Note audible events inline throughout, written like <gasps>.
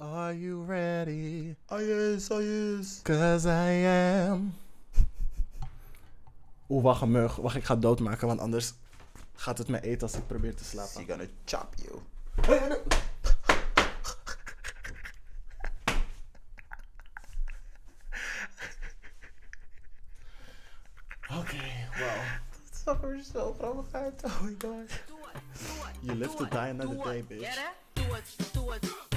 Are you ready? Oh yes, oh yes. Cause I am. Oeh, wacht een mug. Wacht, ik ga doodmaken, want anders gaat het me eten als ik probeer te slapen. She gonna chop you. Oké, wow. Het zag er zo grappig uit. Oh my god. You live to die another day, bitch. Doe het, doe het,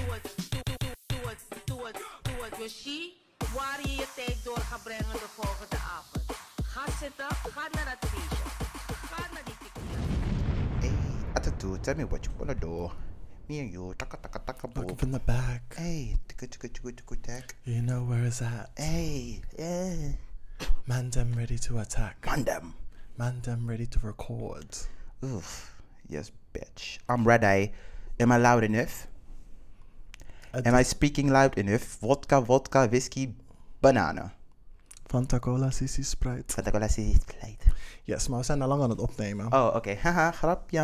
het, doe het. Yoshi, waar je je tijd door gaat brengen de volgende avond. Ga zitten, ga naar dat feestje. Ga naar die tequila. Hey, attitude, tell me what you wanna do. Me and you, taka taka taka Look boom. up in the back. Hey, tikka tikka tikka tikka tak. You know where it's at. Hey, yeah. Man, them ready to attack. Mandem. Man, them ready to record. Oof. Yes, bitch. I'm ready. Am I loud enough? Am I speaking loud enough? Vodka, vodka, whisky, bananen. Fanta Cola, Sissy Sprite. Ik al eens pleit. Yes, maar we zijn al lang aan het opnemen. Oh, oké. <laughs> Haha, grapje.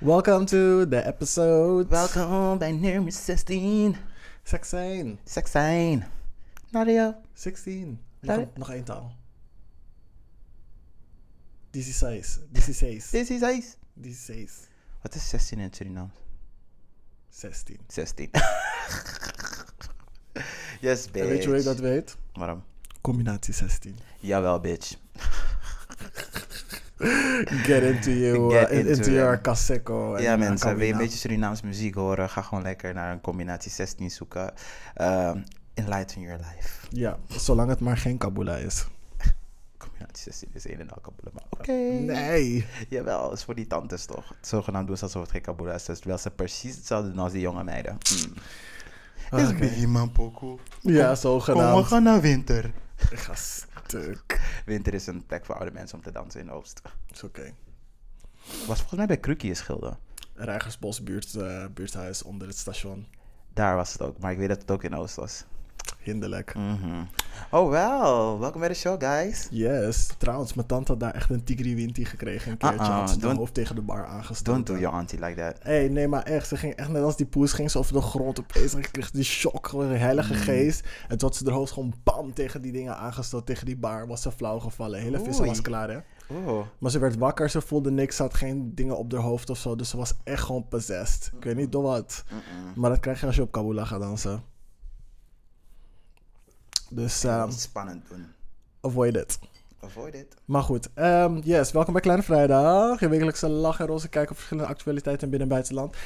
Welcome to the episode. Welkom bij nummer 16. 16. Seks zijn. Nadia. 16. Ja. Nog, nog één taal. 16. 16. Dit is ijs. 16. Wat is 16 in het Surinaams? 16. 16. <laughs> yes, bitch. En weet je hoe je dat weet? Waarom? Combinatie 16. Jawel, bitch. <laughs> Get into, you, Get uh, in- into into your. Caseco. ja, uh, mensen, wil je een beetje Surinaams muziek horen? Ga gewoon lekker naar een combinatie 16 zoeken. Um, enlighten your life. Ja, zolang het maar geen Kabula is. Combinatie 16 is een en al. Maar oké. Nee. Jawel, is voor die tantes toch? Zogenaamd doen ze alsof het geen kabula is. Terwijl ze precies hetzelfde doen als die jonge meiden. Mm. Is Oké. me iemand pokoe. Ja, Kom, we zogenaamd. gaan naar winter. Ik ga stuk. Winter is een plek voor oude mensen om te dansen in de Oost. Is oké. Was volgens mij bij Krukie in Schilde. Rijgersbos buurt, eh, buurthuis onder het station. Daar was het ook, maar ik weet dat het ook in Oost was. Hinderlijk. Mhm. Oh, wel. Welkom bij de show, guys. Yes. Trouwens, mijn tante had daar echt een tigri winti gekregen. Een keertje haar don't- hoofd tegen de bar aangestoken. Don't do your auntie like that. Hé, nee, maar echt. Ze ging echt net als die poes. Ging ze over de grond opeens. En ik kreeg die shock. Gewoon een heilige Mm. geest. En toen had ze haar hoofd gewoon bam tegen die dingen aangestoten. Tegen die bar. Was ze flauw gevallen. Hele Oei. was klaar, hè. Oh. Maar ze werd wakker. Ze voelde niks. Ze had geen dingen op haar hoofd of zo. Dus ze was echt gewoon possessed. Ik weet niet door wat. Maar dat krijg je als je op Kabula gaat dansen. Dus Niet spannend doen. avoid it. Avoid it. Maar goed, ehm, yes, welkom bij Kleine Vrijdag. Je wekelijkse lach en roze kijk op verschillende actualiteiten in binnen- en buitenland.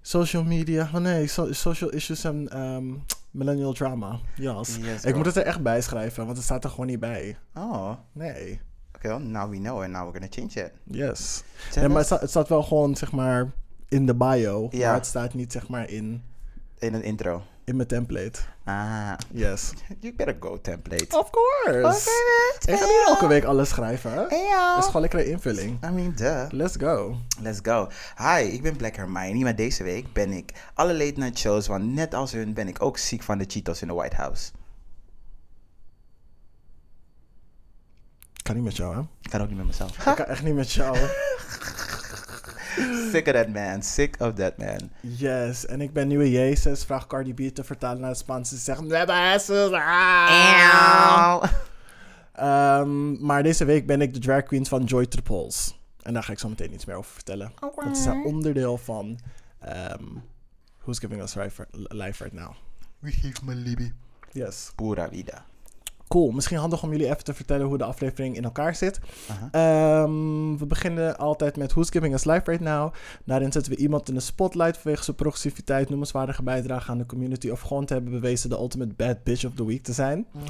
Social media, oh nee, so- social issues en ehm, millennial drama. Yes. Yes, Ik moet het er echt bij schrijven, want het staat er gewoon niet bij. Oh. Nee, Oké, well, now we know and now we're gonna change it. yes. Tell maar het us- staat, het staat wel gewoon, zeg maar, in de bio. Ja. Maar het staat niet, zeg maar, in, In een intro. In mijn template. Ah. Yes. You better go template. Of course. Oké, Ik ga niet elke week alles schrijven? Hey, Dat is gewoon lekker een invulling. I mean, duh. Let's go. Let's go. Hi, ik ben Black Hermione, maar deze week ben ik alle late night shows, want net als hun ben ik ook ziek van de Cheetos in de White House. Kan niet met jou, hè? Ik kan ook niet met mezelf. Ik kan echt niet met jou. <laughs> Sick of that man, sick of that man. Yes, en ik ben nieuwe Jezus. Vraag Cardi B te vertalen naar het Spaans. Ze zegt... "Nueva Jesús, ah." Ehm, maar deze week ben ik de drag queen van Joy Triples. En daar ga ik zo meteen iets meer over vertellen. Want ze zijn onderdeel van... ehm, Who's Giving Us Life, life Right Now. We geef me Libby. Yes. Pura vida. Cool. Misschien handig om jullie even te vertellen hoe de aflevering in elkaar zit. Ehm, we beginnen altijd met Who's Giving Us Life Right Now. Daarin zetten we iemand in de spotlight vanwege zijn progressiviteit, noemenswaardige bijdrage aan de community of gewoon te hebben bewezen de ultimate bad bitch of the week te zijn. Mhm.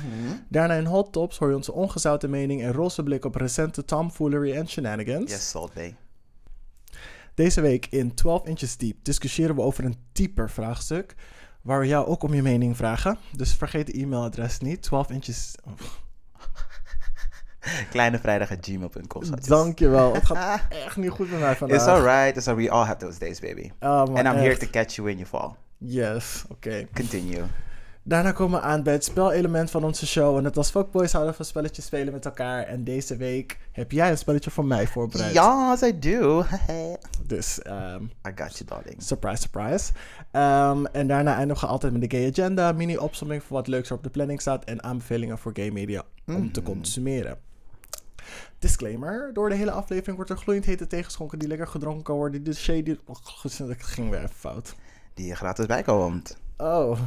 Daarna in Hot Tops hoor je onze ongezouten mening en roze blik op recente tomfoolery en shenanigans. Yes, Salt Bay. Deze week in 12 Inches Deep discussiëren we over een dieper vraagstuk, waar we jou ook om je mening vragen. Dus vergeet de e-mailadres niet, 12 inches... <laughs> Kleinevrijdag.gmail.com. schatjes. Dankjewel, het gaat <laughs> echt niet goed met mij vandaag. It's alright. It's alright. We all have those days, baby. Oh, And I'm here to catch you when you fall. Yes, oké. Continue. Daarna komen we aan bij het spelelement van onze show. En het als fuckboys houden van spelletjes spelen met elkaar. En deze week heb jij een spelletje voor mij voorbereid. Yes, I do. <laughs> Dus, ehm, I got you, darling. surprise, surprise. Ehm, en daarna eindigen we altijd met de gay agenda. Mini-opsomming voor wat leuks er op de planning staat. En aanbevelingen voor gay media om te Mhm. consumeren. Disclaimer. Door de hele aflevering wordt er gloeiend hete tegenschonken die lekker gedronken kan worden. Die de shady... Oh, goed, dat ging weer even fout. Die je gratis bijkomt. Oh.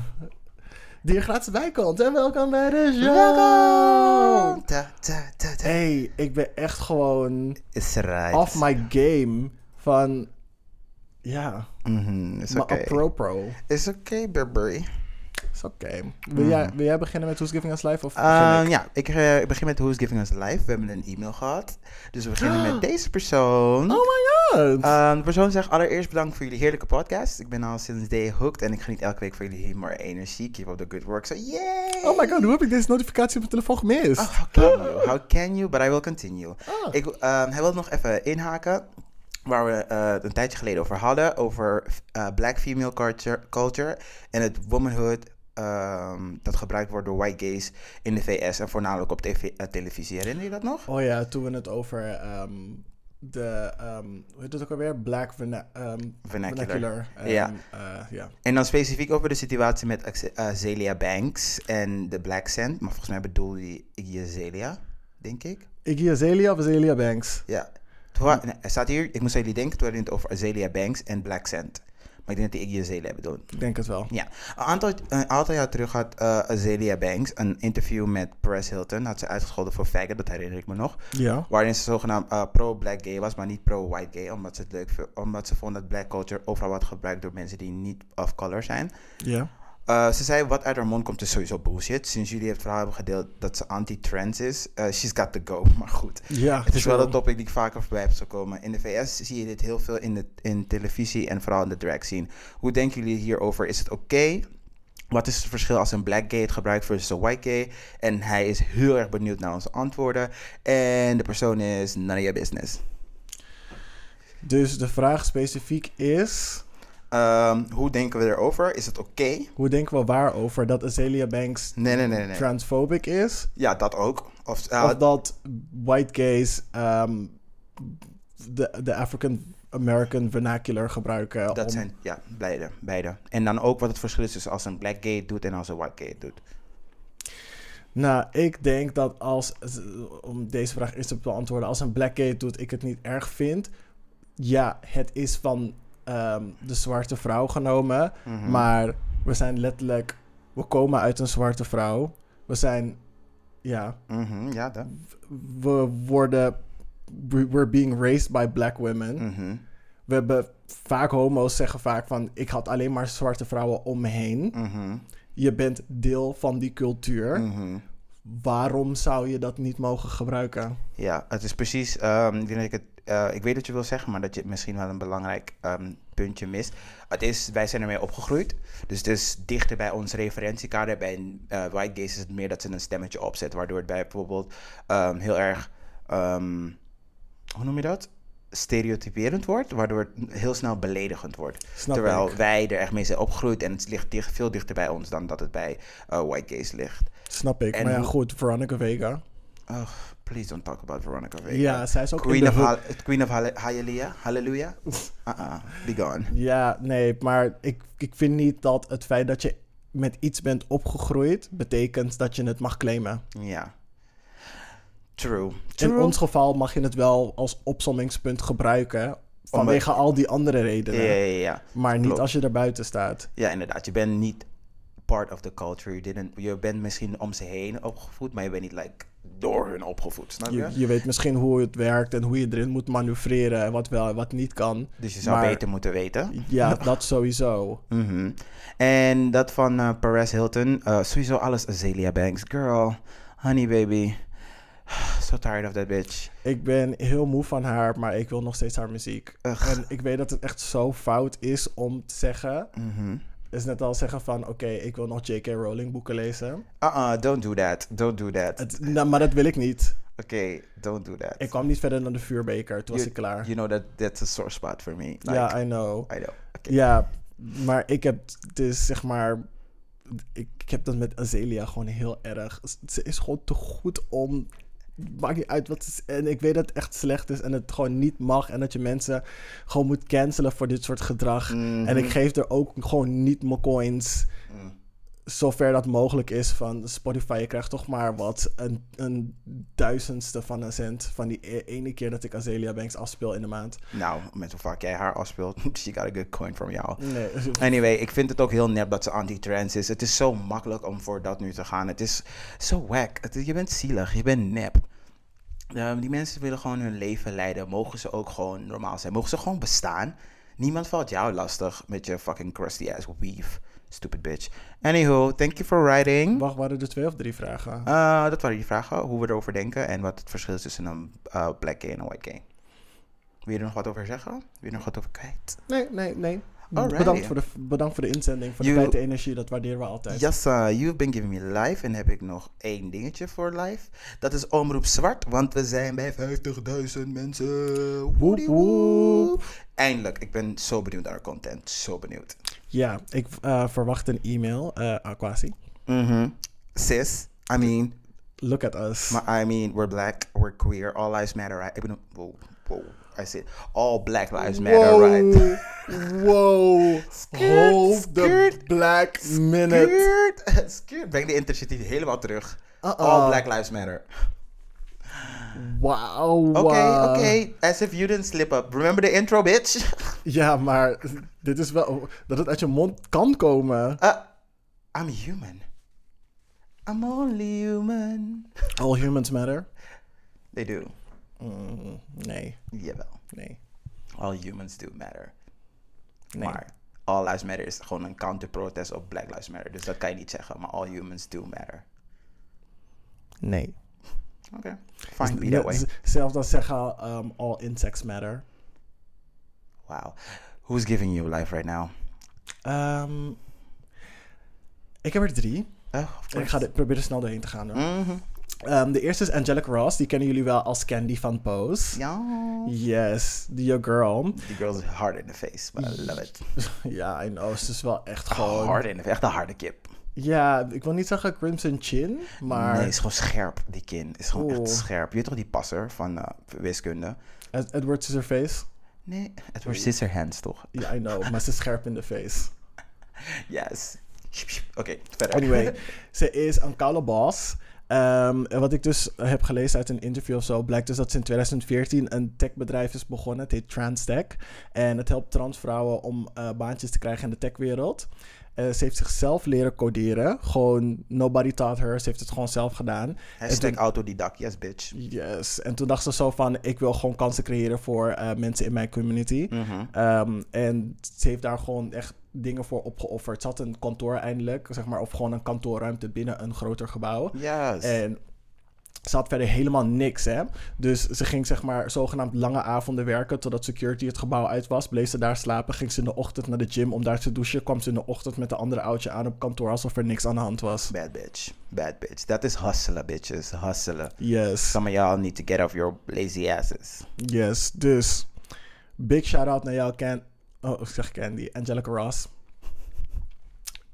Die er gratis bij komt. En welkom bij de show. Welkom! Ta, ta, ta, ta. Hey, ik ben echt gewoon Is right. off my game van... Ja, Mhm, is mijn oké. apropro. Is oké, Burberry. Is oké. Wil, jij, wil jij beginnen met Who's Giving Us Life? Of ik? ja, ik, eh, ik begin met Who's Giving Us Life. We hebben een e-mail gehad. Dus we beginnen met deze persoon. Oh my god. Uh, de persoon zegt allereerst bedankt voor jullie heerlijke podcast. Ik ben al sinds day hooked en ik geniet elke week van jullie humor en energie. Keep up the good work. So yay! oh my god, hoe heb ik deze notificatie op mijn telefoon gemist? Oh, how can you? How can you? But I will continue. Ah. Ik, ehm, hij wil nog even inhaken. Waar we eh, een tijdje geleden over hadden. Over eh, black female culture, culture. En het womanhood ehm, dat gebruikt wordt door white gays in de VS. En voornamelijk op tv, eh, televisie. Herinner je dat nog? Oh ja, toen we het over ehm, de, ehm, hoe heet het ook alweer? Black verna Vernacular. vernacular. En, Ja. ja. En dan specifiek over de situatie met Zelia Banks en de Black Sand. Maar volgens mij bedoelde Iggy Azalea, denk ik. Iggy Azalea of Azalea Banks? Ja. Nee, er staat hier, ik moest aan jullie denken, toen hadden we het over Azalea Banks en Black Sand. Maar ik denk dat hij Iggy Azalea bedoelt. Ik denk het wel. Ja, een aantal, een aantal jaar terug had eh Azalea Banks een interview met Perez Hilton. Had ze uitgescholden voor faggot, dat herinner ik me nog. Ja. Waarin ze zogenaamd eh, pro-black gay was, maar niet pro-white gay. Omdat ze het leuk vond- omdat ze vond dat black culture overal wordt gebruikt door mensen die niet of color zijn. Ja. Eh, ze zei, wat uit haar mond komt is sowieso bullshit. Sinds jullie het verhaal hebben gedeeld dat ze anti-trans is, eh, she's got to go. <laughs> Maar goed, Ja, het is wel een topic die ik vaker voorbij heb komen. In de VS zie je dit heel veel in, de, in televisie en vooral in de drag scene. Hoe denken jullie hierover? Is het oké? Wat is het verschil als een black gay het gebruikt versus een white gay? En hij is heel erg benieuwd naar onze antwoorden. En de persoon is none of your business. Dus de vraag specifiek is... Ehm, hoe denken we erover? Is het oké? Hoe denken we waarover dat Azalea Banks Nee, nee, nee, nee. transphobic is? Ja, dat ook. Of, of dat white gays ehm, de, de African American vernacular gebruiken Dat om... zijn, ja, beide, beide. En dan ook wat het verschil is tussen als een black gay doet en als een white gay doet. Nou, ik denk dat als, om deze vraag eerst te beantwoorden, als een black gay doet, ik het niet erg vind. Ja, het is van ehm, de zwarte vrouw genomen, Mhm. maar we zijn letterlijk, we komen uit een zwarte vrouw. We zijn, ja, Mhm, ja, dat. we worden, we- we're being raised by black women. Mhm, We hebben vaak homo's zeggen vaak van, ik had alleen maar zwarte vrouwen om me heen. Je bent deel van die cultuur. Waarom zou je dat niet mogen gebruiken? Ja, het is precies. ehm, ik, denk dat ik, het, eh, ik weet wat je wil zeggen, maar dat je misschien wel een belangrijk ehm, puntje mist. Het is, wij zijn ermee opgegroeid. Dus het is dichter bij ons referentiekader. Bij eh, white gays is het meer dat ze een stemmetje opzet. Waardoor het bij bijvoorbeeld ehm, heel erg. ehm, hoe noem je dat? Stereotyperend wordt. Waardoor het heel snel beledigend wordt. Snap Terwijl ik. wij er echt mee zijn opgegroeid. En het ligt dicht, veel dichter bij ons dan dat het bij eh, white gays ligt. Snap ik. En maar ja, goed, Veronica Vega. Oh, please don't talk about Veronica Vega. Ja, zij is ook Queen of, Hall- Queen of Halle- Hallelujah? Hallelujah? Uh-uh, <laughs> be gone. Ja, nee, maar ik, ik vind niet dat het feit dat je met iets bent opgegroeid, betekent dat je het mag claimen. Ja. True. In ons geval mag je het wel als opsommingspunt gebruiken, vanwege al die andere redenen. Ja, ja, ja. Maar niet Klopt. als je er buiten staat. Ja, inderdaad. Je bent niet part of the culture. You didn't, je bent misschien om ze heen opgevoed, maar je bent niet like, door hun opgevoed. Snap je? Je, je weet misschien hoe het werkt en hoe je erin moet manoeuvreren en wat wel en wat niet kan. Dus je zou Maar- beter moeten weten. Ja, <laughs> dat sowieso. Mhm. En dat van Perez Hilton. eh, sowieso alles Azalea Banks. Girl, honey baby. <sighs> So tired of that bitch. Ik ben heel moe van haar, maar ik wil nog steeds haar muziek. Ugh. En ik weet dat het echt zo fout is om te zeggen. Mhm. Is net al zeggen van, oké, ik wil nog J.K. Rowling boeken lezen. Uh-uh, don't do that. Don't do that. Het, nou, maar dat wil ik niet. Oké, don't do that. Ik kwam niet verder dan de vuurbeker, toen was ik klaar. You know that that's a sore spot for me. Like, ja, I know. I know. Ja, maar ik heb dus zeg maar ik, ik heb dat met Azelia gewoon heel erg. Ze is gewoon te goed om. Maakt niet uit wat is. En ik weet dat het echt slecht is en het gewoon niet mag. En dat je mensen gewoon moet cancelen voor dit soort gedrag. En ik geef er ook gewoon niet mijn coins. Zover dat mogelijk is van Spotify. Je krijgt toch maar wat. Een, een duizendste van een cent. Van die e- ene keer dat ik Azelia Banks afspeel in de maand. Nou, met hoe vaak jij haar afspeelt, <laughs> she got a good coin from jou. Nee. <laughs> Anyway, ik vind het ook heel nep dat ze anti-trans is. Het is zo makkelijk om voor dat nu te gaan. Het is zo wack. Het- je bent zielig, je bent nep. Die mensen willen gewoon hun leven leiden. Mogen ze ook gewoon normaal zijn? Mogen ze gewoon bestaan? Niemand valt jou lastig met je fucking crusty ass weave. Stupid bitch. Anywho, thank you for writing. Wacht, waren er twee of drie vragen? Uh, dat waren die vragen. Hoe we erover denken en wat het verschil is tussen een uh, black gay en een white gay. Wil je er nog wat over zeggen? Wil je er nog wat over kwijt? Nee, nee, nee. Alrighty. Bedankt voor, de, bedankt voor de inzending, voor You- de tijd en energie. Dat waarderen we altijd. Yes, uh, you've been giving me live. En heb ik nog één dingetje voor live. Dat is Omroep Zwart, want we zijn bij 50.000 mensen. Woep. Eindelijk, ik ben zo benieuwd naar content. Zo benieuwd. Ja, ik eh, verwacht een e-mail. eh Aquasi. Mhm. Sis, I mean, Look at us. I mean, we're black, we're queer, all lives matter? Ik bedoel, wow, wow. I said, all black lives matter, right? wow. Skirt, Hold the skirt, black minute. Skirt, <laughs> skirt. Breng de intercity helemaal terug. All black lives matter. Wauw. Oké, oké. As if you didn't slip up. Remember the intro, bitch? <laughs> Ja, maar dit is wel... Dat het uit je mond kan komen. Uh, I'm human. I'm only human. All humans matter. They do. Mm, nee, Jawel. nee. All humans do matter. Nee. Maar All Lives Matter is gewoon een counter-protest op Black Lives Matter. Dus dat kan je niet zeggen. Maar all humans do matter. Nee. Oké. Fine, be Net- that way. Zelfs dan zeggen um, all insects matter. Wow. Who's giving you life right now? Ehm, ik heb er drie. Oh, ik ga dit proberen snel doorheen te gaan. Hoor. Ehm, de eerste is Angelica Ross. Die kennen jullie wel als Candy van Pose. Ja. Yes, the your girl. Die girl is hard in the face, but I love it. <laughs> Ja, I know. Ze is wel echt gewoon... Hard in the face. Echt een harde kip. Ja, ik wil niet zeggen Crimson Chin, maar Nee, is gewoon scherp, die kin. Is gewoon echt scherp. Je weet toch die passer van eh, wiskunde? Ed- Edward Scissorface. Nee, het wordt Scissorhands toch? Ja, I know, maar ze is scherp in de face. <laughs> Yes. Oké, verder. Anyway, <laughs> ze is een koude boss. En wat ik dus heb gelezen uit een interview of zo, blijkt dus dat ze in 2014 een techbedrijf is begonnen. Het heet TransTech. En het helpt transvrouwen om eh, baantjes te krijgen in de techwereld. Eh, ze heeft zichzelf leren coderen. Gewoon, nobody taught her. Ze heeft het gewoon zelf gedaan. Hashtag En autodidact, yes bitch. Yes. En toen dacht ze zo van, ik wil gewoon kansen creëren voor eh, mensen in mijn community. Mhm. Ehm, en ze heeft daar gewoon echt dingen voor opgeofferd. Ze had een kantoor eindelijk, zeg maar, of gewoon een kantoorruimte binnen een groter gebouw. Yes. En ze had verder helemaal niks, hè. Dus ze ging, zeg maar, zogenaamd lange avonden werken... totdat security het gebouw uit was. Bleef ze daar slapen, ging ze in de ochtend naar de gym om daar te douchen... kwam ze in de ochtend met een andere oudje aan op kantoor... alsof er niks aan de hand was. Bad bitch. Bad bitch. Dat is hustelen, bitches. Hustelen. Yes, Some of y'all need to get off your lazy asses. yes. Dus, big shout-out naar jou, Ken... Oh, ik zeg Candy. Angelica Ross.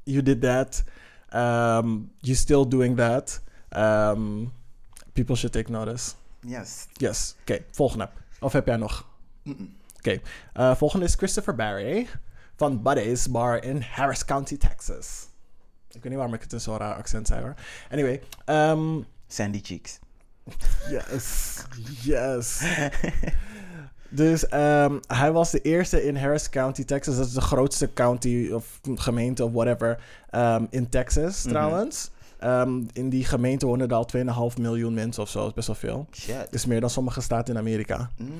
You did that. Um, you're still doing that. Um, people should take notice. Yes. Yes. Oké, volgende. Of heb jij nog? Oké. eh, volgende is Christopher Barry van Buddy's Bar in Harris County, Texas. Ik weet niet waarom ik het in zo'n raar accent zei hoor. Anyway. ehm, Sandy cheeks. yes. Yes. Dus ehm, hij was de eerste in Harris County, Texas. Dat is de grootste county of gemeente of whatever ehm, in Texas Mhm. trouwens. Ehm, in die gemeente wonen er al 2,5 miljoen mensen of zo. Dat is best wel veel. Shit. Is meer dan sommige staten in Amerika. Mhm.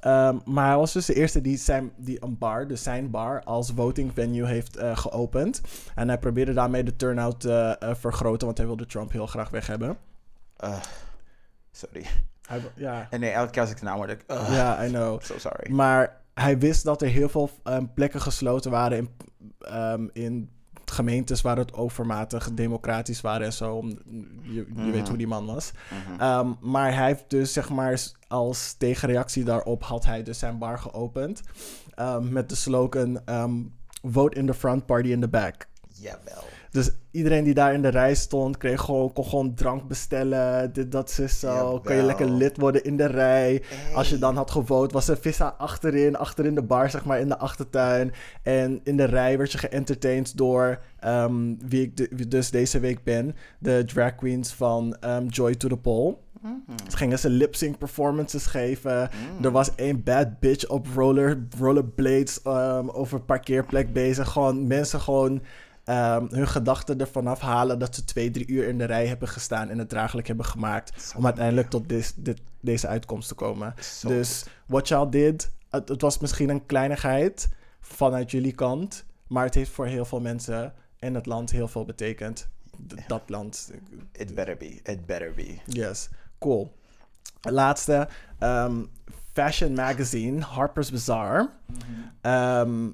Ehm, maar hij was dus de eerste die, zijn, die een bar, dus zijn bar, als voting venue heeft eh, geopend. En hij probeerde daarmee de turnout te eh, vergroten, want hij wilde Trump heel graag weg hebben. Sorry. Hij, ja, En nee, elke keer als ik de naam hoor, denk ik... Ja, I know. <laughs> So sorry. Maar hij wist dat er heel veel ehm, plekken gesloten waren in, in gemeentes waar het overmatig democratisch waren en zo. Om- Je, je Mhm. weet hoe die man was. Mhm. Ehm, maar hij heeft dus, zeg maar, als tegenreactie daarop had hij dus zijn bar geopend. ehm, met de slogan: ehm, Vote in the front, party in the back. Jawel. Dus iedereen die daar in de rij stond, kreeg gewoon, kon gewoon drank bestellen. Dit, dat, zus, zo. Kon je lekker lid worden in de rij. Als je dan had gewoond, was er vissa achterin, achterin de bar, zeg maar, in de achtertuin. En in de rij werd je geëntertained door ehm, wie ik de- dus deze week ben. De drag queens van ehm, Joy to the Pole. Ze gingen ze lip-sync performances geven. Er was één bad bitch op roller, rollerblades ehm, over parkeerplek bezig. Gewoon mensen gewoon ehm, hun gedachten ervan afhalen dat ze twee, drie uur in de rij hebben gestaan en het draaglijk hebben gemaakt. Om uiteindelijk tot dit, dit, deze uitkomst te komen. Zo dus what y'all did, het, het was misschien een kleinigheid vanuit jullie kant. Maar het heeft voor heel veel mensen en het land heel veel betekend. D- Dat land. It better be. It better be. Yes, cool. Laatste, ehm, Fashion Magazine, Harper's Bazaar. Ehm,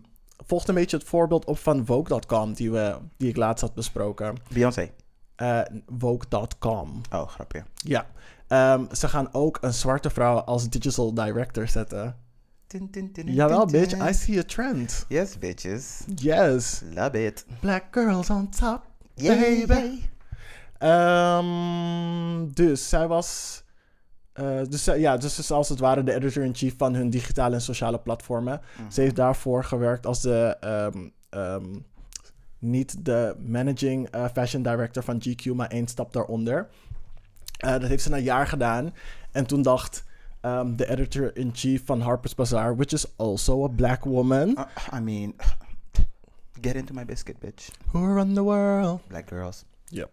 volgt een beetje het voorbeeld op van Vogue.com, die, we, die ik laatst had besproken. Beyoncé. Eh, Vogue.com, Oh, grapje. ja. Ehm, ze gaan ook een zwarte vrouw als digital director zetten. Tin, tin, Jawel, bitch. I see a trend. Yes, bitches. Yes, Love it. black girls on top, baby. Ehm, dus zij was. Eh, dus, zij- ja, dus is als het ware de editor-in-chief van hun digitale en sociale platformen. Ze heeft daarvoor gewerkt als de. ehm, ehm, niet de managing eh, fashion director van GQ, maar één stap daaronder. Eh, dat heeft ze na een jaar gedaan. En toen dacht ehm, de editor-in-chief van Harper's Bazaar, which is also a black woman, Uh, I mean, get into my biscuit, bitch. who run the world. Black girls. Yep.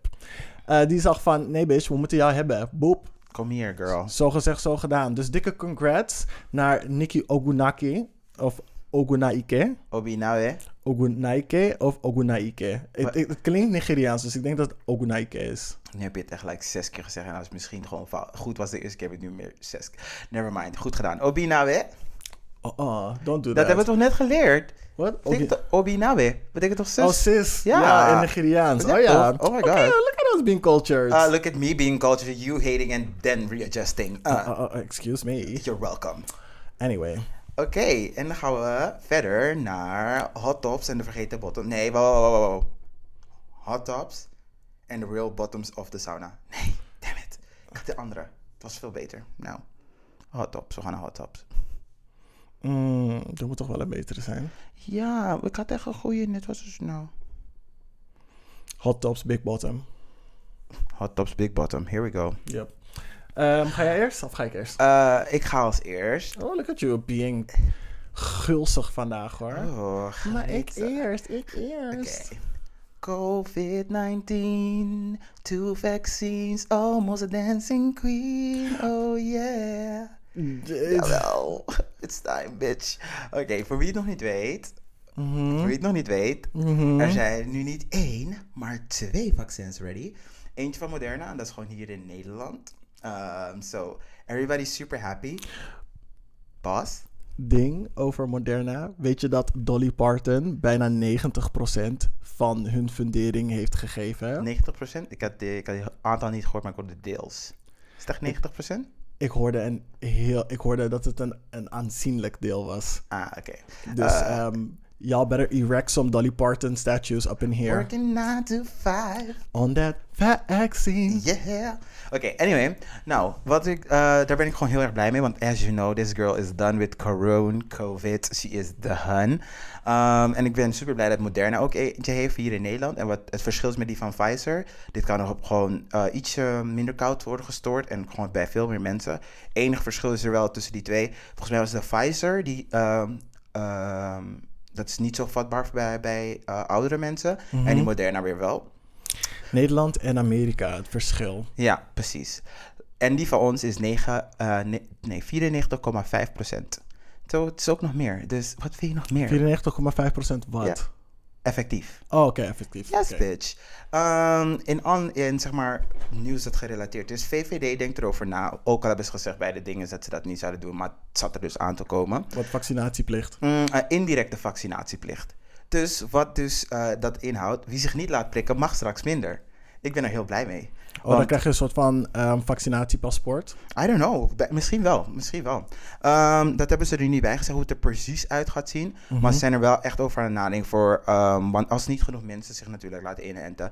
Eh, die zag van, nee bitch, we moeten jou hebben. Boep. Kom hier, girl. Zo gezegd, zo gedaan. Dus dikke congrats naar Nikki Ogunaki. Of Ogunaike. Obi, hè? Ogunaike of Ogunaike. Het, klinkt Nigeriaans, dus ik denk dat het Ogunaike is. Nu heb je het echt gelijk zes keer gezegd en dat is misschien gewoon fout. Goed was de eerste keer, heb ik nu meer zes keer. Never mind, goed gedaan. Obi, hè? Oh, oh don't do Dat that. hebben we toch net geleerd? Wat? Betekent toch- Obi, nou hè? Betekent toch zus? Oh, sis. Ja, Ja. in Nigeriaans. Oh ja. toch? Oh my God. look at us being cultured. Uh, look at me being cultured, you hating and then readjusting. Uh, Oh, oh, excuse me. You're welcome. Anyway. Oké, en dan gaan we verder naar hot tops en de vergeten bottom. Nee, wow, wow, wow, wow. Hot tops en de real bottoms of the sauna. Nee, damn it. Ik had de andere. Het was veel beter. Nou, hot tops. We gaan naar hot tops. Mm, dat moet toch wel een betere zijn. Ja, ik had echt een goeie. Net was het nou. Hot tops, big bottom. Hot tops, big bottom. Here we go. Yep. Ehm, ga jij eerst of ga ik eerst? Eh, ik ga als eerst. Oh, look at you being gulzig vandaag hoor. Oh, maar ik eerst, ik eerst. COVID-19, two vaccines, almost a dancing queen. Oh yeah. Dit- Jawel, <laughs> it's time, bitch. Oké, voor wie het nog niet weet, Mhm. voor wie het nog niet weet, Mhm. er zijn nu niet één, maar twee vaccins ready. Eentje van Moderna, en dat is gewoon hier in Nederland. Um, so, everybody's super happy. Boss? Ding over Moderna. Weet je dat Dolly Parton bijna 90% van hun fundering heeft gegeven? 90%? Ik had, de, ik had het aantal niet gehoord, maar ik hoorde deels. Is het echt 90%? Ik hoorde, een heel, ik hoorde dat het een, een aanzienlijk deel was. Ah, oké. Dus ehm y'all better erect some Dolly Parton statues up in here. Working 9 to 5. On that vaccine. Yeah. Oké, anyway. Nou, wat ik, eh, daar ben ik gewoon heel erg blij mee. Want as you know, this girl is done with corona, covid. She is the hun. Um, en ik ben super blij dat Moderna ook eentje heeft hier in Nederland. En wat het verschil is met die van Pfizer. Dit kan nog gewoon eh, ietsje minder koud worden gestoord. En gewoon bij veel meer mensen. Enig verschil is er wel tussen die twee. Volgens mij was de Pfizer, die... ehm, ehm, dat is niet zo vatbaar bij, bij eh, oudere mensen. En die Moderna weer wel. Nederland en Amerika, het verschil. Ja, precies. En die van ons is 9, eh, ne- nee, 94,5 procent. Zo, het is ook nog meer. Dus wat vind je nog meer? 94,5% wat? Ja. Effectief. Oh, oké, effectief. Yes, bitch. Ehm, in, on, in zeg maar nieuws dat gerelateerd is. VVD denkt erover na. Ook al hebben ze gezegd bij de dingen dat ze dat niet zouden doen. Maar het zat er dus aan te komen. Wat vaccinatieplicht. Mm, eh, indirecte vaccinatieplicht. Dus wat dus eh, dat inhoudt, wie zich niet laat prikken mag straks minder. Ik ben er heel blij mee. Oh, dan krijg je een soort van ehm, vaccinatiepaspoort. I don't know. Misschien wel. Misschien wel. Ehm, dat hebben ze er niet bij gezegd hoe het er precies uit gaat zien. Maar ze zijn er wel echt over aan het nadenken voor. ehm, want als niet genoeg mensen zich natuurlijk laten inenten,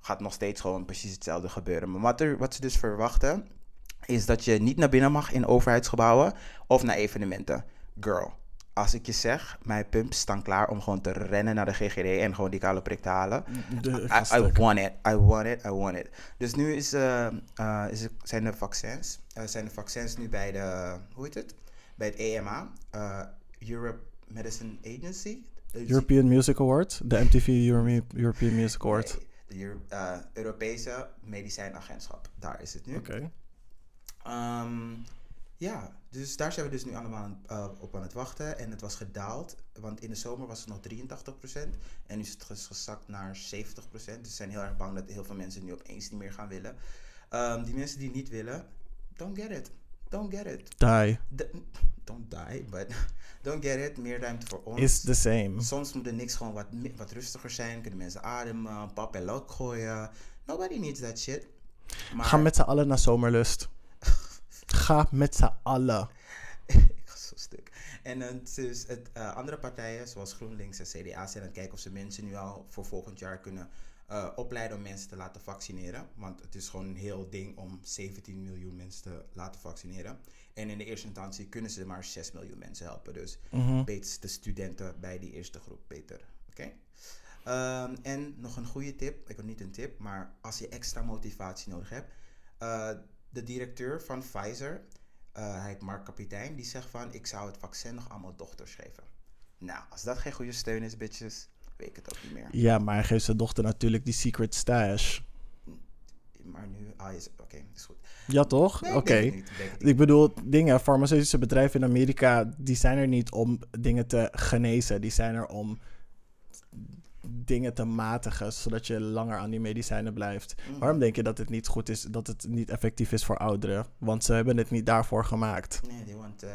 gaat nog steeds gewoon precies hetzelfde gebeuren. Maar wat, er, wat ze dus verwachten, is dat je niet naar binnen mag in overheidsgebouwen of naar evenementen. Girl. Als ik je zeg, mijn pumps staan klaar om gewoon te rennen naar de GGD en gewoon die kale prik te halen. De, I, want it. I want it. I want it. Dus nu is, is het, zijn de vaccins. eh, zijn de vaccins nu bij de. Hoe heet het? Bij het EMA. Europe Medicine Agency. Eh, European Music Award. De MTV Euro- European Music Award. nee, de Euro- Europese Medicijnagentschap. Daar is het nu. Oké. Ehm, ja, dus daar zijn we dus nu allemaal eh, op aan het wachten. En het was gedaald, want in de zomer was het nog 83%. En nu is het gezakt naar 70%. Dus ze zijn heel erg bang dat heel veel mensen nu opeens niet meer gaan willen. Ehm, die mensen die niet willen, don't get it. Don't get it. Die don't die, but <laughs> don't get it. Meer ruimte voor ons. is the same. Soms moet de niks gewoon wat, wat rustiger zijn. Kunnen mensen ademen, pap en lood gooien. Nobody needs that shit. Maar Ga met z'n allen naar Zomerlust. Ga met z'n allen. <laughs> ik ga zo stuk. En eh, het, eh, andere partijen, zoals GroenLinks en CDA, zijn aan het kijken of ze mensen nu al voor volgend jaar kunnen eh, opleiden om mensen te laten vaccineren. Want het is gewoon een heel ding om 17 miljoen mensen te laten vaccineren. En in de eerste instantie kunnen ze maar 6 miljoen mensen helpen. Dus Mhm. beter de studenten bij die eerste groep beter. Oké? Ehm, en nog een goede tip, ik heb niet een tip, maar als je extra motivatie nodig hebt. De directeur van Pfizer, eh, hij heet Mark Kapitein, die zegt van ik zou het vaccin nog aan mijn dochters geven. Nou, als dat geen goede steun is, bitches, weet ik het ook niet meer. Ja, maar hij geeft zijn dochter natuurlijk die secret stash. Maar nu, ah, oké, is goed. Ja, toch? Nee, Oké. Ik bedoel, dingen, farmaceutische bedrijven in Amerika, die zijn er niet om dingen te genezen. Die zijn er om dingen te matigen, zodat je langer aan die medicijnen blijft. Mhm. Waarom denk je dat het niet goed is, dat het niet effectief is voor ouderen? Want ze hebben het niet daarvoor gemaakt. Nee, they want uh,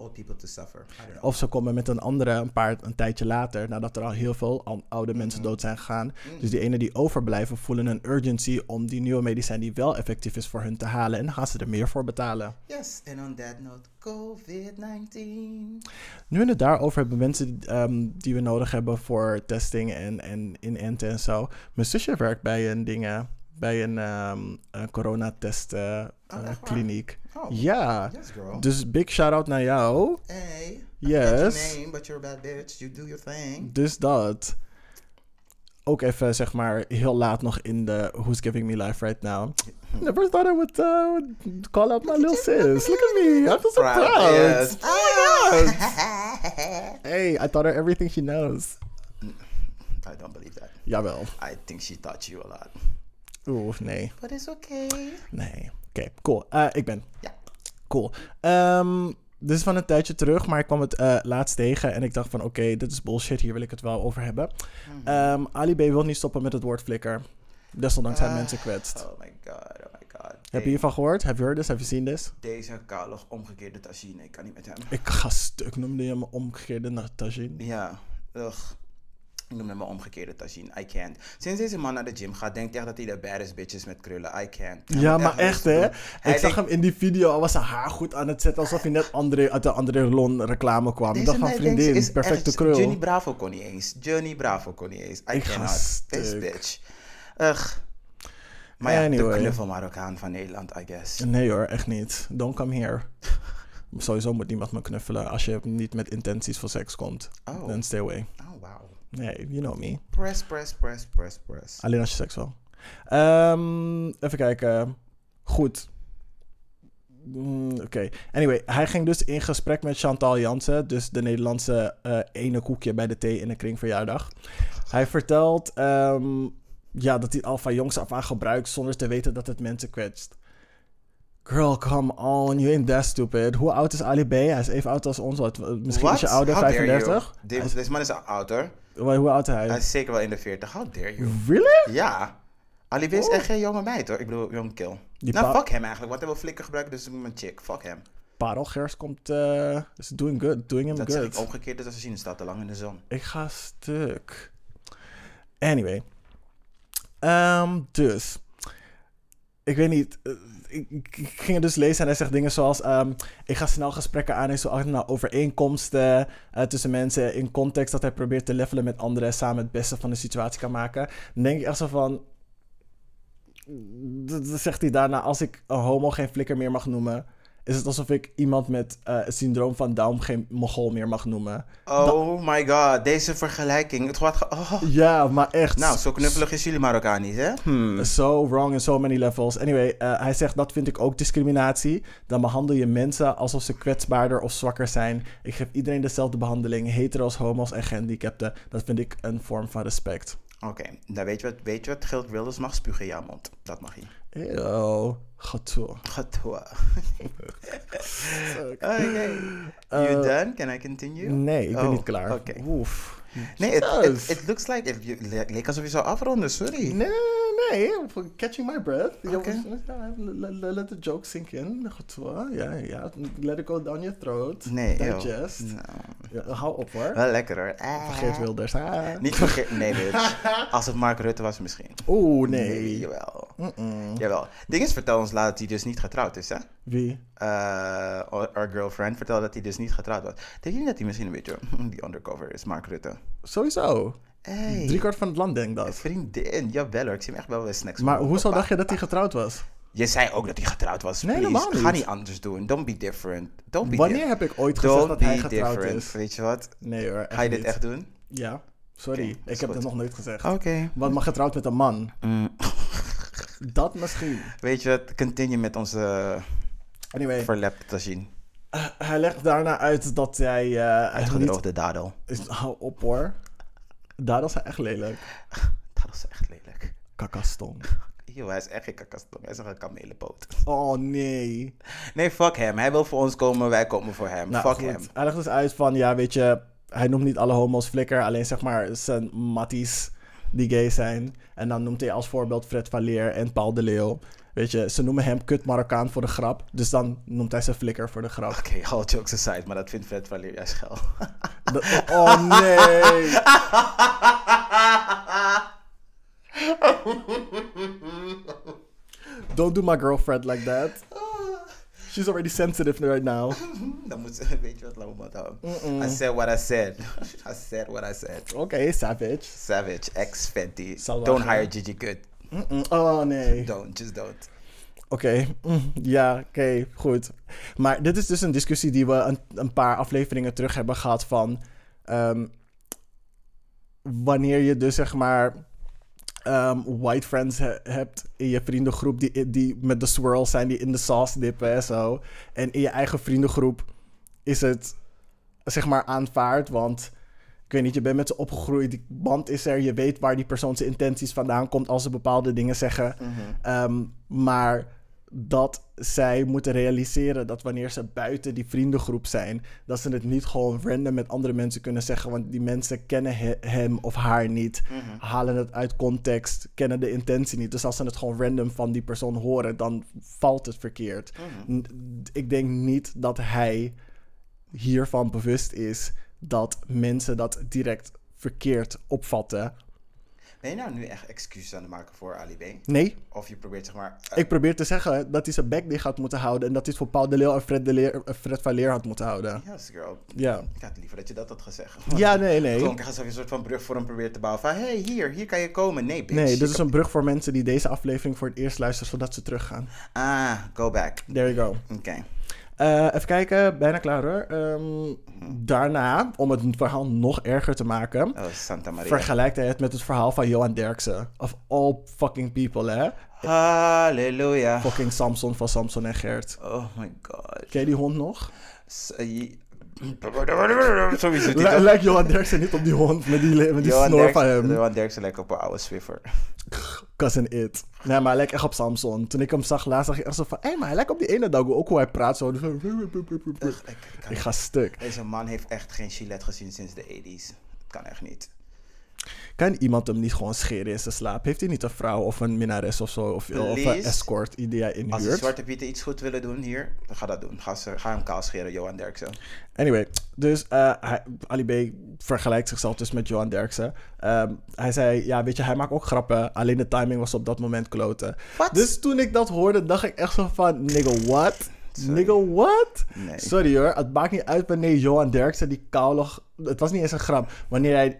old people to suffer. Of ze komen met een andere een paar een tijdje later, nadat er al heel veel oude mensen Mhm. dood zijn gegaan. Mhm. Dus die ene die overblijven voelen een urgency om die nieuwe medicijn die wel effectief is voor hun te halen. En dan gaan ze er meer voor betalen. Yes, and on that note, COVID-19. Nu we het daarover hebben, mensen ehm, die we nodig hebben voor testing en, en inenten en zo. Mijn zusje werkt bij een dingen, bij een, ehm een coronatest eh, Oh, eh. Oh, Ja, yes girl. dus big shout out naar jou. Hey, Yes. name, but you're a bad bitch. You do your thing. Dus dat. Ook even, zeg maar, heel laat nog in de Who's Giving Me Life Right Now. <laughs> Never thought I would, uh, would call out my little sis. Look at me. I'm so proud. Yes. Oh my god. <laughs> Hey, I taught her everything she knows. I don't believe that. Jawel. I think she taught you a lot. Oeh, nee. But it's okay. Nee. Oké, cool. Eh, ik ben. Ja. Cool. Ehm, dit is van een tijdje terug, maar ik kwam het eh, laatst tegen en ik dacht van oké, dit is bullshit, hier wil ik het wel over hebben. Ehm Ali B wil niet stoppen met het woord flikker. Desondanks zijn Ah, mensen kwetst. Oh my god, oh my god. Heb je hiervan gehoord? Have you heard this? Have you seen this? Deze kale omgekeerde tagine, ik kan niet met hem. Ik ga stuk, noemde je me omgekeerde Tajin. Ja, ugh. Ik noem hem een omgekeerde tagine. I can't. Sinds deze man naar de gym gaat, denkt hij echt dat hij de baddest bitch is met krullen. I can't. Hij Ja, maar echt hè. Ik zag hem in die video, al was zijn haar goed aan het zetten, alsof hij net André, uit de André Lon reclame kwam. Ik Deze dacht van vriendin, is perfecte echt- krul. Johnny Bravo kon niet eens. Johnny Bravo kon niet eens. I Ik ga cannot. This bitch. Ugh. Maar ja, Anyway. de knuffel Marokkaan van Nederland, I guess. Nee hoor, echt niet. Don't come here. Sowieso moet niemand me knuffelen als je niet met intenties voor seks komt. Oh. Then stay away. Oh. Nee, you know me. Press, press, press, press, press. Alleen als je seks wil. Ehm, even kijken. Goed. Mm, Oké. Anyway, hij ging dus in gesprek met Chantal Jansen, dus de Nederlandse eh, ene koekje bij de thee in de kring verjaardag. Hij vertelt ehm, ja, dat hij al van jongs af aan gebruikt zonder te weten dat het mensen kwetst. Girl, come on, you ain't that stupid. Hoe oud is Ali B? Hij is even oud als ons. wat- Misschien is je What? ouder, How dare you? 35. Deze, man is ouder. Hoe hoe oud is hij? Hij is zeker wel in de 40. How dare you? Really? Ja. Ali B is echt geen jonge meid hoor. Ik bedoel, jong kill. Die nou, fuck hem eigenlijk. Wat hij wil flikken gebruiken, dus ik mijn chick. Fuck hem. Parelgers komt, eh is doing good, doing him Dat good. ik omgekeerd, dus als we zien, staat te lang in de zon. Ik ga stuk. Anyway. Ehm, dus, ik weet niet. eh, Ik, ging het dus lezen en hij zegt dingen zoals: ehm, Ik ga snel gesprekken aan en zo overeenkomsten eh, tussen mensen in context dat hij probeert te levelen met anderen en samen het beste van de situatie kan maken. Dan denk ik echt zo van. d- Dan zegt hij daarna: Als ik een homo geen flikker meer mag noemen, is het alsof ik iemand met eh, het syndroom van Down geen mogol meer mag noemen. Oh my god, deze vergelijking. Het ge- Oh. Ja, maar echt. Nou, zo knuffelig is jullie Marokkaanisch, hè? Hmm. So wrong in so many levels. Anyway, eh, hij zegt dat vind ik ook discriminatie. Dan behandel je mensen alsof ze kwetsbaarder of zwakker zijn. Ik geef iedereen dezelfde behandeling, hetero's, homo's en gehandicapten. Dat vind ik een vorm van respect. Oké, dan weet je wat, weet je wat Geert Wilders mag spugen in jouw mond. Dat mag hij. Eeuw, Gaat door. <laughs> Oké. You done? Can I continue? Eh, Nee, ik ben Oh, niet klaar. Oké. Oef. Nee, it looks like... Je- le- leek alsof je zou afronden, sorry. Nee, nee, catching my breath. Oké. Let, the joke sink in. Goed. Ja, ja. Let it go down your throat. Nee. Digest. Nou, Ja, hou op hoor. wel lekker hoor. Ah. Vergeet Wilders. Ah. Niet vergeten, nee bitch. Als het Mark Rutte was misschien. Oeh, nee. jawel. Mm-mm. Jawel. Ding is, vertel ons laat dat hij dus niet getrouwd is, hè? Wie? Eh, our girlfriend vertelde dat hij dus niet getrouwd was. Denk je niet dat hij misschien een beetje <laughs> die undercover is, Mark Rutte? Sowieso. Hey, Driekwart van het land denkt dat. vriendin. Jawel hoor, ik zie hem echt wel bij snacks. Maar hoezo dacht je dat hij getrouwd was? Je zei ook dat hij getrouwd was. Nee, please. helemaal niet. Ga niet anders doen. Don't be different. Don't be Wanneer heb ik ooit gezegd Don't dat hij getrouwd different. is? Weet je wat? Nee hoor, Ga je dit niet. echt doen? Ja, sorry. Ik heb dat nog nooit gezegd. Oké. Want maar getrouwd met een man. Mm. Dat misschien. Weet je? Continue met onze Anyway, verlepte tagine. eh, hij legt daarna uit dat hij... eh niet... Uitgedroogde dadel. Is, hou op hoor. Daar is hij echt lelijk. <laughs> Dat is echt lelijk. Kakaston. Yo, <laughs> hij is echt geen kakastom. Hij is echt een kamelenpoot. Oh nee. Nee, fuck hem. Hij wil voor ons komen, wij komen voor hem. Nou, fuck goed. hem. Hij legt dus uit van, ja, weet je, hij noemt niet alle homo's flikker, alleen zeg maar zijn matties die gay zijn. En dan noemt hij als voorbeeld Fred Valeer en Paul de Leeuw. Weet je, ze noemen hem kut Marokkaan voor de grap, dus dan noemt hij ze flikker voor de grap. Oké, all jokes aside, maar dat vindt Fred Valeer juist geil. Oh nee. <laughs> Don't do my girlfriend like that. She's already sensitive right now. <laughs> Dan moet ze, weet je wat, me maar houden. I said what I said. <laughs> I said what I said. Oké, savage. Savage, ex Fenty. Zal Don't hire Gigi Good. Oh nee. <laughs> Don't, just don't. Oké, mm, ja, oké, goed. Maar dit is dus een discussie die we een, een paar afleveringen terug hebben gehad van... ehm, wanneer je dus zeg maar ehm, white friends he- hebt in je vriendengroep die, die met de swirls zijn, die in de sauce dippen en zo. En in je eigen vriendengroep is het zeg maar aanvaard, want... Ik weet niet, je bent met ze opgegroeid, die band is er, je weet waar die persoon zijn intenties vandaan komt als ze bepaalde dingen zeggen. Ehm, maar dat zij moeten realiseren dat wanneer ze buiten die vriendengroep zijn, dat ze het niet gewoon random met andere mensen kunnen zeggen, want die mensen kennen he- hem of haar niet, halen het uit context, kennen de intentie niet. Dus als ze het gewoon random van die persoon horen, dan valt het verkeerd. N- Ik denk niet dat hij hiervan bewust is dat mensen dat direct verkeerd opvatten. Ben je nou nu echt excuses aan het maken voor Ali B? Nee, Of je probeert zeg maar... eh, Ik probeer te zeggen dat hij zijn bek dicht had moeten houden. En dat hij het voor Paul de Leeuw en Fred, de Leer, eh, Fred Valeer had moeten houden. Yes, girl. Ja. Ik had liever dat je dat had gezegd. <laughs> Ja, nee, nee. klonk alsof je een soort van brug voor hem probeert te bouwen. Van, hey, hier, hier kan je komen. Nee, bitch. Nee, dit is een brug voor mensen die deze aflevering voor het eerst luisteren, zodat ze teruggaan. Ah, go back. There you go. Oké. Eh, even kijken, bijna klaar hoor. Ehm, daarna, om het verhaal nog erger te maken, Oh, Santa Maria. vergelijkt hij het met het verhaal van Johan Derksen. Of all fucking people, hè? Halleluja. Fucking Samson van Samson en Gert. Oh my god. Ken je die hond nog? <laughs> Toch? Lijkt Johan Derksen niet op die hond met die, met die Johan snor van hem? Johan Derksen lijkt op een oude Swiffer. <laughs> Cousin It. Nee, maar hij lijkt echt op Samson. Toen ik hem zag laatst, zag ik echt zo van... Hé, maar hij lijkt op die ene dag ook hoe hij praat. Zo. Ik- ga stuk. Deze man heeft echt geen Gillette gezien sinds de 80s. Dat kan echt niet. Kan iemand hem niet gewoon scheren in zijn slaap? Heeft hij niet een vrouw of een minnares of zo? Of, of een escort die hij Als de? Zwarte Pieten iets goed willen doen hier, dan ga dat doen. Ga, ze, ga hem kaal scheren, Johan Derksen. Anyway, dus hij, Ali B vergelijkt zichzelf dus met Johan Derksen. Ehm, hij zei, ja, weet je, hij maakt ook grappen. Alleen de timing was op dat moment kloten. Dus toen ik dat hoorde, dacht ik echt zo van, nigga, what? Nigga, what? Nee. Sorry hoor, het maakt niet uit wanneer Johan Derksen die koulig... Het was niet eens een grap. Wanneer hij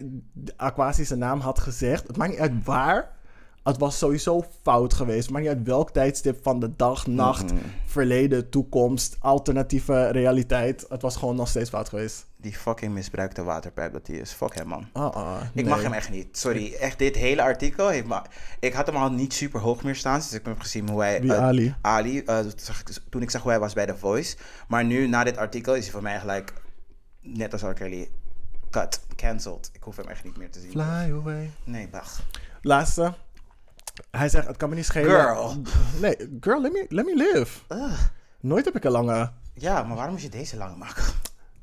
Aquasi zijn naam had gezegd, het maakt niet uit waar. Het was sowieso fout geweest. Maakt niet uit welk tijdstip van de dag, nacht, verleden, toekomst, alternatieve realiteit. Het was gewoon nog steeds fout geweest. Die fucking misbruikte waterpijp dat hij is. Fuck hem, man. Ah, ah, Ik mag hem echt niet. Sorry, echt dit hele artikel heeft me... Ik had hem al niet super hoog meer staan, dus ik heb gezien hoe hij... Wie, eh, Ali? Ali, eh, ik- toen ik zag hoe hij was bij The Voice. Maar nu, na dit artikel, is hij voor mij gelijk... Net als R. Kelly. Cut. Cancelled. Ik hoef hem echt niet meer te zien. Fly away. Nee, wacht. Laatste. Hij zegt, het kan me niet schelen. Girl. Nee, girl, let me, let me live. Ugh. Nooit heb ik een lange... Ja, maar waarom moet je deze lang maken?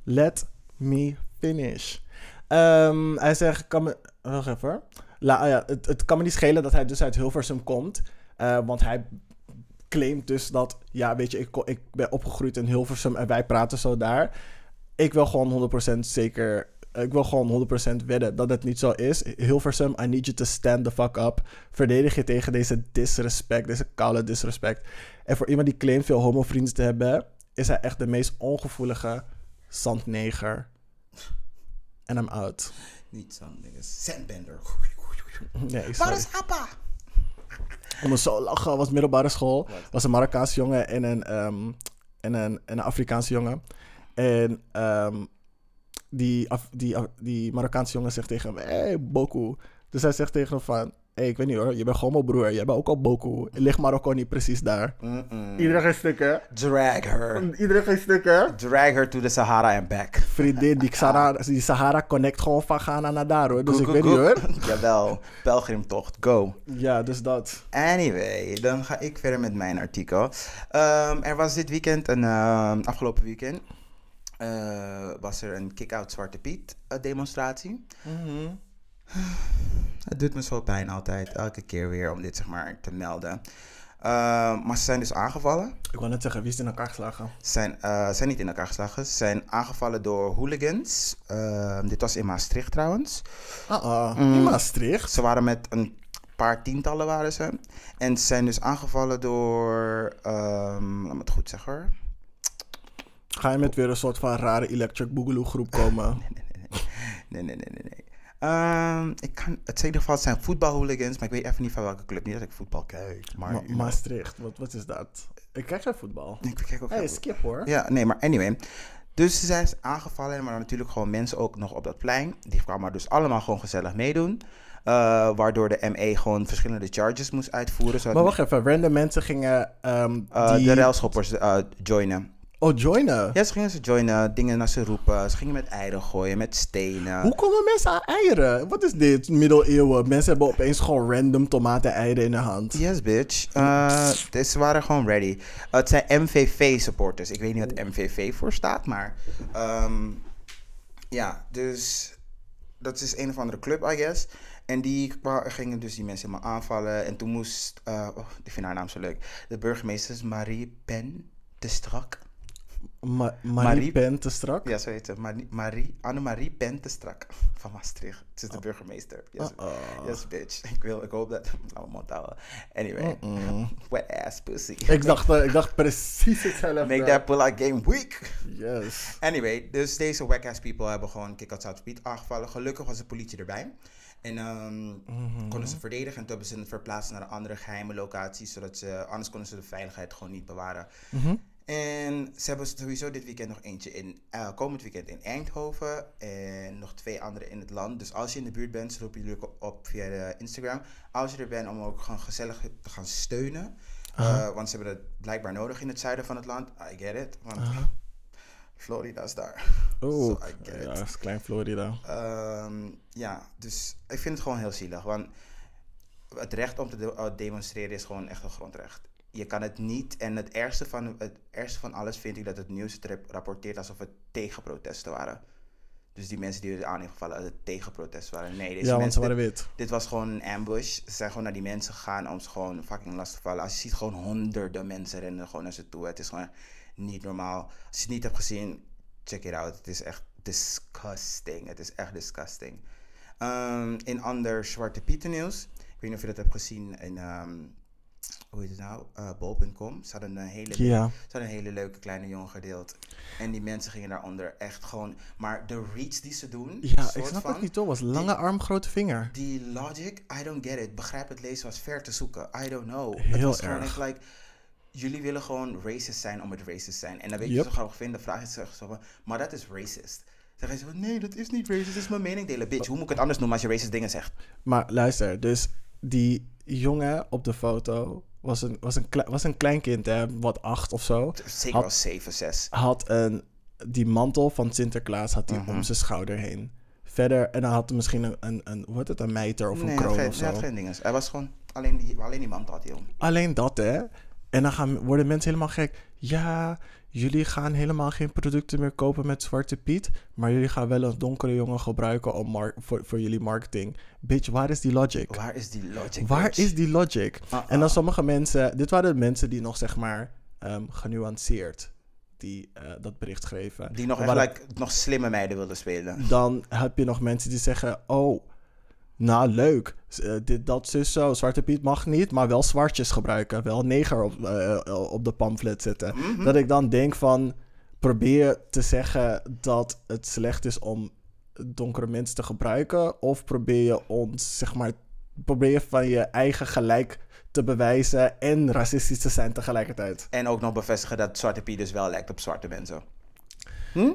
Let me finish. Ehm, hij zegt, kan me... Wacht even. La, ah ja, het, het kan me niet schelen dat hij dus uit Hilversum komt. eh, want hij claimt dus dat... Ja, weet je, ik, ik ben opgegroeid in Hilversum en wij praten zo daar. Ik wil gewoon 100% zeker... Ik wil gewoon 100% wedden dat het niet zo is. Hilversum, I need you to stand the fuck up. Verdedig je tegen deze disrespect, deze koude disrespect. En voor iemand die claimt veel homovrienden te hebben... is hij echt de meest ongevoelige zandneger. En I'm out. Niet zo'n ding. Sandbender. Nee, Waar sorry. is Appa? Ik moest zo lachen. was middelbare school. was een Marokkaanse jongen en een, ehm, en een, en een Afrikaanse jongen. En ehm, die, Af- die, Af- die Marokkaanse jongen zegt tegen hem... Hey, Boku. Dus hij zegt tegen hem van... Hey, ik weet niet hoor, je bent gewoon mijn broer. Jij bent ook al Boku. Ligt Marokko niet precies daar? Iedereen geen stukken. Drag her. Iedereen geen stukken. Drag her to the Sahara and back. Vriendin, die Sahara, die Sahara connect gewoon van Ghana naar daar hoor. Dus Go, ik go, weet go. niet hoor. <laughs> Jawel, pelgrimtocht, go. Ja, dus dat. Anyway, dan ga ik verder met mijn artikel. Ehm, er was dit weekend, een, ehm, afgelopen weekend, eh, was er een kick-out Zwarte Piet eh, demonstratie. <sighs> Het doet me zo pijn altijd, elke keer weer om dit zeg maar te melden. Ehm, maar ze zijn dus aangevallen. Ik wou net zeggen, wie is in elkaar geslagen? Ze zijn, eh, zijn niet in elkaar geslagen. Ze zijn aangevallen door hooligans. Dit was in Maastricht trouwens. Ah, ah. Mm. in Maastricht. Ze waren met een paar tientallen waren ze. En ze zijn dus aangevallen door, ehm, laat me het goed zeggen hoor. Ga je met weer een soort van rare Electric Boogaloo groep komen? <laughs> Nee, nee, nee, nee, nee. Ehm, ik kan, het ieder geval zijn voetbalhooligans, maar ik weet even niet van welke club. Niet dat ik voetbal kijk, maar... Ma-. Maastricht, wat, wat is dat? Ik kijk geen voetbal. Ik kijk ook Hey, skip hoor. Ja, nee, maar anyway. Dus ze zijn aangevallen, maar natuurlijk gewoon mensen ook nog op dat plein. Die kwamen dus allemaal gewoon gezellig meedoen. Eh, waardoor de ME gewoon verschillende charges moest uitvoeren. Zodat Maar wacht even, random mensen gingen ehm eh, de railschoppers eh, joinen. Oh, joinen? Ja, ze gingen ze joinen, dingen naar ze roepen. Ze gingen met eieren gooien, met stenen. Hoe komen mensen aan eieren? Wat is dit? Middeleeuwen. Mensen hebben opeens gewoon random tomaten eieren in hun hand. Yes, bitch. Eh, dus ze waren gewoon ready. het zijn MVV-supporters. Ik weet niet wat MVV voor staat, maar... ehm, ja, dus... Dat is een of andere club, I guess. En die gingen dus die mensen helemaal aanvallen. En toen moest... eh, oh, ik vind haar naam zo leuk. De burgemeester is Marie Pen de Strak. Ma- Marie, Marie- Pen te strak? Ja, zo heet ze. Marie, Marie, Annemarie Pen de Strak van Maastricht. Ze is de burgemeester. Yes, yes, bitch. <laughs> Ik, wil, ik hoop dat... <laughs> Mond houden. Anyway. <laughs> Wet ass pussy. Ik dacht, eh, ik dacht precies hetzelfde. Make that pull-out game weak. Yes. Anyway, dus deze whack ass people hebben gewoon kick-out South aangevallen. Gelukkig was de politie erbij. En ehm, konden ze verdedigen. En toen hebben ze het verplaatst naar een andere geheime locatie. Zodat ze, anders konden ze de veiligheid gewoon niet bewaren. En ze hebben sowieso dit weekend nog eentje in, eh, komend weekend in Eindhoven. En nog twee andere in het land. Dus als je in de buurt bent, roep je jullie op via de Instagram. Als je er bent, om ook gewoon gezellig te gaan steunen. Eh, want ze hebben het blijkbaar nodig in het zuiden van het land. I get it. Want Florida is daar. <laughs> Oeh, So I get ja, dat is klein Florida. Ehm, ja, dus ik vind het gewoon heel zielig. Want het recht om te de- uh, demonstreren is gewoon echt een grondrecht. Je kan het niet. En het ergste van, het ergste van alles vind ik dat het nieuws het rapporteert alsof het tegenprotesten waren. Dus die mensen die werden aangevallen als het tegenprotest waren. Nee, deze Ja, mensen, waren dit, wit. dit was gewoon een ambush. Ze zijn gewoon naar die mensen gegaan om ze gewoon fucking last te vallen. Als je ziet, gewoon honderden mensen rennen gewoon naar ze toe. Het is gewoon niet normaal. Als je het niet hebt gezien, check it out. Het is echt disgusting. Het is echt disgusting. Ehm, in ander Zwarte Pieten nieuws. Ik weet niet of je dat hebt gezien in, ehm, hoe heet het nou, Eh bol.com. Ze hadden een hele Ja. ze hadden een hele leuke kleine jongen gedeeld. En die mensen gingen daaronder echt gewoon... Maar de reads die ze doen... Ja, ik snap van, het niet, toch? Was lange arm, grote vinger. Die logic, I don't get it. Begrijp het lezen was ver te zoeken. I don't know. het Heel was gewoon erg. echt like... Jullie willen gewoon racist zijn om het racist zijn. En dan weet je Yep. zo graag vinden. Vraag je zich zo van, maar dat is racist. Dan zo, nee, dat is niet racist. Dat is mijn mening delen. Bitch, hoe moet ik het anders noemen als je racist dingen zegt? Maar luister, dus die jongen op de foto was een, was een, was een klein kind, hè, wat acht of zo. Zeker Had- wel 7, 6. Had een, die mantel van Sinterklaas had hij Mhm. om zijn schouder heen. Verder, en dan had hij misschien een, een, een hoe heet het, een mijter of een Nee, kroon of zo. had geen dingen. Hij was gewoon... Alleen die, alleen die man had hij om. Alleen dat, hè. En dan gaan, worden mensen helemaal gek. Ja, jullie gaan helemaal geen producten meer kopen met Zwarte Piet. Maar jullie gaan wel een donkere jongen gebruiken om voor, voor jullie marketing. Bitch, waar is die logic? Waar is die logic? Waar bitch? is die logic? En dan sommige mensen, dit waren de mensen die nog zeg maar ehm, genuanceerd die eh, dat bericht schreven. Die nog like, nog slimme meiden wilden spelen. Dan heb je nog mensen die zeggen, oh, nou leuk, eh, dit, dat, zus, zo, Zwarte Piet mag niet, maar wel zwartjes gebruiken, wel neger op, eh, op de pamflet zetten. Mhm. Dat ik dan denk van, probeer te zeggen dat het slecht is om donkere mensen te gebruiken, of probeer je ons, zeg maar, probeer je van je eigen gelijk te bewijzen en racistisch te zijn tegelijkertijd. En ook nog bevestigen dat Zwarte Piet dus wel lijkt op zwarte mensen. Hm?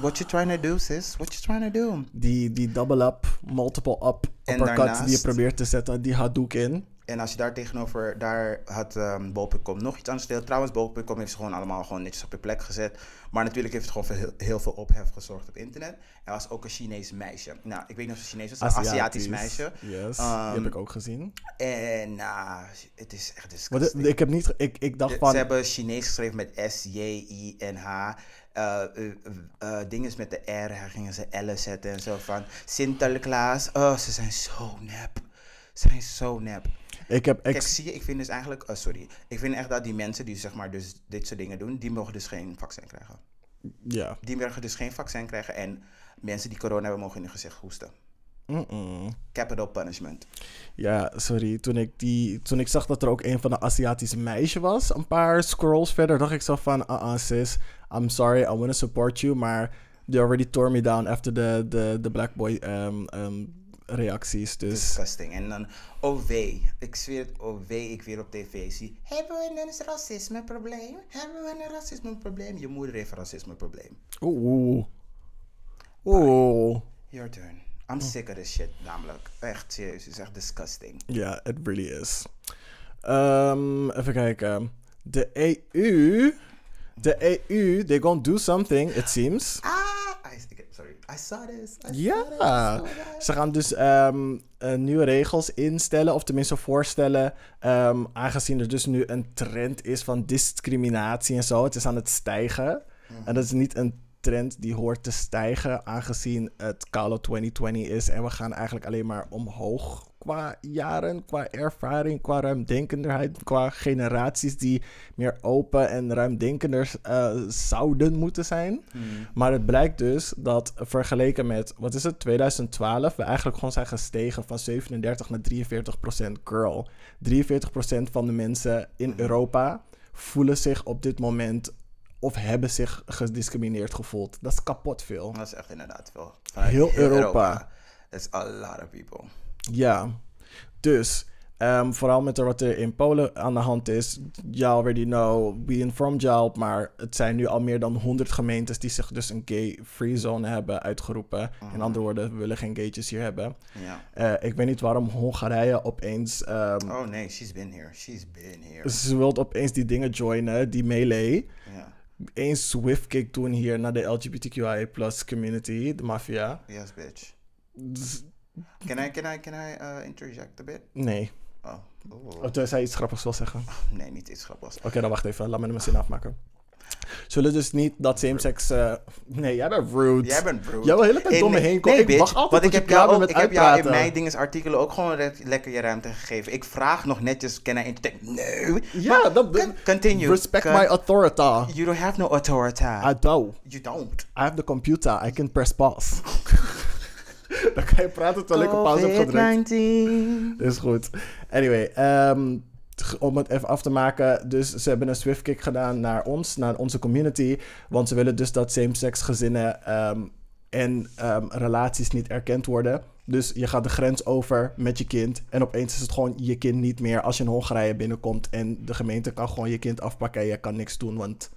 What you trying to do, sis? What you trying to do? Die, die double up, multiple up, uppercut die je daarnaast- probeert te zetten, die Hadouk in. En als je daar tegenover, daar had um, Bol.com nog iets aan gedeeld. Trouwens, Bol.com heeft ze gewoon allemaal gewoon netjes op je plek gezet. Maar natuurlijk heeft het gewoon voor heel, heel veel ophef gezorgd op internet. Er was ook een Chinees meisje. Nou, ik weet niet of ze Chinees was, een Aziatisch meisje. Yes, Ehm, die heb ik ook gezien. En nou, het is echt disgusting. ik heb niet, ik, ik dacht De- van, Ze hebben Chinees geschreven met S-J-I-N-H. Eh eh, eh, dingen met de R, daar gingen ze L zetten en zo van. Sinterklaas. Oh, ze zijn zo nep. Ze zijn zo nep. ik heb, Kijk, zie je, ik vind dus eigenlijk, oh sorry. Ik vind echt dat die mensen die zeg maar dus dit soort dingen doen, die mogen dus geen vaccin krijgen. ja, Die mogen dus geen vaccin krijgen en mensen die corona hebben mogen in hun gezicht hoesten. Mm-mm. Capital punishment. ja, sorry, toen ik, die, toen ik zag dat er ook een van de Aziatische meisje was, een paar scrolls verder, dacht ik zo van, ah uh sis, I'm sorry, I want to support you, maar they already tore me down after de, de, de black boy ehm, ehm, reacties, dus... Disgusting. En dan, oh wee, ik zweer het, oh wee, ik weer op tv zie. Hebben we een racismeprobleem? Hebben we een racismeprobleem? Je moeder heeft een racismeprobleem. Oeh. Oeh. Your turn. I'm sick of this shit, namelijk. Echt serieus, het is echt disgusting. Ja, it really is. Ehm, even kijken. De EU. De EU, they gonna do something, it seems. Ah, I, sorry, I saw this. I saw this, I Ja, saw ze gaan dus ehm, eh, nieuwe regels instellen, of tenminste voorstellen, ehm, aangezien er dus nu een trend is van discriminatie en zo. Het is aan het stijgen. En dat is niet een trend die hoort te stijgen, aangezien het Kalo 2020 is. En we gaan eigenlijk alleen maar omhoog qua jaren, qua ervaring, qua ruimdenkenderheid, qua generaties die meer open en ruimdenkender eh, zouden moeten zijn. Maar het blijkt dus dat vergeleken met, wat is het, 2012, we eigenlijk gewoon zijn gestegen van 37 naar 43 procent girl. 43 procent van de mensen in Europa voelen zich op dit moment of hebben zich gediscrimineerd gevoeld. Dat is kapot veel. Dat is echt inderdaad veel. Heel Europa. That's a lot of people. Ja, dus ehm, vooral met wat er in Polen aan de hand is. You already know, we informed you, maar het zijn nu al meer dan 100 gemeentes die zich dus een gay-free zone hebben uitgeroepen. In andere woorden, we willen geen gaytjes hier hebben. Ja. Eh, ik weet niet waarom Hongarije opeens... ehm, Oh nee, she's been here. She's been here. Ze wil opeens die dingen joinen, die melee. Ja. Een swift kick doen hier naar de LGBTQIA plus community, de maffia. Yes, bitch. Can I, can I, can I uh, interject a bit? nee. Oh. Oeh. Of tenzij je iets grappigs wil zeggen. Nee, niet iets grappigs. Oké, dan wacht even. Laat me mijn zin afmaken. Zullen dus niet dat same-sex... eh, nee, jij bent rude. Jij bent rude. Jij wil hele tijd In- door me heen komen. Nee, ik bitch, wacht altijd want ik heb jou, ook, ik heb jou in mijn dingesartikelen ook gewoon lekker je ruimte gegeven. Ik vraag nog netjes, can I entertain? Nee. Ja, Maar dat... con- Continue. Respect Con- my authority. You don't have no authority. I do. you don't. I have the computer. I can press pause. <laughs> <laughs> Dan kan je praten terwijl ik op pauze heb gedrukt. COVID-19. Is goed. Anyway, ehm, om het even af te maken. Dus ze hebben een swift kick gedaan naar ons, naar onze community. Want ze willen dus dat same-sex gezinnen ehm, en ehm, relaties niet erkend worden. Dus je gaat de grens over met je kind. En opeens is het gewoon je kind niet meer als je in Hongarije binnenkomt. En de gemeente kan gewoon je kind afpakken en je kan niks doen. Want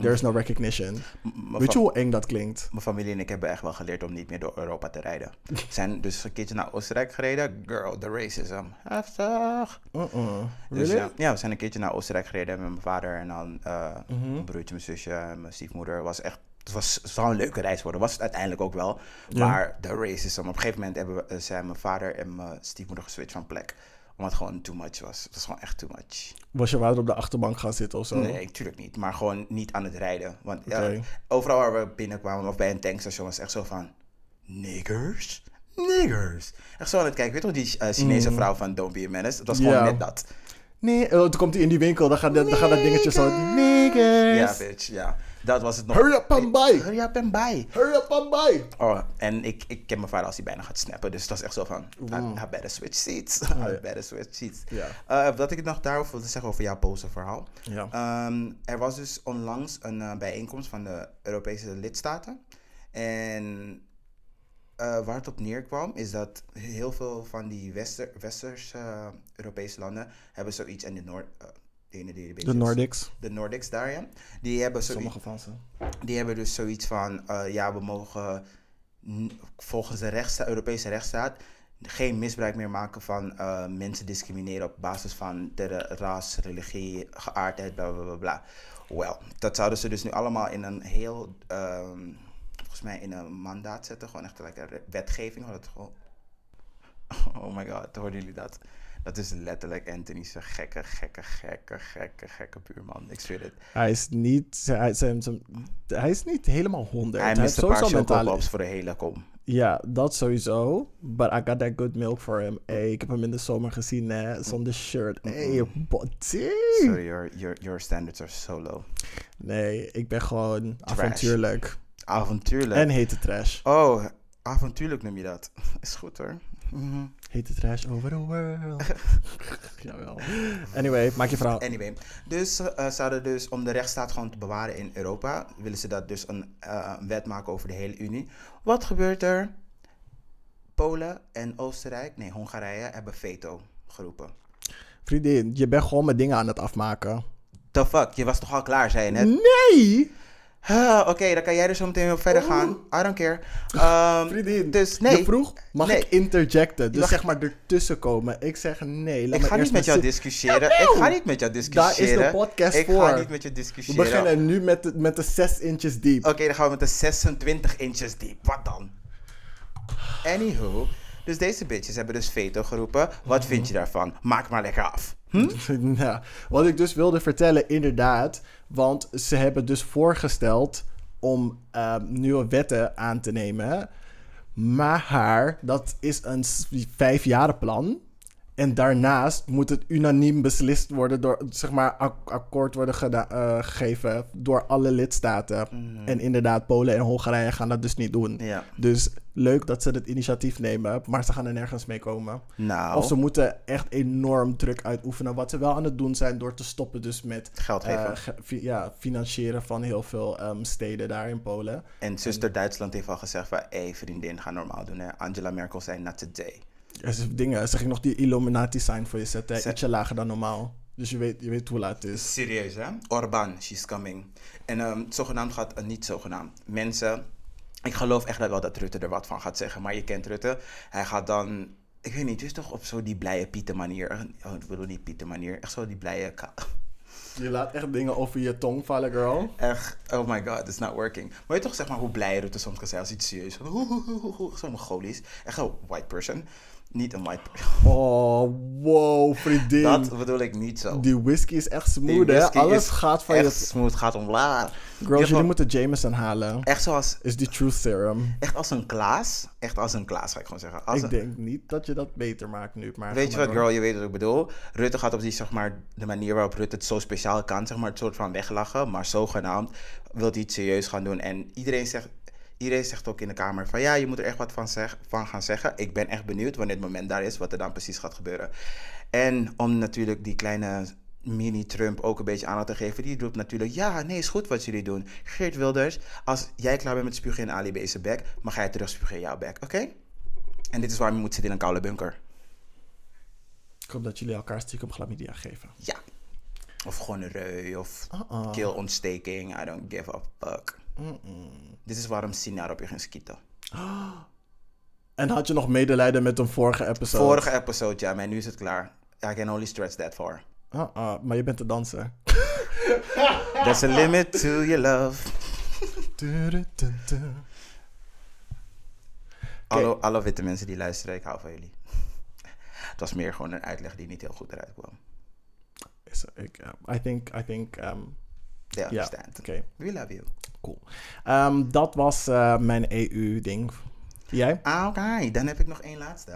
there is no recognition. M- Weet je hoe eng dat klinkt? Mijn familie en ik hebben echt wel geleerd om niet meer door Europa te rijden. We zijn dus een keertje naar Oostenrijk gereden. Girl, the racism. Heftig. Uh-uh. Dus ja, we zijn een keertje naar Oostenrijk gereden met mijn vader en dan eh, Mhm. mijn broertje, mijn zusje en mijn stiefmoeder. Was echt, het was, het zou een leuke reis worden. Was het uiteindelijk ook wel. Ja. Maar de racism. Op een gegeven moment hebben we, eh, zijn mijn vader en mijn stiefmoeder geswitcht van plek. Omdat het gewoon too much was. Het was gewoon echt too much. Was je vader op de achterbank gaan zitten of zo? Nee, tuurlijk niet. Maar gewoon niet aan het rijden. Want ja, overal waar we binnenkwamen of bij een tankstation was het echt zo van... Niggers? Niggers? Echt zo aan het kijken. Weet je toch die eh, Chinese vrouw van Don't Be a Menace? Het was gewoon Mm. Net dat. Nee, oh, toen komt hij in die winkel, dan gaat, dat- dan gaat dat dingetje zo. Niggers. Ja, bitch, ja. Dat was het nog. Hurry up and buy. Hurry up and buy. Hurry up and buy. Oh, en ik, ik ken mijn vader als hij bijna gaat snappen. Dus dat is echt zo van, I, I better switch seats. <laughs> I better switch seats. Ja. Eh, wat ik nog daarover wilde zeggen over jouw boze verhaal. Ja. Ehm, er was dus onlangs een eh, bijeenkomst van de Europese lidstaten. En eh, waar het op neerkwam is dat heel veel van die Wester, Westerse Europese landen hebben zoiets. En de Noord... eh, de ene Nordics. De Nordics daar, ja. Die hebben. Sommige van ze. Die hebben dus zoiets van, eh, ja, we mogen volgens de Europese rechtsstaat geen misbruik meer maken van eh, mensen discrimineren op basis van de ra- ras, religie, geaardheid, bla bla bla bla. Wel, dat zouden ze dus nu allemaal in een heel, ehm, volgens mij in een mandaat zetten, gewoon echt like een wetgeving. <laughs> Oh my god, hoorden jullie dat? Dat is letterlijk Anthony's gekke, gekke, gekke, gekke, gekke buurman. Ik zweer het. Hij is niet, hij, zijn- hij is niet helemaal honderd. Hij heeft mist een paar chocopops voor de hele kom. Ja, dat sowieso. But I got that good milk for him. Hey, ik heb hem in de zomer gezien, hè, zonder shirt. Hey, body. Sorry, your, your, your standards are so low. Nee, ik ben gewoon avontuurlijk. Avontuurlijk. En hete trash. Oh, avontuurlijk noem je dat. <laughs> Is goed hoor. Mhm. Hete trash over the world. <laughs> Jawel. Anyway, maak je verhaal. Anyway, dus eh zouden dus om de rechtsstaat gewoon te bewaren in Europa, willen ze dat dus een eh, een wet maken over de hele Unie. Wat gebeurt er? Polen en Oostenrijk, nee Hongarije, hebben veto geroepen. Vriendin, je bent gewoon met dingen aan het afmaken. The fuck, je was toch al klaar, zei je net? Nee! Oké, dan kan jij er zo meteen op verder gaan. I don't care. Ehm, Vriendin, dus nee. je vroeg, mag Nee. ik interjecten? Dus Mag- zeg maar ertussen komen. Ik zeg nee, laat Ik ga niet met jou discussiëren. Ik ga niet met jou Daar is discussiëren. de podcast ik voor. ga niet met je We discussiëren. beginnen nu met de, met de 6 inches diep. Oké, dan gaan we met de 26 inches diep. Wat dan? Anywho, dus deze bitches hebben dus veto geroepen. Wat vind je daarvan? Maak maar lekker af. Hm? <laughs> Ja, wat ik dus wilde vertellen, inderdaad. Want ze hebben dus voorgesteld om ehm, nieuwe wetten aan te nemen. Maar dat is een vijfjarenplan. En daarnaast moet het unaniem beslist worden door, zeg maar, ak- akkoord worden eh, gegeven door alle lidstaten. En inderdaad, Polen en Hongarije gaan dat dus niet doen. Ja. Dus leuk dat ze het initiatief nemen, maar ze gaan er nergens mee komen. Nou, Of ze moeten echt enorm druk uitoefenen. Wat ze wel aan het doen zijn door te stoppen dus met Geld geven. eh, ge- fi- ja, financieren van heel veel ehm, steden daar in Polen. en zuster Duitsland heeft al gezegd van... Hé hey, vriendin, ga normaal doen. Hè. Angela Merkel zei not today. Er zijn dingen, ze ging nog die Illuminati sign voor je zetten. Ze- Ietsje lager dan normaal. Dus je weet, je weet hoe laat het is. Serieus, hè? Orbán, she's coming. En ehm, zogenaamd gaat, eh, niet zogenaamd, mensen... Ik geloof echt wel dat Rutte er wat van gaat zeggen. Maar je kent Rutte. Hij gaat dan... Ik weet niet, het is toch op zo die blije Pieter manier. Oh, ik bedoel niet Pieter manier. Echt zo die blije... <laughs> Je laat echt dingen over je tong vallen, girl. Echt, oh my god, it's not working. Maar je toch zeg maar hoe blij Rutte soms kan zijn als iets serieus <laughs> is. Zo Mongolisch. Echt een white person. Niet een white. <laughs> Oh, Wow, vriendin. Dat bedoel ik niet zo. Die whisky is echt smooth, hè? Alles gaat van echt je... smooth, gaat omlaag. Girls, jullie moeten Jameson halen. Echt zoals, Is die truth serum. echt als een Klaas. Echt als een Klaas, ga ik gewoon zeggen. Als Ik een- denk niet dat je dat beter maakt nu, maar... Weet je wat, girl, je weet wat ik bedoel. Rutte gaat op die, zeg maar, de manier waarop Rutte het zo speciaal kan, zeg maar, het soort van weglachen. Maar zogenaamd wil hij het serieus gaan doen. En iedereen zegt, iedereen zegt ook in de Kamer van, ja, je moet er echt wat van, zeg, van gaan zeggen. Ik ben echt benieuwd wanneer het moment daar is, wat er dan precies gaat gebeuren. En om natuurlijk die kleine mini-Trump ook een beetje aandacht te geven, die roept natuurlijk, ja, nee, is goed wat jullie doen. Geert Wilders, als jij klaar bent met spugen in Ali B. zijn bek, mag jij terug spugen in jouw bek, oké? En dit is waarom je moet zitten in een koude bunker. Ik hoop dat jullie elkaar stiekem chlamydia geven. Ja. Of gewoon een reu of Uh-uh. keelontsteking. I don't give a fuck. Dit is waarom Sinar op je ging skieten. <gasps> En had je nog medelijden met een vorige episode? Vorige episode, ja, maar nu is het klaar. I can only stretch that far. Uh-uh, maar je bent de danser. <laughs> There's a limit to your love. <laughs> Alle, alle witte mensen die luisteren, ik hou van jullie. <laughs> Het was meer gewoon een uitleg die niet heel goed eruit kwam. Is- ik, eh, I think, I think, um, They ja, oké, We love you. cool. Ehm, dat was eh, mijn EU-ding. Jij? Ah, Oké, dan heb ik nog één laatste.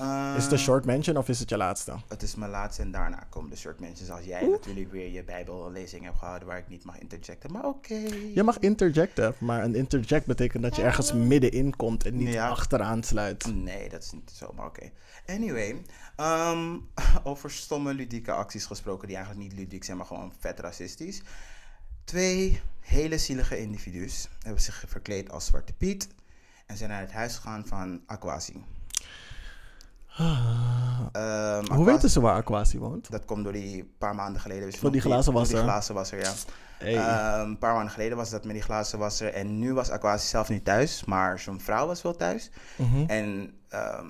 Eh, Is het een short mention of is het je laatste? Het is mijn laatste en daarna komen de short mentions. Als jij natuurlijk weer je bijbellezing hebt gehouden waar ik niet mag interjecten. Maar oké. Je mag interjecten, maar een interject betekent dat je ergens middenin komt en niet Ja. achteraan sluit. Nee, dat is niet zo, maar oké. Anyway, ehm, <laughs> over stomme ludieke acties gesproken die eigenlijk niet ludiek zijn, maar gewoon vet racistisch. Twee hele zielige individu's hebben zich verkleed als Zwarte Piet en zijn naar het huis gegaan van Aquasi. Ehm, Hoe weten ze waar Aquasi woont? Dat komt door die paar maanden geleden. Dus Van die glazenwasser. Die glazenwasser, ja. Hey. Ehm, een paar maanden geleden was dat met die glazenwasser. En nu was Aquasi zelf niet thuis, maar zijn vrouw was wel thuis. Mhm. En ehm,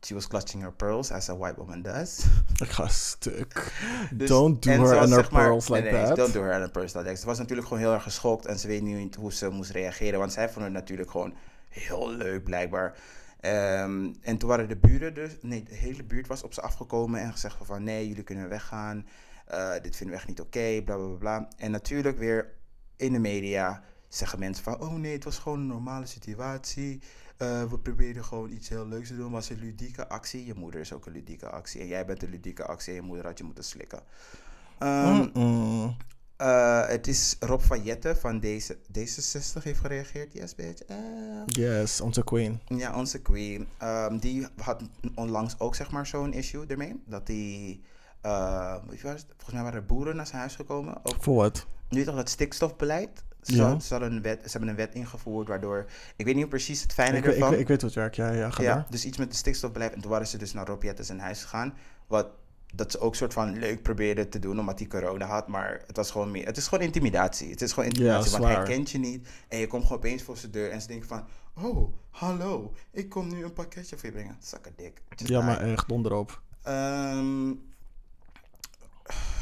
she was clutching her pearls, as a white woman does. <laughs> Ik ga stuk. Dus- Don't do her and her maar- pearls like nee, that. Don't do her and her pearls like that. Ze was natuurlijk gewoon heel erg geschokt en ze weet niet hoe ze moest reageren. Want zij vond het natuurlijk gewoon heel leuk, blijkbaar. Ehm, en toen waren de buren dus, nee, de hele buurt was op ze afgekomen en gezegd van nee, jullie kunnen weggaan. Eh, dit vinden we echt niet oké, bla bla, bla. En natuurlijk weer in de media zeggen mensen van oh nee, het was gewoon een normale situatie. Eh, we probeerden gewoon iets heel leuks te doen. Het was een ludieke actie. Je moeder is ook een ludieke actie. En jij bent een ludieke actie en je moeder had je moeten slikken. Ehm, Mm-mm. eh, het is Rob van Jetten van deze, D66 heeft gereageerd. Yes, bitch. Eh. Yes, onze queen. Ja, onze queen. Ehm, die had onlangs ook zeg maar zo'n issue ermee. Dat die, wat, volgens mij waren er boeren naar zijn huis gekomen. Ook, Voor wat? nu toch dat stikstofbeleid? Ze, Ja. ze, hadden een wet, ze hebben een wet ingevoerd waardoor, ik weet niet precies het fijne Ik, ik, ervan. weet- ik weet wat werk. Ja, ja, ga Ja, dus iets met het stikstofbeleid. En toen waren ze dus naar Rob zijn huis gegaan. Wat dat ze ook soort van leuk probeerden te doen omdat hij corona had. Maar het was gewoon meer. Het is gewoon intimidatie. Het is gewoon intimidatie. want hij kent je niet. En je komt gewoon opeens voor zijn deur en ze denken van. Oh, hallo. Ik kom nu een pakketje voor je brengen. Zak een dik. Ja, maar echt onderop. Ehm,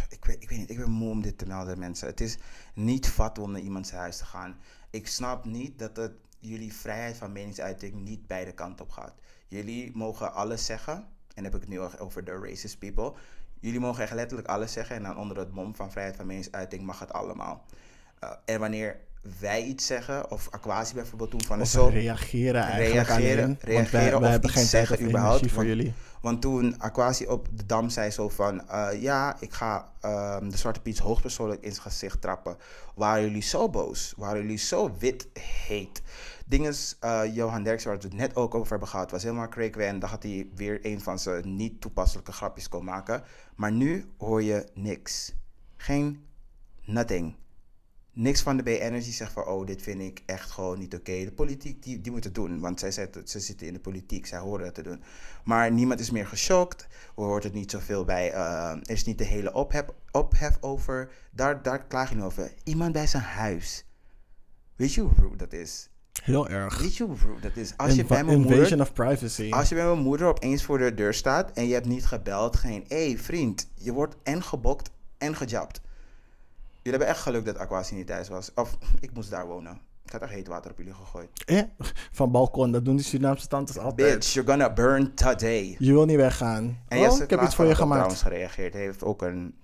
ik, weet, ik weet niet, ik ben moe om dit te melden, mensen. Het is niet vat om naar iemand zijn huis te gaan. Ik snap niet dat het, jullie vrijheid van meningsuiting niet beide kanten op gaat. Jullie mogen alles zeggen, en heb ik het nu over de racist people. Jullie mogen echt letterlijk alles zeggen en dan onder het mom van vrijheid van meningsuiting mag het allemaal. Eh, en wanneer wij iets zeggen, of Aquasi bijvoorbeeld toen van Of zo... reageren eigenlijk reageren-. Want reageren wij, of hebben geen zeggen of überhaupt, energie voor want- jullie. Want toen Aquasi op de Dam zei zo van... eh, ja, ik ga ehm, de Zwarte Piet hoogpersoonlijk in zijn gezicht trappen. Waren jullie zo boos? Waren jullie zo wit heet? Ding is, eh, Johan Derksen, waar we het net ook over hebben gehad... was helemaal Craig Wen. Dan had hij weer een van zijn niet toepasselijke grapjes kon maken. Maar nu hoor je niks. Geen nothing. Niks van de B-Energy zegt van, oh, dit vind ik echt gewoon niet oké. De politiek, die, die moet het doen, want zij zitten, ze zitten in de politiek, zij horen het te doen. Maar niemand is meer geschokt, we hoort het niet zoveel bij, eh, er is niet de hele ophef, ophef over. Daar, daar klaag je over. Iemand bij zijn huis. Weet je hoe rude dat is? Heel erg. Weet je hoe rude dat is? Als je bij mijn Invasion moeder... of privacy. Als je bij mijn moeder opeens voor de deur staat en je hebt niet gebeld, geen, hé hey, vriend, je wordt en gebokt en gejapt. Jullie hebben echt geluk dat Aquasi niet thuis was. Of ik moest daar wonen. Ik had echt heet water op jullie gegooid. Eh? Van balkon, dat doen die Surinaamse tantes altijd. Bitch, you're gonna burn today. Je wil niet weggaan. En oh, ik heb iets voor je gemaakt. trouwens gereageerd. Hij heeft ook een,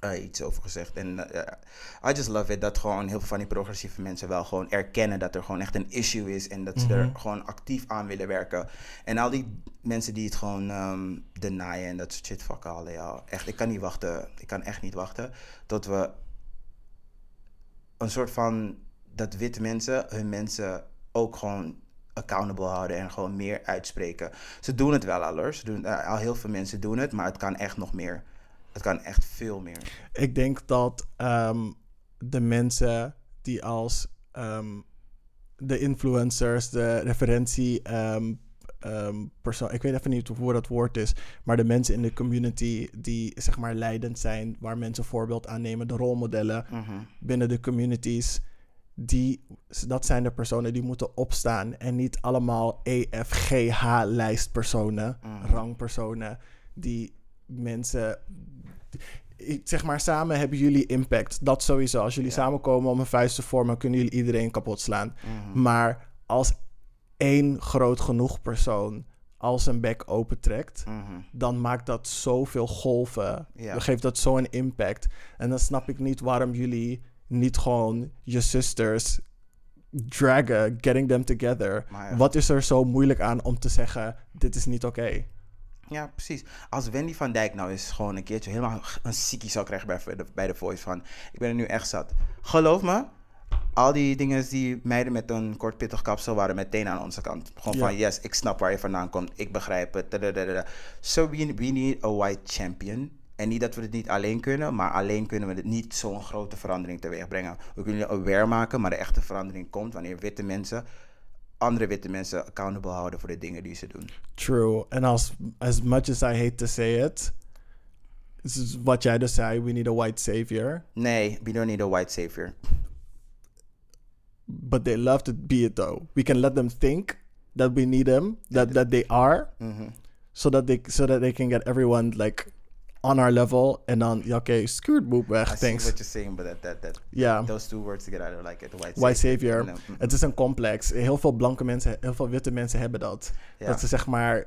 eh, iets over gezegd. En eh, I just love it dat gewoon heel veel van die progressieve mensen wel gewoon erkennen dat er gewoon echt een issue is. En dat ze er gewoon actief aan willen werken. En al die mensen die het gewoon ehm denyen en dat soort shit, fuck al. Echt, ik kan niet wachten. Ik kan echt niet wachten tot we een soort van dat witte mensen hun mensen ook gewoon accountable houden en gewoon meer uitspreken. Ze doen het wel al. Ze doen, eh, al heel veel mensen doen het, maar het kan echt nog meer. Het kan echt veel meer. Ik denk dat ehm, de mensen die als ehm, de influencers, de referentie ehm, ehm, persoon, ik weet even niet hoe dat woord is, maar de mensen in de community die zeg maar leidend zijn, waar mensen voorbeeld aan nemen, de rolmodellen binnen de communities, die, dat zijn de personen die moeten opstaan en niet allemaal EFGH-lijstpersonen, rangpersonen, die mensen zeg maar, samen hebben jullie impact. Dat sowieso. Als jullie samenkomen om een vuist te vormen, kunnen jullie iedereen kapot slaan. Maar als één groot genoeg persoon al zijn bek opentrekt, dan maakt dat zoveel golven. Ja. Dan geeft dat zo'n impact. En dan snap ik niet waarom jullie niet gewoon je sisters draggen, getting them together. Ja. Wat is er zo moeilijk aan om te zeggen, dit is niet oké? Ja, precies. Als Wendy van Dijk nou eens gewoon een keertje helemaal een ziekie zou krijgen bij de, bij de Voice van... Ik ben er nu echt zat. Geloof me, al die dingen die meiden met een kort pittig kapsel waren meteen aan onze kant. Gewoon Ja. van, yes, ik snap waar je vandaan komt. Ik begrijp het. So we, we need a white champion. En niet dat we het niet alleen kunnen, maar alleen kunnen we het niet zo'n grote verandering teweeg brengen. We kunnen je aware maken, maar de echte verandering komt wanneer witte mensen andere witte mensen accountable houden voor de dingen die ze doen. True. En als as much as I hate to say it, this is wat jij dus zei, we need a white savior. Nee, we don't need a white savior. But they love to be it though. We can let them think that we need them, that that they are, so that they so that they can get everyone like on our level. En dan, ja, oké, scoot boop I weg, see thanks. what you're saying, but that, that, that Ja. those two words together, I don't like it. The white, White savior. No, Het is een complex. Heel veel blanke mensen, heel veel witte mensen hebben dat. Ja. Dat ze zeg maar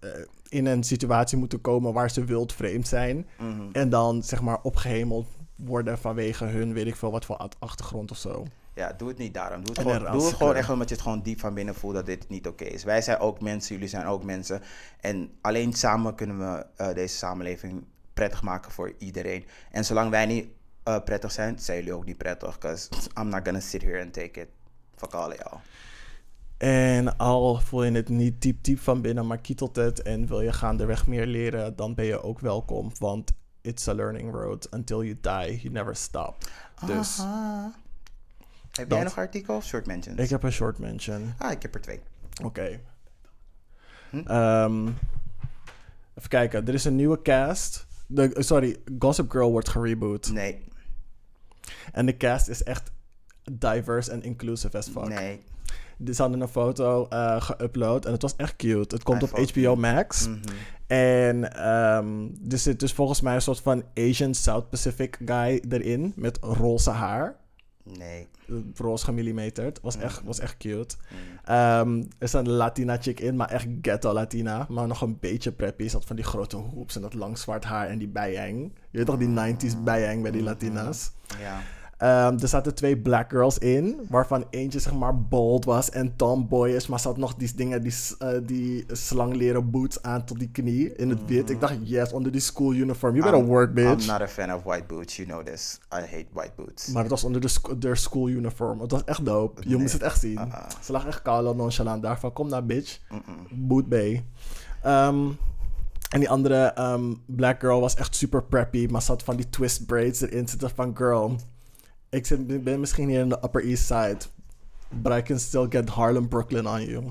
eh, in een situatie moeten komen waar ze wild vreemd zijn. Mhm. En dan zeg maar opgehemeld worden vanwege hun, weet ik veel wat voor ach- achtergrond of zo. Ja, doe het niet daarom. Doe het, En gewoon, doe het gewoon echt omdat je het gewoon diep van binnen voelt dat dit niet oké is. Wij zijn ook mensen, jullie zijn ook mensen. En alleen samen kunnen we eh, deze samenleving prettig maken voor iedereen. En zolang wij niet eh, prettig zijn, zijn jullie ook niet prettig. Because I'm not gonna sit here and take it. Fuck all y'all. En al voel je het niet diep diep van binnen, maar kietelt het en wil je gaandeweg meer leren, dan ben je ook welkom. Want it's a learning road. Until you die, you never stop. Dus Aha. Heb Dat. jij nog artikels? Short mentions. ik heb een short mention. Ah, ik heb er twee. Oké. Hm? Ehm, even kijken. Er is een nieuwe cast. De, sorry, Gossip Girl wordt gereboot. Nee, En de cast is echt diverse en inclusive as fuck. nee. Ze hadden een foto eh geüpload en het was echt cute. Het komt I op HBO you. Max. Mhm. En ehm, er zit dus volgens mij een soort van Asian South Pacific guy erin met roze haar. Nee. Roze gemillimeterd. Was echt, was echt cute. Ehm, er staat een Latina chick in, maar echt ghetto Latina. Maar nog een beetje preppy. Ze had van die grote hoops en dat lang zwart haar en die bijeng. Je weet toch die 90s bijeng bij die Latina's. Ja. Ehm, er zaten twee black girls in, waarvan eentje zeg maar bold was en tomboyish, maar ze had nog die dingen, die, eh, die slangleren boots aan tot die knie in het wit. Ik dacht, yes, onder die school uniform. You better work, bitch. I'm not a fan of white boots. You know this. I hate white boots. Maar het was onder de their school uniform. Het was echt dope. Je Nee. moest het echt zien. Uh-uh. Ze lag echt kaal en nonchalant daarvan. Kom naar, bitch. Boot bay. Ehm, en die andere ehm, black girl was echt super preppy, maar zat van die twist braids erin. Zitten van, girl, ik zit, ben misschien hier in de Upper East Side, but I can still get Harlem, Brooklyn on you.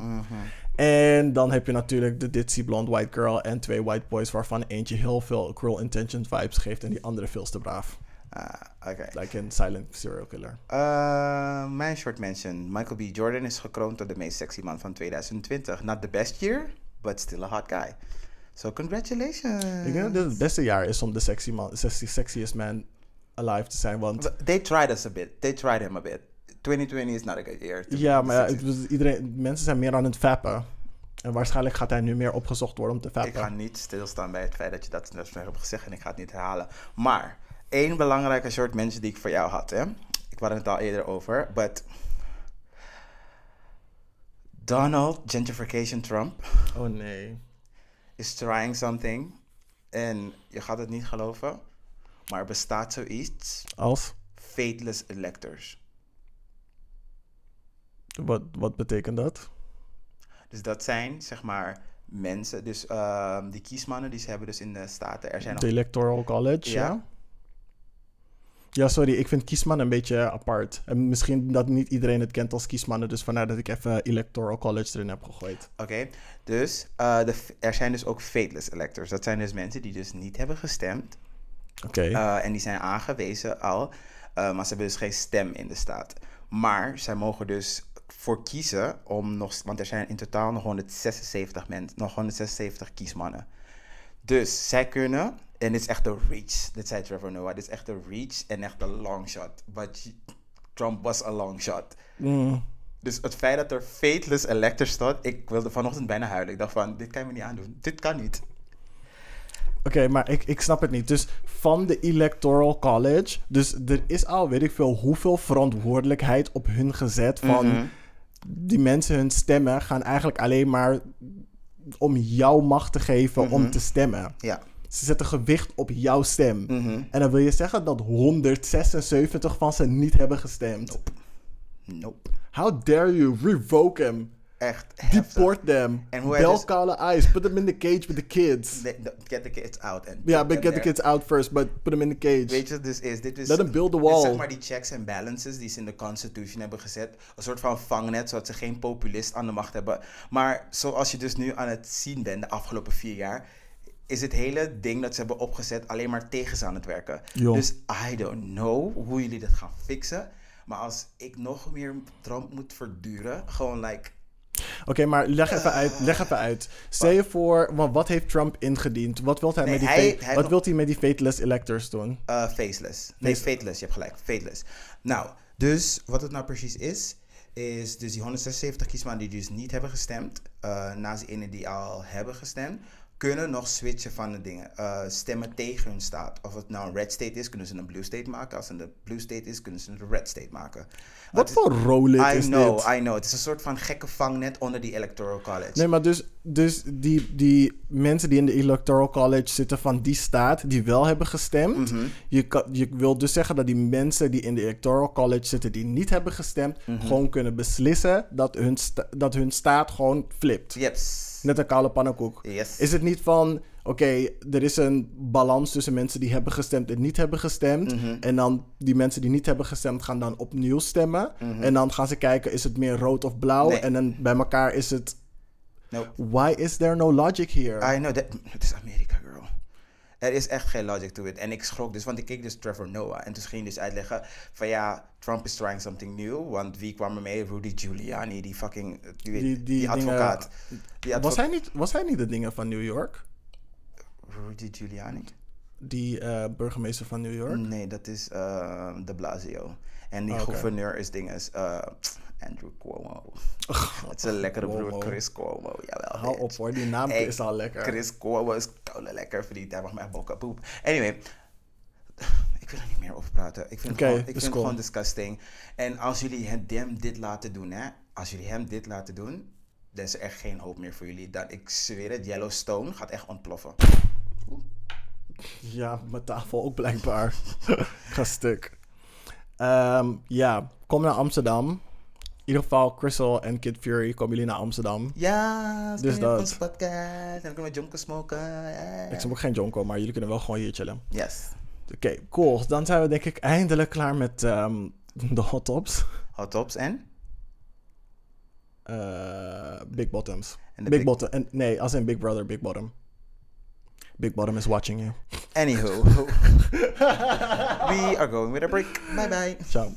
En dan heb je natuurlijk de ditzy blonde white girl en twee white boys, waarvan eentje heel veel Cruel Intention vibes geeft en die andere veel te braaf. Ah, Oké. Like een silent serial killer. Uh, mijn short mention. Michael B. Jordan is gekroond tot de meest sexy man van 2020. Not the best year, but still a hot guy. So congratulations. Ik denk dat dit het beste jaar is om de sexy man, sexy, sexiest man alive te zijn, want They tried us a bit. They tried him a bit. 2020 is not a good year. Ja, maar ja, iedereen, mensen zijn meer aan het vappen. En waarschijnlijk gaat hij nu meer opgezocht worden om te Ik vappen. ga niet stilstaan bij het feit dat je dat net hebt gezegd en ik ga het niet herhalen. Maar één belangrijke soort mensen die ik voor jou had, hè. Ik had het al eerder over, but Donald Gentrification Trump Oh nee. is trying something. En je gaat het niet geloven, maar er bestaat zoiets. Als? Fateless electors. Wat, wat betekent dat? Dus dat zijn, zeg maar, mensen, dus ehm, die kiesmannen die ze hebben dus in de staten. Er zijn nog De Electoral College, ja. Ja. ja? sorry, ik vind kiesman een beetje apart. En misschien dat niet iedereen het kent als kiesmannen, dus vandaar dat ik even Electoral College erin heb gegooid. Oké, dus eh, de, er zijn dus ook fateless electors. Dat zijn dus mensen die dus niet hebben gestemd. Oké. eh, en die zijn aangewezen al, eh, maar ze hebben dus geen stem in de staat. Maar zij mogen dus voor kiezen om nog... Want er zijn in totaal nog 176 mensen, nog 176 kiesmannen. Dus zij kunnen... En dit is echt de reach. Dit zei Trevor Noah. Dit is echt de reach en echt de long shot. But Trump was a long shot. Mm. Dus het feit dat er fateless electors staat, ik wilde vanochtend bijna huilen. Ik dacht van, dit kan je me niet aandoen. Dit kan niet. Oké, maar ik, ik snap het niet. Dus van de Electoral College, dus er is al weet ik veel hoeveel verantwoordelijkheid op hun gezet van Mhm. die mensen hun stemmen gaan eigenlijk alleen maar om jouw macht te geven om te stemmen. Ja. Ze zetten gewicht op jouw stem. Mhm. En dan wil je zeggen dat 176 van ze niet hebben gestemd. Nope. How dare you revoke hem? Echt heftig. Deport them. Hij Bel dus- kale eyes. Put them in the cage with the kids. They- Get the kids out. And Ja, put but get the kids out first, but put them in the cage. Weet je wat dus is? Dit is Let them build the dit wall. zeg maar die checks en balances die ze in de Constitution hebben gezet. Een soort van vangnet, zodat ze geen populist aan de macht hebben. Maar zoals je dus nu aan het zien bent de afgelopen vier jaar... is het hele ding dat ze hebben opgezet alleen maar tegen ze aan het werken. Dus I don't know hoe jullie dat gaan fixen. Maar als ik nog meer Trump moet verduren, gewoon like... Oké, maar leg even uit. Leg even uit. Stel je voor, want wat heeft Trump ingediend? Wat wil hij, Nee, met, die hij- hij wat nog- wil hij met die fateless electors doen? Uh, faceless. Nee, Face- fateless. Je hebt gelijk. Fateless. Nou, dus wat het nou precies is, is dus die 176 kiesmannen die dus niet hebben gestemd, uh, naast die ene die al hebben gestemd, kunnen nog switchen van de dingen. Uh, stemmen tegen hun staat. Of het nou een red state is, kunnen ze een blue state maken. Als het een blue state is, kunnen ze een red state maken. Wat Het is- voor rolet I is know, dit? I know. Het is een soort van gekke vangnet onder die electoral college. Nee, maar dus, dus die, die mensen die in de Electoral College zitten van die staat, die wel hebben gestemd. Mhm. je, kan, je wil dus zeggen dat die mensen die in de Electoral College zitten, die niet hebben gestemd, Mhm. gewoon kunnen beslissen dat hun, dat hun staat gewoon flipt. Yes. Net een koude pannenkoek. Yes. Is het niet van, oké, er is een balans tussen mensen die hebben gestemd en niet hebben gestemd. Mhm. En dan die mensen die niet hebben gestemd gaan dan opnieuw stemmen. En dan gaan ze kijken, is het meer rood of blauw? Mhm. Nee. En dan bij elkaar is het, Nope. why is there no logic here? I know that. Het is Amerika. Er is echt geen logic to it. En ik schrok dus, want ik keek dus Trevor Noah. En toen ging hij dus uitleggen van ja, Trump is trying something new. Want wie kwam er mee? Rudy Giuliani, die fucking, die, weet- Die- die, advocaat. Die was, hij niet, was hij niet de dingen van New York? Rudy Giuliani? Die eh, burgemeester van New York? Nee, dat is eh, de Blasio. En die Oh, gouverneur is dinges. eh, Andrew Cuomo. Het is een lekkere broer, Cuomo. Chris Cuomo. Jawel. Hou op hoor, die naam Hey, is al lekker. Chris Cuomo is koude lekker verdiend. Hij mag mij bokken poep. Anyway, ik wil er niet meer over praten. Ik vind, het, gewoon, ik vind cool. gewoon disgusting. En als jullie hem dit laten doen, hè. Als jullie hem dit laten doen, dan is er echt geen hoop meer voor jullie. Dan, ik zweer het, Yellowstone gaat echt ontploffen. Ja, mijn tafel ook blijkbaar. <laughs> Ga stuk. Ehm, ja, kom naar Amsterdam. In ieder geval, Crystal en Kid Fury komen jullie naar Amsterdam. Ja, Dus dat. onze podcast. En dan kunnen we jonken smoken. Ja. Ik ook geen jonko, maar jullie kunnen wel gewoon hier chillen. Yes. Oké, cool. Dan zijn we denk ik eindelijk klaar met ehm, <laughs> de hot tops. Hot tops en? Eh, big bottoms. Big- bottom. En, nee, als in Big Brother, Big Bottom. Big Bottom is watching you. Anywho. <laughs> We are going with a break. Bye bye. Ciao.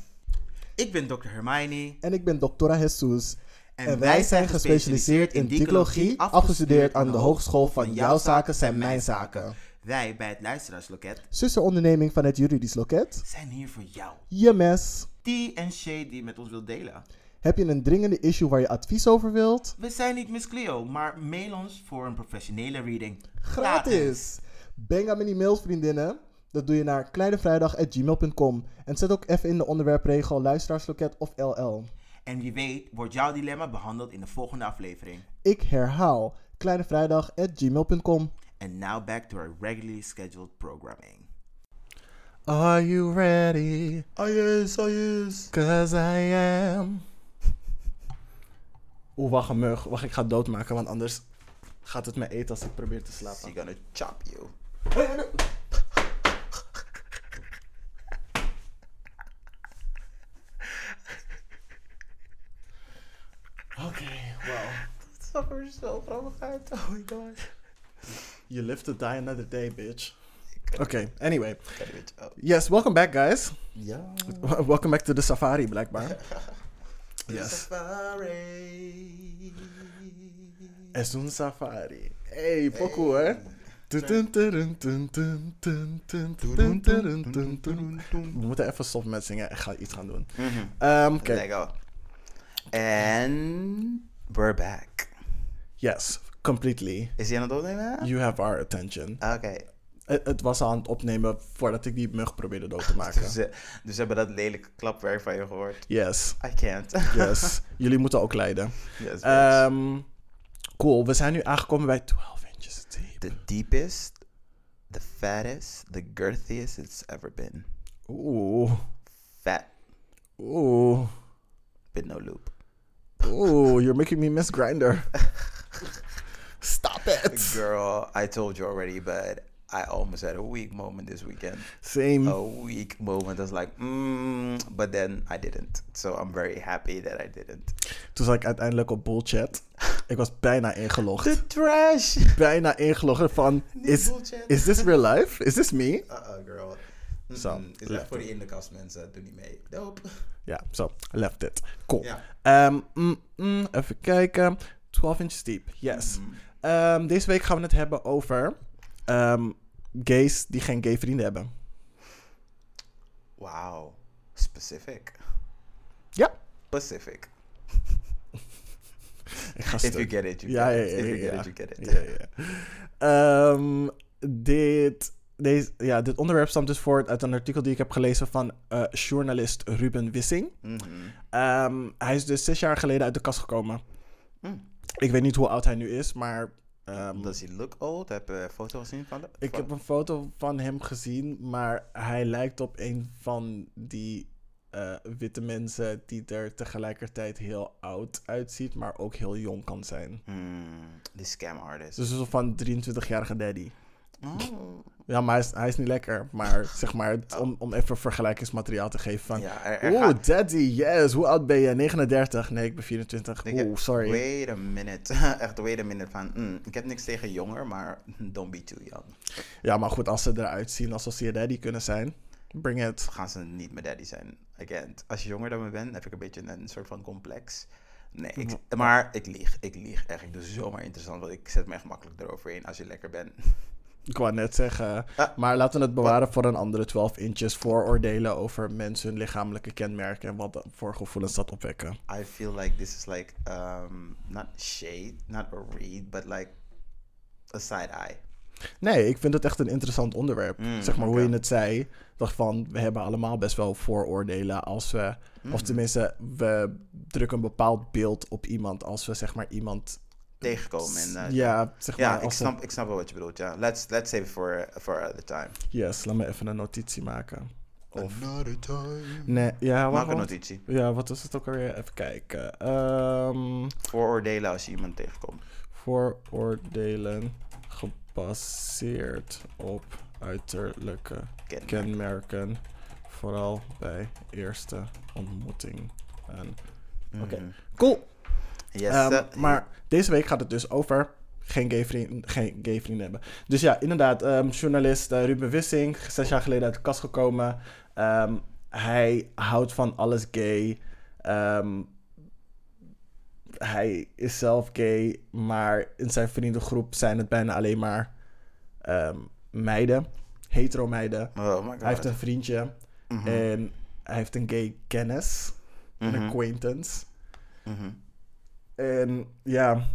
Ik ben Dr. Hermione. En ik ben Doctora Jesus. En wij zijn gespecialiseerd in dicologie, afgestudeerd aan de Hogeschool van Jouw Zaken zijn Mijn Zaken. Wij bij het Luisteraarsloket Zusteronderneming van het Juridisch Loket. zijn hier voor jou. Je mes. tea en shade die met ons wilt delen. Heb je een dringende issue waar je advies over wilt? We zijn niet Miss Cleo, maar mail ons voor een professionele reading. Gratis! Bang aan mijn e-mails, vriendinnen. Dat doe je naar kleinevrijdag.gmail.com. En zet ook even in de onderwerpregel luisteraarsloket of LL. En wie weet wordt jouw dilemma behandeld in de volgende aflevering. Ik herhaal kleinevrijdag.gmail.com. And now back to our regularly scheduled programming. Are you ready? Oh yes, oh yes. Cause I am. <laughs> Oeh, wacht een mug. Wacht, ik ga doodmaken, want anders gaat het me eten als ik probeer te slapen. She gonna chop you. okay, wow. Dat zag er zo grappig uit. Oh my god. You live to die another day, bitch. Okay, anyway. Oh. Yes, welcome back, guys. Yeah. <laughs> Welcome back to the safari, blijkbaar. <laughs> the yes. Safari. Es safari. Hey, poco, hè? We moeten even stop met zingen Ik ga iets gaan doen. Mhm. Ehm, And we're back. yes, completely. Is hij aan het opnemen? You have our attention. Oké. Het, het was aan het opnemen voordat ik die mug probeerde dood te <laughs> maken. Dus, eh, dus we hebben dat lelijke klapwerk van je gehoord. Yes, I can't. <laughs> yes. Jullie moeten ook lijden. yes. Ehm, cool, we zijn nu aangekomen bij 12 inches deep. the deepest, the fattest, the girthiest it's ever been. Oeh, Fat, oeh, with no loop. Oeh, you're making me miss Grinder. <laughs> Stop it. Girl, I told you already, but I almost had a weak moment this weekend. Same. A weak moment. I was like, mm, but then I didn't. So I'm very happy that I didn't. Toen zat ik uiteindelijk op bullchat. <laughs> Ik was bijna ingelogd. The trash. Bijna ingelogd van, is, is this real life? Is this me? Uh-uh, girl. Zo, Mm-mm. Is dat voor die in de kast mensen? Doe niet mee. Nope. Ja, zo, left it. Cool. Ehm, mm, mm, even kijken. 12 inches deep, yes. Mhm. Ehm, deze week gaan we het hebben over ehm, gays die geen gay vrienden hebben. Wow. Specific. Ja, Specific. <laughs> ik ga If stuk. you get it, you Ja, get ja, it. ja, If you get it, you get it. Ja, ja. Dit, deze, ja, dit onderwerp stamt dus voort uit een artikel die ik heb gelezen van eh, journalist Ruben Wissing. Mhm. Ehm, hij is dus zes jaar geleden uit de kast gekomen. Mm. Ik weet niet hoe oud hij nu is, maar ehm, Does he look old? Heb je een foto gezien van de? ik heb een foto van hem gezien, maar hij lijkt op een van die eh, witte mensen die er tegelijkertijd heel oud uitziet, maar ook heel jong kan zijn. Hmm, die scam artist. Dus een van 23-jarige daddy. Oh. Ja, maar hij is, hij is niet lekker. Maar zeg maar, om, om even vergelijkingsmateriaal te geven van... Ja, Oeh, gaat- daddy, yes. Hoe oud ben je? 39? Nee, ik ben 24. ik heb- Oeh, sorry. Wait a minute. <laughs> Echt, wait a minute. Van, mm, ik heb niks tegen jonger, maar don't be too young. Ja, maar goed, als ze eruit zien alsof ze je daddy kunnen zijn, bring it. Gaan ze niet mijn daddy zijn. Again, als je jonger dan me bent, heb ik een beetje een soort van complex. Nee, ik, maar ik lieg. Ik lieg echt. Ik doe zomaar interessant, want ik zet me echt makkelijk eroverheen als je lekker bent. <laughs> Ik wou net zeggen. Maar laten we het bewaren voor een andere 12 inches vooroordelen over mensen, hun lichamelijke kenmerken en wat dat voor gevoelens dat opwekken. I feel like this is like, um, not shade, not a read, but like a side eye. Nee, ik vind het echt een interessant onderwerp. Mm, zeg maar hoe je het zei. Dacht van, we hebben allemaal best wel vooroordelen als we... Mm. Of tenminste, we drukken een bepaald beeld op iemand als we zeg maar iemand... Tegenkomen. En, uh, ja, zeg maar... Ja, ik snap, ik snap wel wat je bedoelt. Ja, let's, let's save it for, for another time. Yes, laat me even een notitie maken. Of... Another time. Nee, ja, Maak een notitie. Ja, wat is het ook alweer? Even kijken. Ehm, Vooroordelen als je iemand tegenkomt. vooroordelen gebaseerd op uiterlijke Ken. kenmerken. Vooral bij eerste ontmoeting. En... Oké, Mhm. cool. Yes, Ehm, eh, maar deze week gaat het dus over geen gay vrienden, geen gay vrienden hebben. Dus ja, inderdaad, ehm, journalist eh, Ruben Wissing, zes jaar geleden uit de kast gekomen. Ehm, hij houdt van alles gay. Hij is zelf gay, maar in zijn vriendengroep zijn het bijna alleen maar meiden, hetero meiden. Oh my god. Hij heeft een vriendje Mhm. en hij heeft een gay kennis, een Mhm. acquaintance. Mhm. En ja,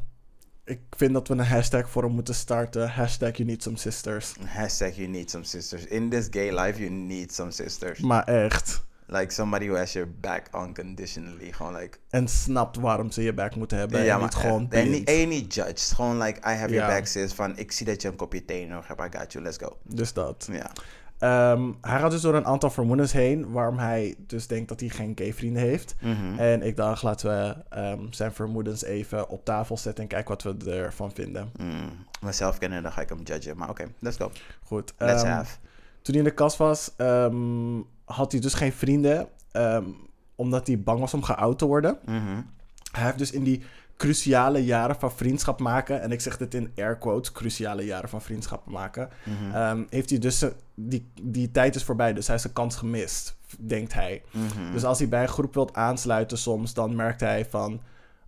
ik vind dat we een hashtag voor hem moeten starten. Hashtag you need some sisters. Hashtag you need some sisters. In this gay life, you need some sisters. Maar echt. Like somebody who has your back unconditionally. Gewoon like... En snapt waarom ze je back moeten hebben. ja, en niet gewoon. En niet, en niet judged. Gewoon like, I have your back sis. Van, ik zie dat je een kopje thee nodig hebt. I got you, let's go. Dus dat. Ja. Ehm, hij gaat dus door een aantal vermoedens heen. Waarom hij dus denkt dat hij geen gay vrienden heeft. Mhm. En ik dacht, laten we ehm, zijn vermoedens even op tafel zetten. En kijken wat we ervan vinden. Mm. Mezelf kennen, dan ga ik hem judgen. Maar oké, let's go. Goed. Let's ehm, have. Toen hij in de kast was, had hij dus geen vrienden. omdat hij bang was om geout te worden. Mhm. Hij heeft dus in die cruciale jaren van vriendschap maken, en ik zeg dit in air quotes, cruciale jaren van vriendschap maken, Mhm. ehm, heeft hij dus, zijn- die, die tijd is voorbij, dus hij is zijn kans gemist, denkt hij. Mhm. Dus als hij bij een groep wilt aansluiten soms, dan merkt hij van,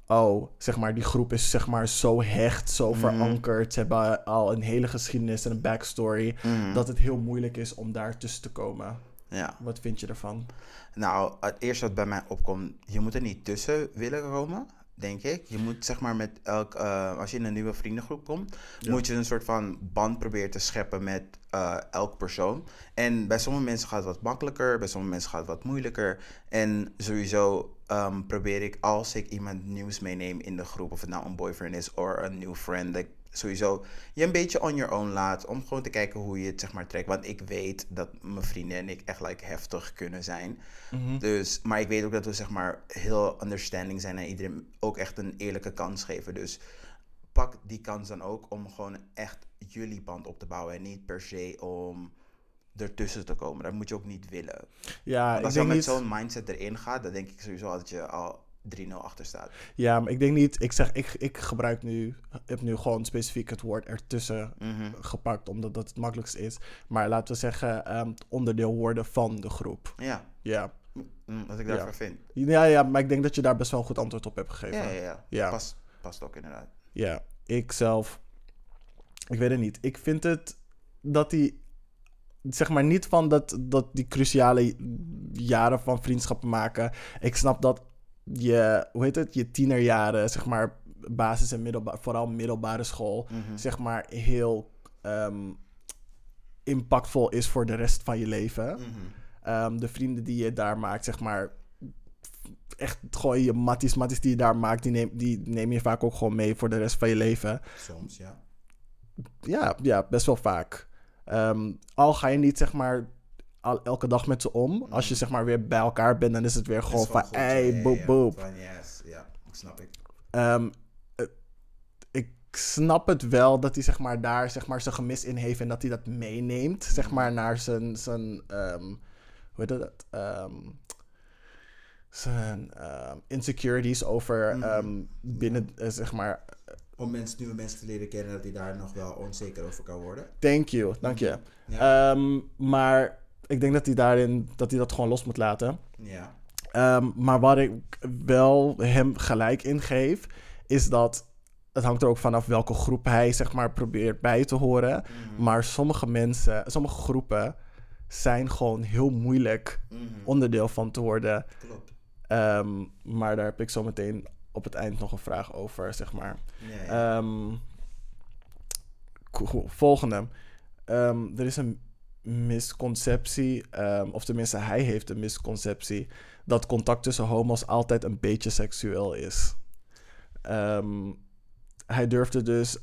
oh, zeg maar, die groep is zeg maar zo hecht, zo Mhm. verankerd, ze hebben al een hele geschiedenis en een backstory, dat het heel moeilijk is om daar tussen te komen. Ja. Wat vind je ervan? Nou, het eerste wat bij mij opkomt, je moet er niet tussen willen komen, denk ik. Je moet zeg maar met elk, eh, als je in een nieuwe vriendengroep komt, Ja. moet je een soort van band proberen te scheppen met eh, elk persoon. En bij sommige mensen gaat het wat makkelijker, bij sommige mensen gaat het wat moeilijker. En sowieso ehm, probeer ik, als ik iemand nieuws meeneem in de groep, of het nou een boyfriend is of een nieuw friend, dat ik sowieso je een beetje on your own laat. Om gewoon te kijken hoe je het zeg maar trekt. Want ik weet dat mijn vrienden en ik echt like, heftig kunnen zijn. Dus, maar ik weet ook dat we zeg maar heel understanding zijn en iedereen ook echt een eerlijke kans geven. Dus pak die kans dan ook om gewoon echt jullie band op te bouwen. En niet per se om ertussen te komen. Dat moet je ook niet willen. Ja, Want als je met niet... zo'n mindset erin gaat, dan denk ik sowieso dat je al 3-0 achter staat. Ja, maar ik denk niet. Ik zeg, ik, ik gebruik nu. heb nu gewoon specifiek het woord ertussen Mhm. gepakt, omdat dat het makkelijkst is. Maar laten we zeggen, ehm, het onderdeel worden van de groep. Ja, Ja. mm, wat ik Ja. daarvan vind. ja, ja, maar ik denk dat je daar best wel een goed antwoord op hebt gegeven. Ja, ja, ja. Ja. Past, past ook inderdaad. Ja, ik zelf. Ik weet het niet. Ik vind het dat die. Zeg maar niet van dat, dat die cruciale jaren van vriendschappen maken. Ik snap dat je, hoe heet het, je tienerjaren, zeg maar basis- en middelbaar, vooral middelbare school, Mhm. zeg maar heel ehm, impactvol is voor de rest van je leven. Mhm. Ehm, de vrienden die je daar maakt, zeg maar. Echt gewoon je matties, matties die je daar maakt, die neem, die neem je vaak ook gewoon mee voor de rest van je leven. Soms, ja. Ja, ja best wel vaak. Ehm, al ga je niet, zeg maar, al, elke dag met ze om. Als je, zeg maar, weer bij elkaar bent, dan is het weer gewoon van, hey, boep, boep. Yes, ja, snap ik. Ehm, eh, ik snap het wel dat hij, zeg maar, daar, zeg maar, zijn gemis in heeft en dat hij dat meeneemt, zeg maar, naar zijn, zijn ehm, hoe heet dat? Zijn insecurities over Mhm. binnen, eh, zeg maar, Om mensen, nieuwe mensen te leren kennen, dat hij daar nog wel onzeker over kan worden. thank you, dank je. Ja. Ehm, maar ik denk dat hij daarin, dat hij dat gewoon los moet laten. ja. Ehm, maar waar ik wel hem gelijk in geef, is dat het hangt er ook vanaf welke groep hij zeg maar probeert bij te horen. Mhm. Maar sommige mensen, sommige groepen zijn gewoon heel moeilijk Mhm. onderdeel van te worden. Klopt. Ehm, maar daar heb ik zo meteen op het eind nog een vraag over, zeg maar. Ja. Ehm, cool. Volgende. Ehm, er is een misconceptie, ehm, of tenminste hij heeft een misconceptie, dat contact tussen homo's altijd een beetje seksueel is. Hij durfde dus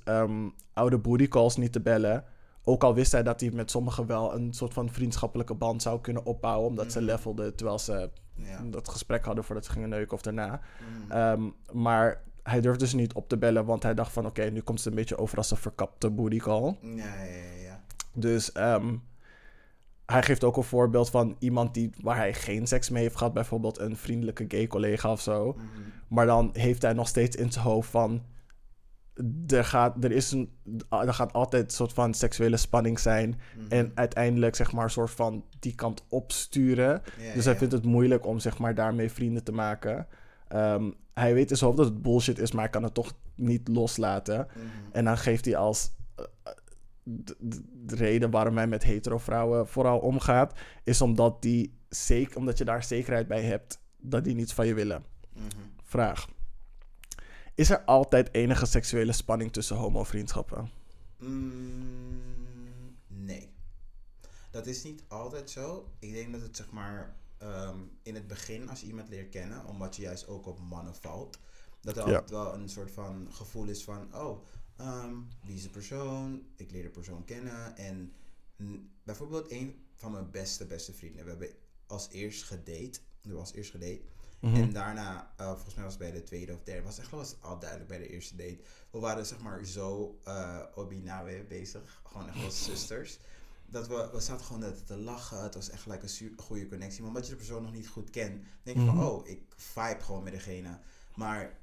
oude booty calls niet te bellen. Ook al wist hij dat hij met sommigen wel een soort van vriendschappelijke band zou kunnen opbouwen, omdat ze Mhm. levelden terwijl ze ja. dat gesprek hadden voordat ze gingen neuken of daarna. Mhm. Ehm, maar hij durfde ze niet op te bellen, want hij dacht van... oké, nu komt ze een beetje over als een verkapte booty call. ja, ja, ja. Dus ehm, hij geeft ook een voorbeeld van iemand die, waar hij geen seks mee heeft gehad. Bijvoorbeeld een vriendelijke gay collega of zo. Mhm. Maar dan heeft hij nog steeds in zijn hoofd van... Er gaat, er, is een, er gaat altijd een soort van seksuele spanning zijn. Mhm. En uiteindelijk zeg maar een soort van die kant opsturen. Ja, Dus hij ja. vindt het moeilijk om zeg maar daarmee vrienden te maken. Ehm, hij weet in zijn hoofd dat het bullshit is, maar hij kan het toch niet loslaten. Mhm. En dan geeft hij als eh, de, de- de reden waarom hij met hetero vrouwen vooral omgaat, is omdat die zeker, omdat je daar zekerheid bij hebt dat die niets van je willen. Mhm. Vraag. Is er altijd enige seksuele spanning tussen homo-vriendschappen? Mm, nee. Dat is niet altijd zo. Ik denk dat het zeg maar ehm, in het begin, als je iemand leert kennen, omdat je juist ook op mannen valt, dat er Ja. altijd wel een soort van gevoel is van, oh, ehm wie is de persoon? Ik leer de persoon kennen. En bijvoorbeeld een van mijn beste, beste vrienden, we hebben als eerst gedate. We hebben als eerst gedate. Mhm. En daarna, eh, volgens mij was het bij de tweede of derde, was echt was al duidelijk bij de eerste date. We waren zeg maar zo uh, obinawe bezig, gewoon echt als <laughs> zusters. Dat we, we zaten gewoon net te lachen, het was echt gelijk een goede connectie. Maar omdat je de persoon nog niet goed kent, denk je Mhm. van, oh, ik vibe gewoon met degene. Maar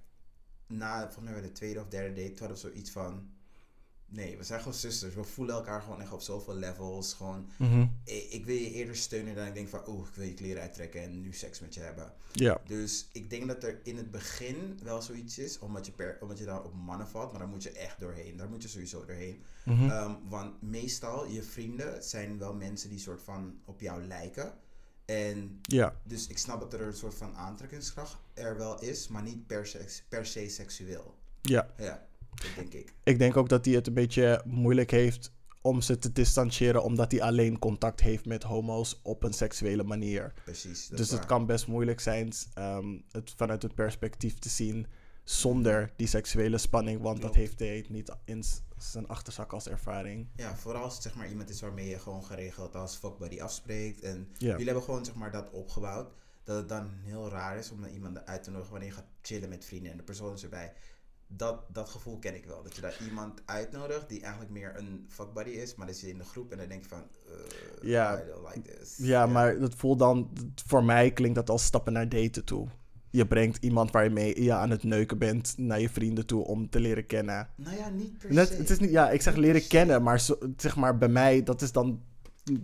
na, volgens mij bij de tweede of derde date, hadden we zoiets van, nee, we zijn gewoon zusters. We voelen elkaar gewoon echt op zoveel levels. Gewoon, Mhm. ik, ik wil je eerder steunen dan ik denk van, oeh, ik wil je kleren uittrekken en nu seks met je hebben. Ja. Dus ik denk dat er in het begin wel zoiets is, omdat je, per, omdat je daar op mannen valt, maar daar moet je echt doorheen. Daar moet je sowieso doorheen. Mhm. Ehm, want meestal, je vrienden zijn wel mensen die soort van op jou lijken. En ja. dus ik snap dat er een soort van aantrekkingskracht er wel is, maar niet per se, per se seksueel. Ja. Ja, denk ik. Ik denk ook dat hij het een beetje moeilijk heeft om ze te distancieren, omdat hij alleen contact heeft met homo's op een seksuele manier. Precies. dus het kan best moeilijk zijn ehm, het vanuit het perspectief te zien zonder die seksuele spanning, want dat heeft hij niet in zijn achterzak als ervaring. Ja, vooral als het zeg maar iemand is waarmee je gewoon geregeld als fuckbuddy afspreekt. En jullie hebben gewoon zeg maar dat opgebouwd. Dat het dan heel raar is om dan iemand uit te nodigen wanneer je gaat chillen met vrienden en de persoon is erbij. Dat, dat gevoel ken ik wel. Dat je daar iemand uitnodigt die eigenlijk meer een fuckbuddy is, maar dan zit je in de groep en dan denk je van, uh, Ja. I don't like this. Ja, maar dat voelt dan, voor mij klinkt dat als stappen naar daten toe. Je brengt iemand waar je mee aan het neuken bent naar je vrienden toe om te leren kennen. Nou ja, niet per Net, se. het is niet, ja, ik zeg leren kennen, maar zo, zeg maar bij mij, dat is dan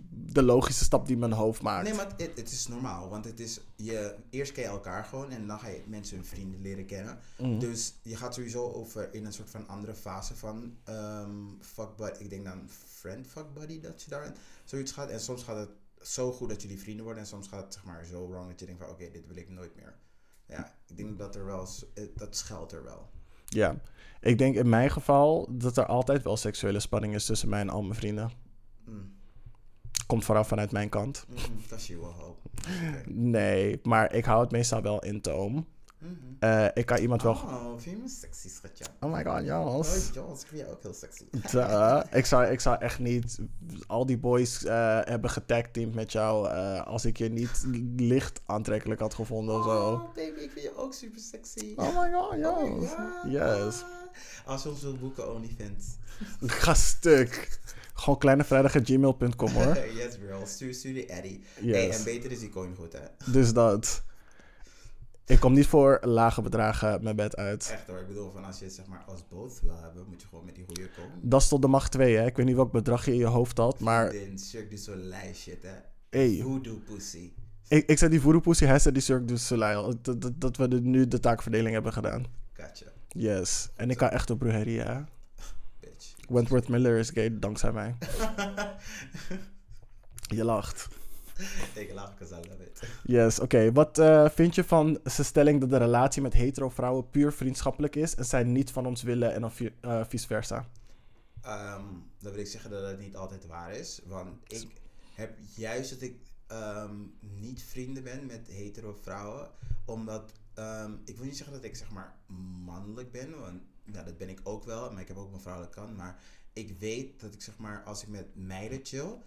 de logische stap die mijn hoofd maakt. Nee, maar het, het is normaal, want het is, je, eerst ken je elkaar gewoon en dan ga je mensen hun vrienden leren kennen. Mhm. Dus je gaat sowieso over in een soort van andere fase van ehm fuck buddy. Ik denk dan friend fuck buddy dat je daar zoiets gaat. En soms gaat het zo goed dat jullie vrienden worden en soms gaat het zeg maar zo wrong dat je denkt van oké, dit wil ik nooit meer. Ja, ik denk dat er wel, eh, dat schuilt er wel. Ja, ik denk in mijn geval dat er altijd wel seksuele spanning is tussen mij en al mijn vrienden. Mm. Komt vooral vanuit mijn kant. Mhm, Dat zie je wel. Nee, maar ik hou het meestal wel in toom. Mhm. Eh, ik kan iemand wel... Oh, vind je me sexy, schatje? Oh my god, Oh, Jos. Jos, ik vind jou ook heel sexy. Duh. ik, zou, ik zou echt niet al die boys eh, hebben getagteamd met jou eh, als ik je niet licht aantrekkelijk had gevonden of zo. Oh, baby, ik vind je ook super sexy. Oh my god, Oh my God. Yes. Als je ons wilt boeken, OnlyFans. Ga stuk. Gewoon kleinevrijdag.gmail.com hoor. <laughs> yes, bro. Stuur, stuur die Eddie. Yes. Hey, en beter is die coin goed, hè? Dus dat. Ik kom niet voor lage bedragen mijn bed uit. Echt hoor. Ik bedoel, van als je het zeg maar als both wil hebben, moet je gewoon met die goede komen. Dat is tot de macht 2, hè. Ik weet niet welk bedrag je in je hoofd had, maar... Cirque du Soleil shit, hè? Hey, Voodoo pussy. ik, ik zei die voeroepoesie, hij zei die Cirque du Soleil. Dat, dat, dat we de- nu de taakverdeling hebben gedaan. Gotcha, Yes. En ik kan echt op brujerie, hè. Wentworth Miller is gay dankzij mij. <laughs> Je lacht. Ik lach because I love it. Yes, oké. Wat eh, vind je van zijn stelling dat de relatie met hetero vrouwen puur vriendschappelijk is en zij niet van ons willen en dan eh, vice versa? Ehm, dan wil ik zeggen dat het niet altijd waar is. Want ik heb juist dat ik ehm, niet vrienden ben met hetero vrouwen. Omdat, ehm, ik wil niet zeggen dat ik zeg maar mannelijk ben. Want ja, dat ben ik ook wel. Maar ik heb ook mijn vrouwelijke kant. Maar ik weet dat ik zeg maar, als ik met meiden chill...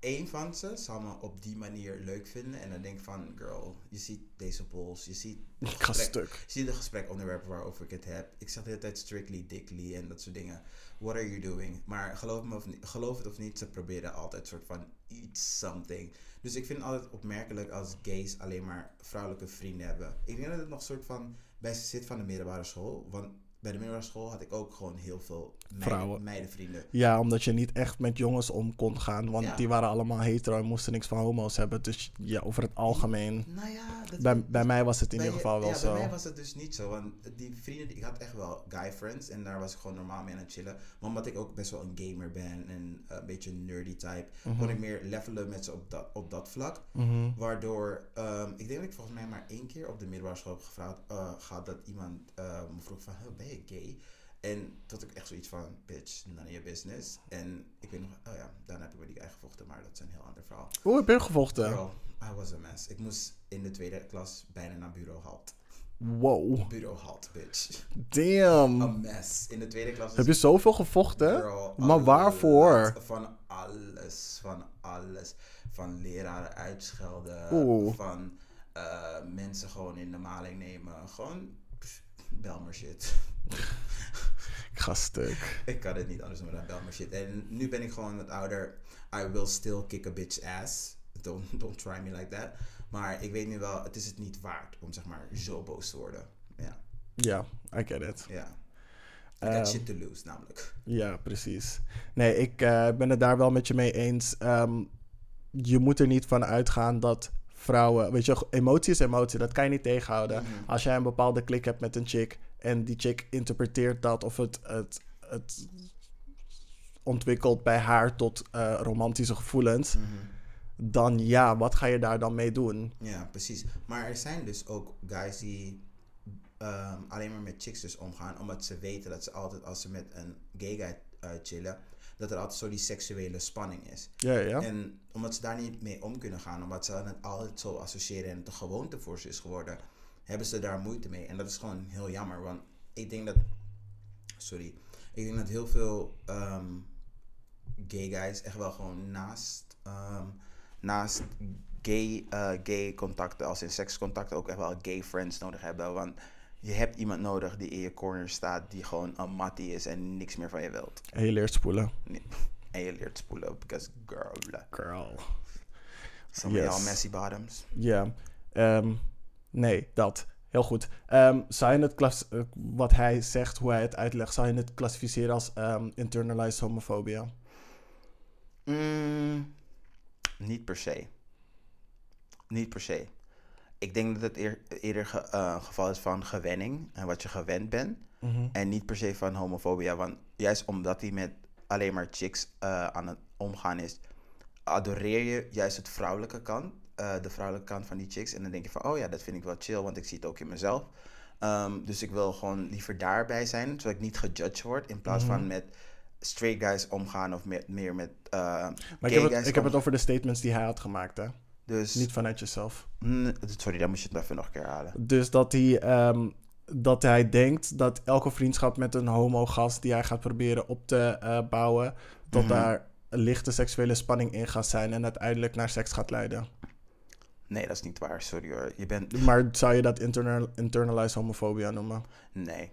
Eén van ze zal me op die manier leuk vinden. En dan denk ik van, girl, je ziet deze pols. Je ziet <laughs> Ik ga stuk. je ziet de gesprekonderwerpen waarover ik het heb. Ik zeg de hele tijd strictly, dickly en dat soort dingen. What are you doing? Maar geloof, me of niet, geloof het of niet, ze proberen altijd soort van iets, something. Dus ik vind het altijd opmerkelijk als gays alleen maar vrouwelijke vrienden hebben. Ik denk dat het nog soort van bij ze zit van de middelbare school. Want bij de middelbare school had ik ook gewoon heel veel vrouwen. Meidenvrienden. Ja, omdat je niet echt met jongens om kon gaan. Want Ja. die waren allemaal hetero en moesten niks van homo's hebben. Dus ja, over het algemeen. Nou ja, dat Bij, bij mij was het in ieder geval wel ja, zo. bij mij was het dus niet zo. Want die vrienden, ik had echt wel guy friends. En daar was ik gewoon normaal mee aan het chillen. Maar omdat ik ook best wel een gamer ben en een beetje een nerdy type, kon ik meer levelen met ze op dat, op dat vlak. Mhm. Waardoor, ehm, ik denk dat ik volgens mij maar één keer op de middelbare school heb gevraagd, eh, gehad dat iemand eh, me vroeg van, "Huh, ben je gay? En had ik echt zoiets van, bitch, none of your business. En ik weet nog, oh ja, daarna heb ik met die guy gevochten, maar dat is een heel ander verhaal. Hoe heb je gevochten? Girl, I was a mess. Ik moest in de tweede klas bijna naar bureau halt. Wow. Bureau halt, bitch. Damn. A mess. In de tweede klas. Heb je zoveel gevochten? Girl, Maar waarvoor? Van alles. Van alles. Van leraren uitschelden. Oeh. Van eh, mensen gewoon in de maling nemen. Gewoon pff, Belmer shit. <laughs> Ik ga stuk. ik kan het niet anders noemen dan Belmer shit. En nu ben ik gewoon wat ouder. I will still kick a bitch ass. Don't, don't try me like that. Maar ik weet nu wel, het is het niet waard om zeg maar zo boos te worden. Ja, Ja, I get it. ja. Ik Ehm, had shit to lose namelijk. Ja, precies. Nee, ik eh, ben het daar wel met je mee eens. Ehm, je moet er niet van uitgaan dat vrouwen... Weet je, emotie is emotie. Dat kan je niet tegenhouden. Als jij een bepaalde klik hebt met een chick... en die chick interpreteert dat... of het, het, het ontwikkelt bij haar tot eh, romantische gevoelens... dan ja, wat ga je daar dan mee doen? Ja, precies. Maar er zijn dus ook guys die ehm, alleen maar met chicks dus omgaan. Omdat ze weten dat ze altijd, als ze met een gay guy eh, chillen, dat er altijd zo die seksuele spanning is. Ja, ja. En omdat ze daar niet mee om kunnen gaan, omdat ze het altijd zo associëren en het een gewoonte voor ze is geworden, hebben ze daar moeite mee. En dat is gewoon heel jammer, want ik denk dat, sorry, ik denk dat heel veel ehm, gay guys echt wel gewoon naast, ehm, naast gay, eh, gay contacten, als in sekscontacten, ook echt wel gay friends nodig hebben. Want je hebt iemand nodig die in je corner staat, die gewoon een mattie is en niks meer van je wilt. En je leert spoelen. Nee. En je leert spoelen, because girl, Girl. some of Yes. y'all messy bottoms. Ja, ehm, nee, dat. Heel goed. Zou je het klas- eh, wat hij zegt, hoe hij het uitlegt, zou je het klassificeren als ehm, internalized homofobia? Mm, niet per se. Niet per se. Ik denk dat het eer- eerder ge- eh, een geval is van gewenning en wat je gewend bent. En niet per se van homofobia. Want juist omdat hij met alleen maar chicks eh, aan het omgaan is, adoreer je juist het vrouwelijke kant. eh, de vrouwelijke kant van die chicks. En dan denk je van, oh ja, dat vind ik wel chill, want ik zie het ook in mezelf. Ehm, dus ik wil gewoon liever daarbij zijn, zodat ik niet gejudged word. In plaats van met straight guys omgaan of meer, meer met Maar gay ik heb, het, guys ik heb het over de statements die hij had gemaakt, hè? Dus, Niet vanuit jezelf. Mm, sorry, dan moet je het even nog een keer halen. Dus dat hij, ehm, dat hij denkt dat elke vriendschap met een homo-gast die hij gaat proberen op te eh, bouwen, dat Mhm. daar lichte seksuele spanning in gaat zijn en uiteindelijk naar seks gaat leiden. Nee, dat is niet waar, sorry hoor. Je bent, Maar zou je dat internal, internalized homofobia noemen? nee.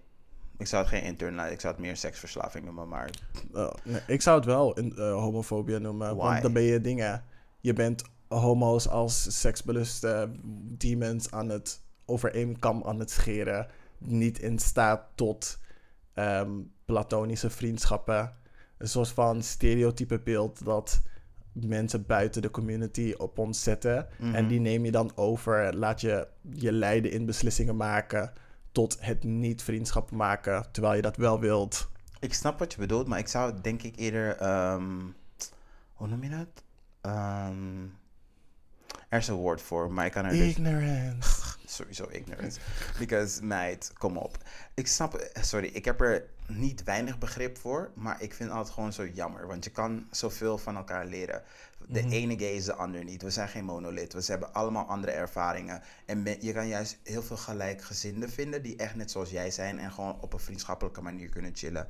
Ik zou het geen internal, ik zou het meer seksverslaving noemen, maar Uh, nee, ik zou het wel in, uh, homofobia noemen. Why? Want dan ben je dingen. Je bent homo's als seksbeluste demons aan het over één kam aan het scheren. Niet in staat tot ehm, platonische vriendschappen. Een soort van stereotype beeld dat mensen buiten de community op ons zetten. En die neem je dan over. Laat je je leiden in beslissingen maken. Tot het niet vriendschappen maken. Terwijl je dat wel wilt. Ik snap wat je bedoelt, maar ik zou denk ik eerder. ehm, hoe noem je dat? Ehm, er is een woord voor, maar ik kan er dus. Sowieso ignorance. Because, meid, kom op. Ik snap. Sorry, ik heb er niet weinig begrip voor, maar ik vind het altijd gewoon zo jammer. Want je kan zoveel van elkaar leren. De ene gay is de ander niet. We zijn geen monolith. We hebben allemaal andere ervaringen. En je kan juist heel veel gelijkgezinden vinden die echt net zoals jij zijn en gewoon op een vriendschappelijke manier kunnen chillen.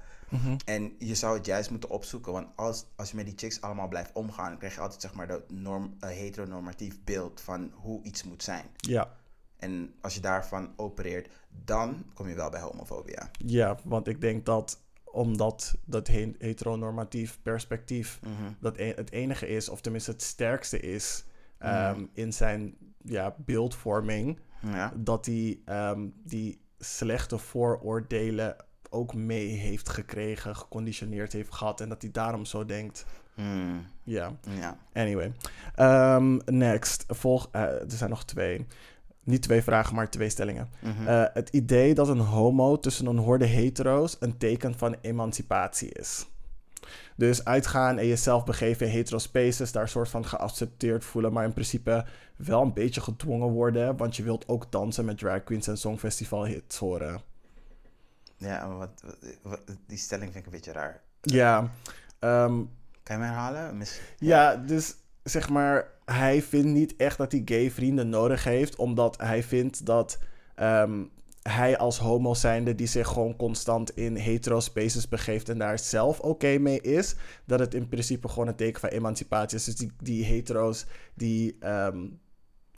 En je zou het juist moeten opzoeken, want als, als je met die chicks allemaal blijft omgaan, dan krijg je altijd zeg maar dat norm, een heteronormatief beeld van hoe iets moet zijn. Ja, En als je daarvan opereert, dan kom je wel bij homofobia. ja, want ik denk dat omdat dat he- heteronormatief perspectief dat e- het enige is, of tenminste het sterkste is ehm, in zijn ja, beeldvorming, Ja. dat die, ehm, die slechte vooroordelen ook mee heeft gekregen, geconditioneerd heeft gehad en dat hij daarom zo denkt. Hmm, Ja, ja. anyway. Ehm, next, volg, eh, er zijn nog twee. Niet twee vragen, maar twee stellingen. Mhm. Eh, het idee dat een homo tussen een horde hetero's een teken van emancipatie is. Dus uitgaan en jezelf begeven in hetero spaces, daar soort van geaccepteerd voelen, maar in principe wel een beetje gedwongen worden, want je wilt ook dansen met drag queens en songfestival hits horen. Ja, maar wat, die stelling vind ik een beetje raar. Ja, ehm, Kan je me herhalen? Mis- Ja, dus zeg maar, hij vindt niet echt dat hij gay vrienden nodig heeft, omdat hij vindt dat ehm, hij als homo zijnde die zich gewoon constant in hetero spaces begeeft en daar zelf oké mee is, dat het in principe gewoon een teken van emancipatie is. Dus die, die hetero's die ehm,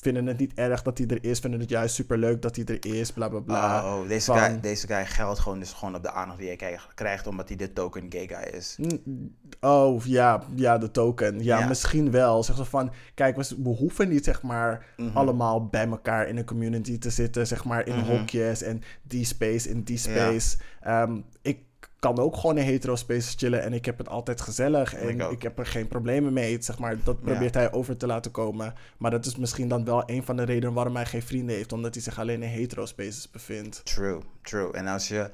vinden het niet erg dat hij er is, vinden het juist superleuk dat hij er is, bla bla bla. Oh, oh, deze, van- guy, deze guy geldt gewoon dus gewoon op de aandacht die hij krijgt- omdat hij de token gay guy is. Oh, ja, ja, de token. Ja, Ja. misschien wel. Zeg zo van, kijk, we, hoeven niet, zeg maar, Mhm. allemaal bij elkaar in een community te zitten, zeg maar, in Mhm. hokjes en die space, in die Ja. space. Ehm, ik kan ook gewoon in hetero spaces chillen en ik heb het altijd gezellig en Ik heb er geen problemen mee, zeg maar. Dat Ja. probeert hij over te laten komen. Maar dat is misschien dan wel een van de redenen waarom hij geen vrienden heeft, omdat hij zich alleen in hetero spaces bevindt. True, true. En als je...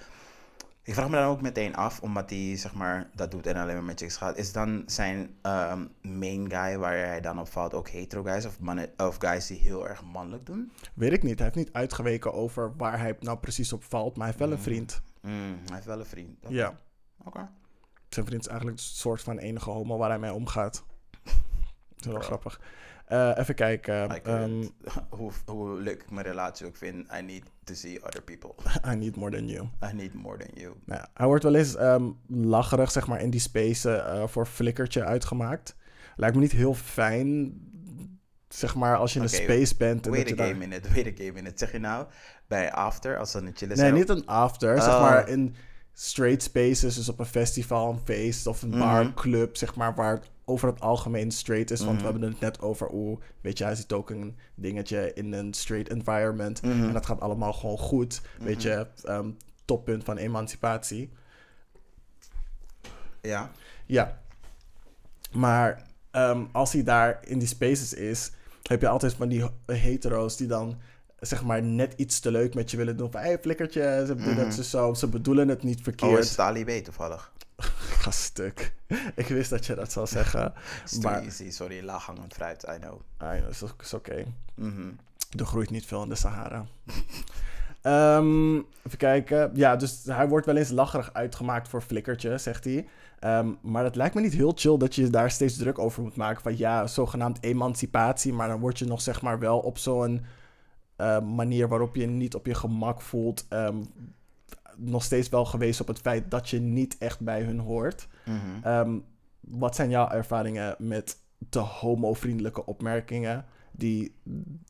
Ik vraag me dan ook meteen af, omdat hij zeg maar dat doet en alleen maar met chicks gaat. Is dan zijn ehm, main guy waar hij dan op valt ook hetero guys of, mannen, of guys die heel erg mannelijk doen? Weet ik niet. Hij heeft niet uitgeweken over waar hij nou precies op valt, maar hij heeft wel een vriend. Mm, hij heeft wel een vriend. Ja. Oké. Zijn vriend is eigenlijk een soort van enige homo waar hij mee omgaat. <laughs> Dat is wel Bro. grappig. Eh, even kijken. Ehm, couldn't. <laughs> hoe, hoe leuk ik mijn relatie ook vind, I need to see other people. <laughs> I need more than you. I need more than you. Nou hij wordt wel eens ehm, lacherig, zeg maar, in die space eh, voor flikkertje uitgemaakt. Lijkt me niet heel fijn, zeg maar, als je in een space bent. En Wait dat a je gay daar... minute, wait a gay minute. Zeg je nou bij After, als aan het chillen Nee, niet een after. Zeg Oh. maar in straight spaces, dus op een festival, een feest of een bar, Mhm. club, zeg maar, waar het over het algemeen straight is. Want we Mhm. hebben het net over, oeh, weet je, hij ziet ook een dingetje in een straight environment. Mhm. En dat gaat allemaal gewoon goed. Weet je, ehm, toppunt van emancipatie. Ja. Ja. Maar ehm, als hij daar in die spaces is, heb je altijd van die hetero's die dan zeg maar net iets te leuk met je willen doen. Van, hey, flikkertje, ze bedoelen het Mhm. zo, ze bedoelen het niet Oh, verkeerd. is het Ali B toevallig? <laughs> Ga stuk. Ik wist dat je dat zou zeggen. Maar- easy, sorry, laaghangend fruit, I know. Ah, ja, is, is oké. Mhm. Er groeit niet veel in de Sahara. <laughs> Ehm, even kijken. Ja, dus hij wordt wel eens lacherig uitgemaakt voor flikkertje, zegt hij. Ehm, maar het lijkt me niet heel chill dat je daar steeds druk over moet maken. Van ja, zogenaamd emancipatie. Maar dan word je nog zeg maar wel op zo'n eh, manier waarop je niet op je gemak voelt. ehm, nog steeds wel geweest op het feit dat je niet echt bij hun hoort. Mhm. Ehm, wat zijn jouw ervaringen met te homo-vriendelijke opmerkingen die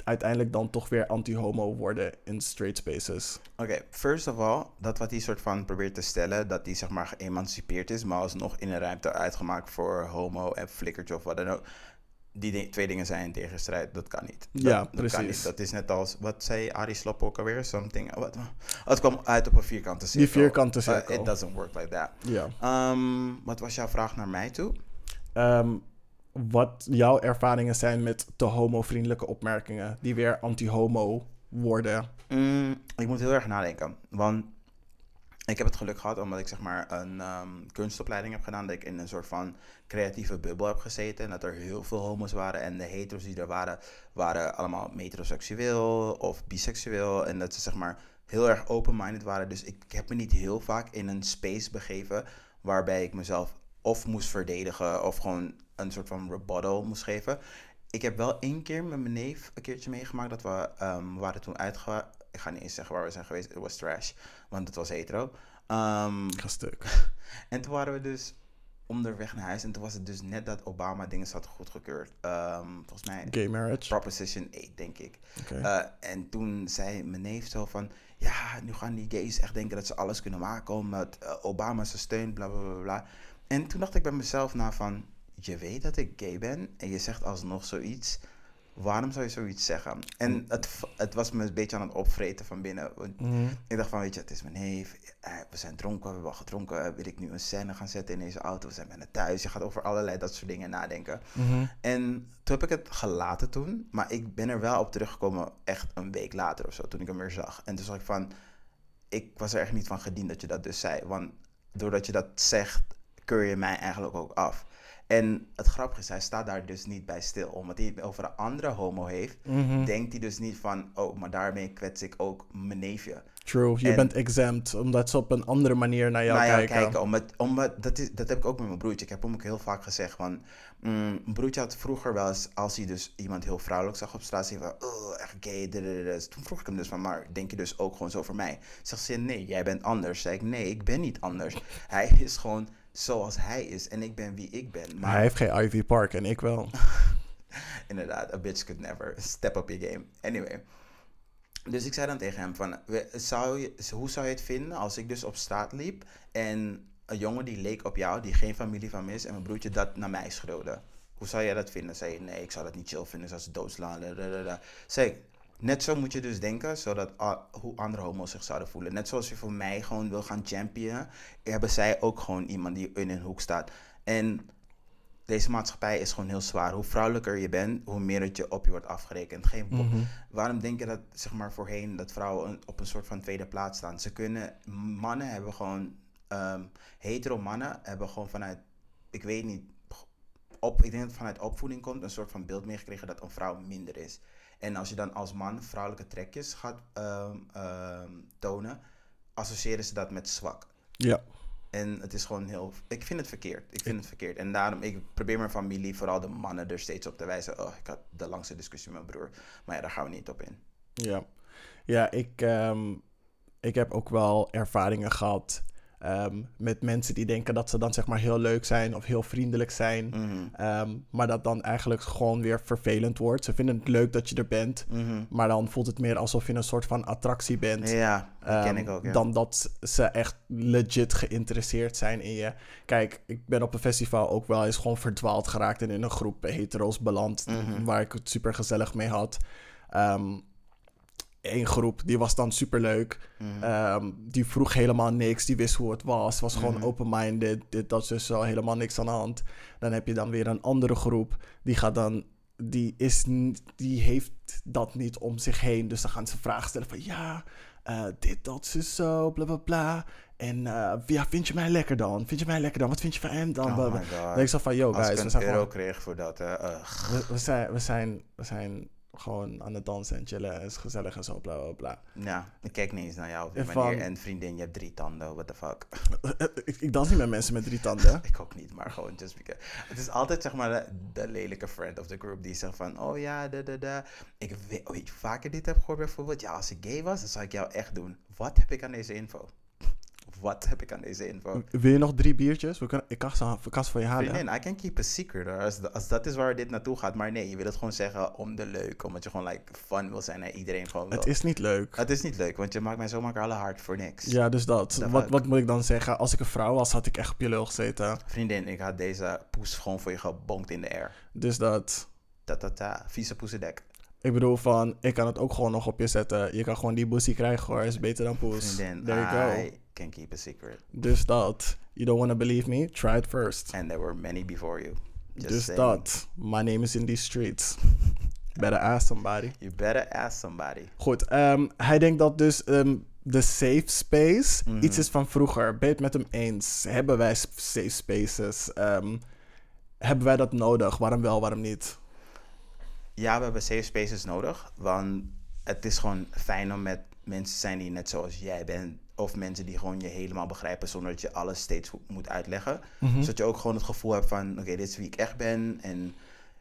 uiteindelijk dan toch weer anti-homo worden in straight spaces? Oké, first of all, dat wat hij soort van probeert te stellen, dat hij zeg maar geëmancipeerd is, maar alsnog in een ruimte uitgemaakt voor homo en flikkertje of wat dan ook. Die di- twee dingen zijn in tegenstrijd, dat kan niet. Dat, Ja, dat precies. Kan niet. Dat is net als, wat zei Arie Slopp ook alweer? Something, wat, het kwam uit op een vierkante cirkel. vierkante Uh, cirkel. it doesn't work like that. Ja. Ehm, wat was jouw vraag naar mij toe? Ehm, wat jouw ervaringen zijn met te homo-vriendelijke opmerkingen die weer anti-homo worden? Mm, ik moet heel erg nadenken. Want ik heb het geluk gehad omdat ik zeg maar een ehm, kunstopleiding heb gedaan. Dat ik in een soort van creatieve bubbel heb gezeten. En dat er heel veel homo's waren. En de hetero's die er waren, waren allemaal metroseksueel of biseksueel. En dat ze zeg maar heel erg open-minded waren. Dus ik, heb me niet heel vaak in een space begeven waarbij ik mezelf of moest verdedigen of gewoon een soort van rebuttal moest geven. Ik heb wel één keer met mijn neef een keertje meegemaakt dat we ehm, waren toen uitge... Ik ga niet eens zeggen waar we zijn geweest. Het was trash, want het was hetero. Ehm, Ik ga stuk. <laughs> en toen waren we dus onderweg naar huis. En toen was het dus net dat Obama dingen had goedgekeurd. Ehm, volgens mij Gay marriage. Proposition 8, denk ik. Eh, en toen zei mijn neef zo van... Ja, nu gaan die gays echt denken dat ze alles kunnen maken... omdat eh, Obama ze steunt, bla, bla, bla, bla. En toen dacht ik bij mezelf na van... Je weet dat ik gay ben en je zegt alsnog zoiets. Waarom zou je zoiets zeggen? En het, v- het was me een beetje aan het opvreten van binnen. Want Ik dacht van, weet je, het is mijn neef. eh, We zijn dronken, we hebben al gedronken. Wil ik nu een scène gaan zetten in deze auto? We zijn bijna thuis. Je gaat over allerlei dat soort dingen nadenken. En toen heb ik het gelaten toen. Maar ik ben er wel op teruggekomen echt een week later of zo. Toen ik hem weer zag. En toen zag ik van, ik was er echt niet van gediend dat je dat dus zei. Want doordat je dat zegt, keur je mij eigenlijk ook af. En het grappige is, hij staat daar dus niet bij stil. Omdat hij het over een andere homo heeft, denkt hij dus niet van... oh, maar daarmee kwets ik ook mijn neefje. True, je En- bent exempt omdat ze op een andere manier naar jou naar jou kijken. kijken. Omdat, omdat, dat, is, dat heb ik ook met mijn broertje. Ik heb hem ook heel vaak gezegd van... mm, mijn broertje had vroeger wel eens... als hij dus iemand heel vrouwelijk zag op straat... zei van, oh, echt gay. Dus Toen vroeg ik hem dus van... maar denk je dus ook gewoon zo voor mij? Zegt ze, nee, jij bent anders. Zei ik, nee, ik ben niet anders. <laughs> Hij is gewoon zoals hij is. En ik ben wie ik ben. Maar Hij heeft geen Ivy Park en ik wel. <laughs> inderdaad, a bitch could never step up your game. Anyway. Dus ik zei dan tegen hem van, zou je, hoe zou je het vinden als ik dus op straat liep en een jongen die leek op jou, die geen familie van me is, en mijn broertje dat naar mij schreeuwde? Hoe zou jij dat vinden? Zei je, nee, ik zou dat niet chill vinden, zou ze doodslaan. Zei ik, net zo moet je dus denken, zodat hoe andere homo's zich zouden voelen. Net zoals je voor mij gewoon wil gaan championen, hebben zij ook gewoon iemand die in een hoek staat. En deze maatschappij is gewoon heel zwaar. Hoe vrouwelijker je bent, hoe meer het je op je wordt afgerekend. Geen bo- Waarom denk je dat, zeg maar, voorheen dat vrouwen op een soort van tweede plaats staan? Ze kunnen, mannen hebben gewoon, ehm hetero mannen hebben gewoon vanuit, ik weet niet, op, ik denk dat het vanuit opvoeding komt, een soort van beeld meegekregen dat een vrouw minder is. En als je dan als man vrouwelijke trekjes gaat ehm, ehm, tonen, associëren ze dat met zwak. Ja. En het is gewoon heel. Ik vind het verkeerd. Ik vind het verkeerd. En daarom, ik probeer mijn familie, vooral de mannen, er steeds op te wijzen. Oh, ik had de langste discussie met mijn broer. Maar ja, daar gaan we niet op in. Ja, ja ik, ehm, ik heb ook wel ervaringen gehad ehm, met mensen die denken dat ze dan zeg maar heel leuk zijn of heel vriendelijk zijn. Mhm. Ehm, maar dat dan eigenlijk gewoon weer vervelend wordt. Ze vinden het leuk dat je er bent, Mhm. maar dan voelt het meer alsof je een soort van attractie bent. Ja, dat ken Ehm, ik ook. Ja. Dan dat ze echt legit geïnteresseerd zijn in je. Kijk, ik ben op een festival ook wel eens gewoon verdwaald geraakt en in een groep hetero's beland. Mhm. Waar ik het super gezellig mee had. Eén groep, die was dan super leuk. Mhm. die vroeg helemaal niks. Die wist hoe het was. Was gewoon Mhm. open-minded. Dit, dat, dus zo helemaal niks aan de hand. Dan heb je dan weer een andere groep. Die gaat dan. Die, is, die heeft dat niet om zich heen. Dus dan gaan ze vragen stellen van ja, eh, dit, dat, zus, zo, bla bla bla. En eh, ja, vind je mij lekker dan? Vind je mij lekker dan? Wat vind je van hem dan? Oh my God. Dan ik zo van, yo Als guys, ik we een zijn, euro gewoon, kreeg voor dat, we, we zijn, we, zijn, we zijn gewoon aan het dansen en chillen. Is gezellig en zo, bla bla bla. Ja, ik kijk niet eens naar jou op die En manier. van- En vriendin, je hebt drie tanden, what the fuck. <laughs> ik, ik dans niet met mensen met drie tanden. <laughs> ik ook niet, maar gewoon just because. Het is altijd zeg maar de, de lelijke friend of the group die zegt van, oh ja, da da da. Ik weet, weet je, vaker dit heb gehoord bijvoorbeeld, ja, als ik gay was, dan zou ik jou echt doen. Wat heb ik aan deze info? Wat heb ik aan deze info? Wil je nog drie biertjes? We kunnen, ik kan ze, ik kan ze voor je halen. Vriendin, I can keep a secret hoor, als, als dat is waar dit naartoe gaat. Maar nee, je wil het gewoon zeggen om de leuk, omdat je gewoon like fun wil zijn en iedereen gewoon wil. Het is niet leuk. Het is niet leuk, want je maakt mij zomaar alle hard voor niks. Ja, dus dat. Wat, wat moet ik dan zeggen? Als ik een vrouw was, had ik echt op je lul gezeten. Vriendin, ik had deze poes gewoon voor je gebonkt in de air. Dus dat. Ta ta ta, vieze poesendek. Ik bedoel van, ik kan het ook gewoon nog op je zetten. Je kan gewoon die boesie krijgen hoor. Is beter dan poes. Vriendin, There you go. I can keep a secret. Dus dat. You don't want to believe me? Try it first. And there were many before you. Just dus saying. dat. My name is in these streets. <laughs> Better ask somebody. You better ask somebody. Goed, ehm, hij denkt dat dus ehm, de safe space Mhm. iets is van vroeger. Ben je het met hem eens? Hebben wij safe spaces? Ehm, hebben wij dat nodig? Waarom wel, waarom niet? Ja, we hebben safe spaces nodig. Want het is gewoon fijn om met mensen te zijn die net zoals jij bent. Of mensen die gewoon je helemaal begrijpen zonder dat je alles steeds moet uitleggen. Zodat je ook gewoon het gevoel hebt van, oké, dit is wie ik echt ben. En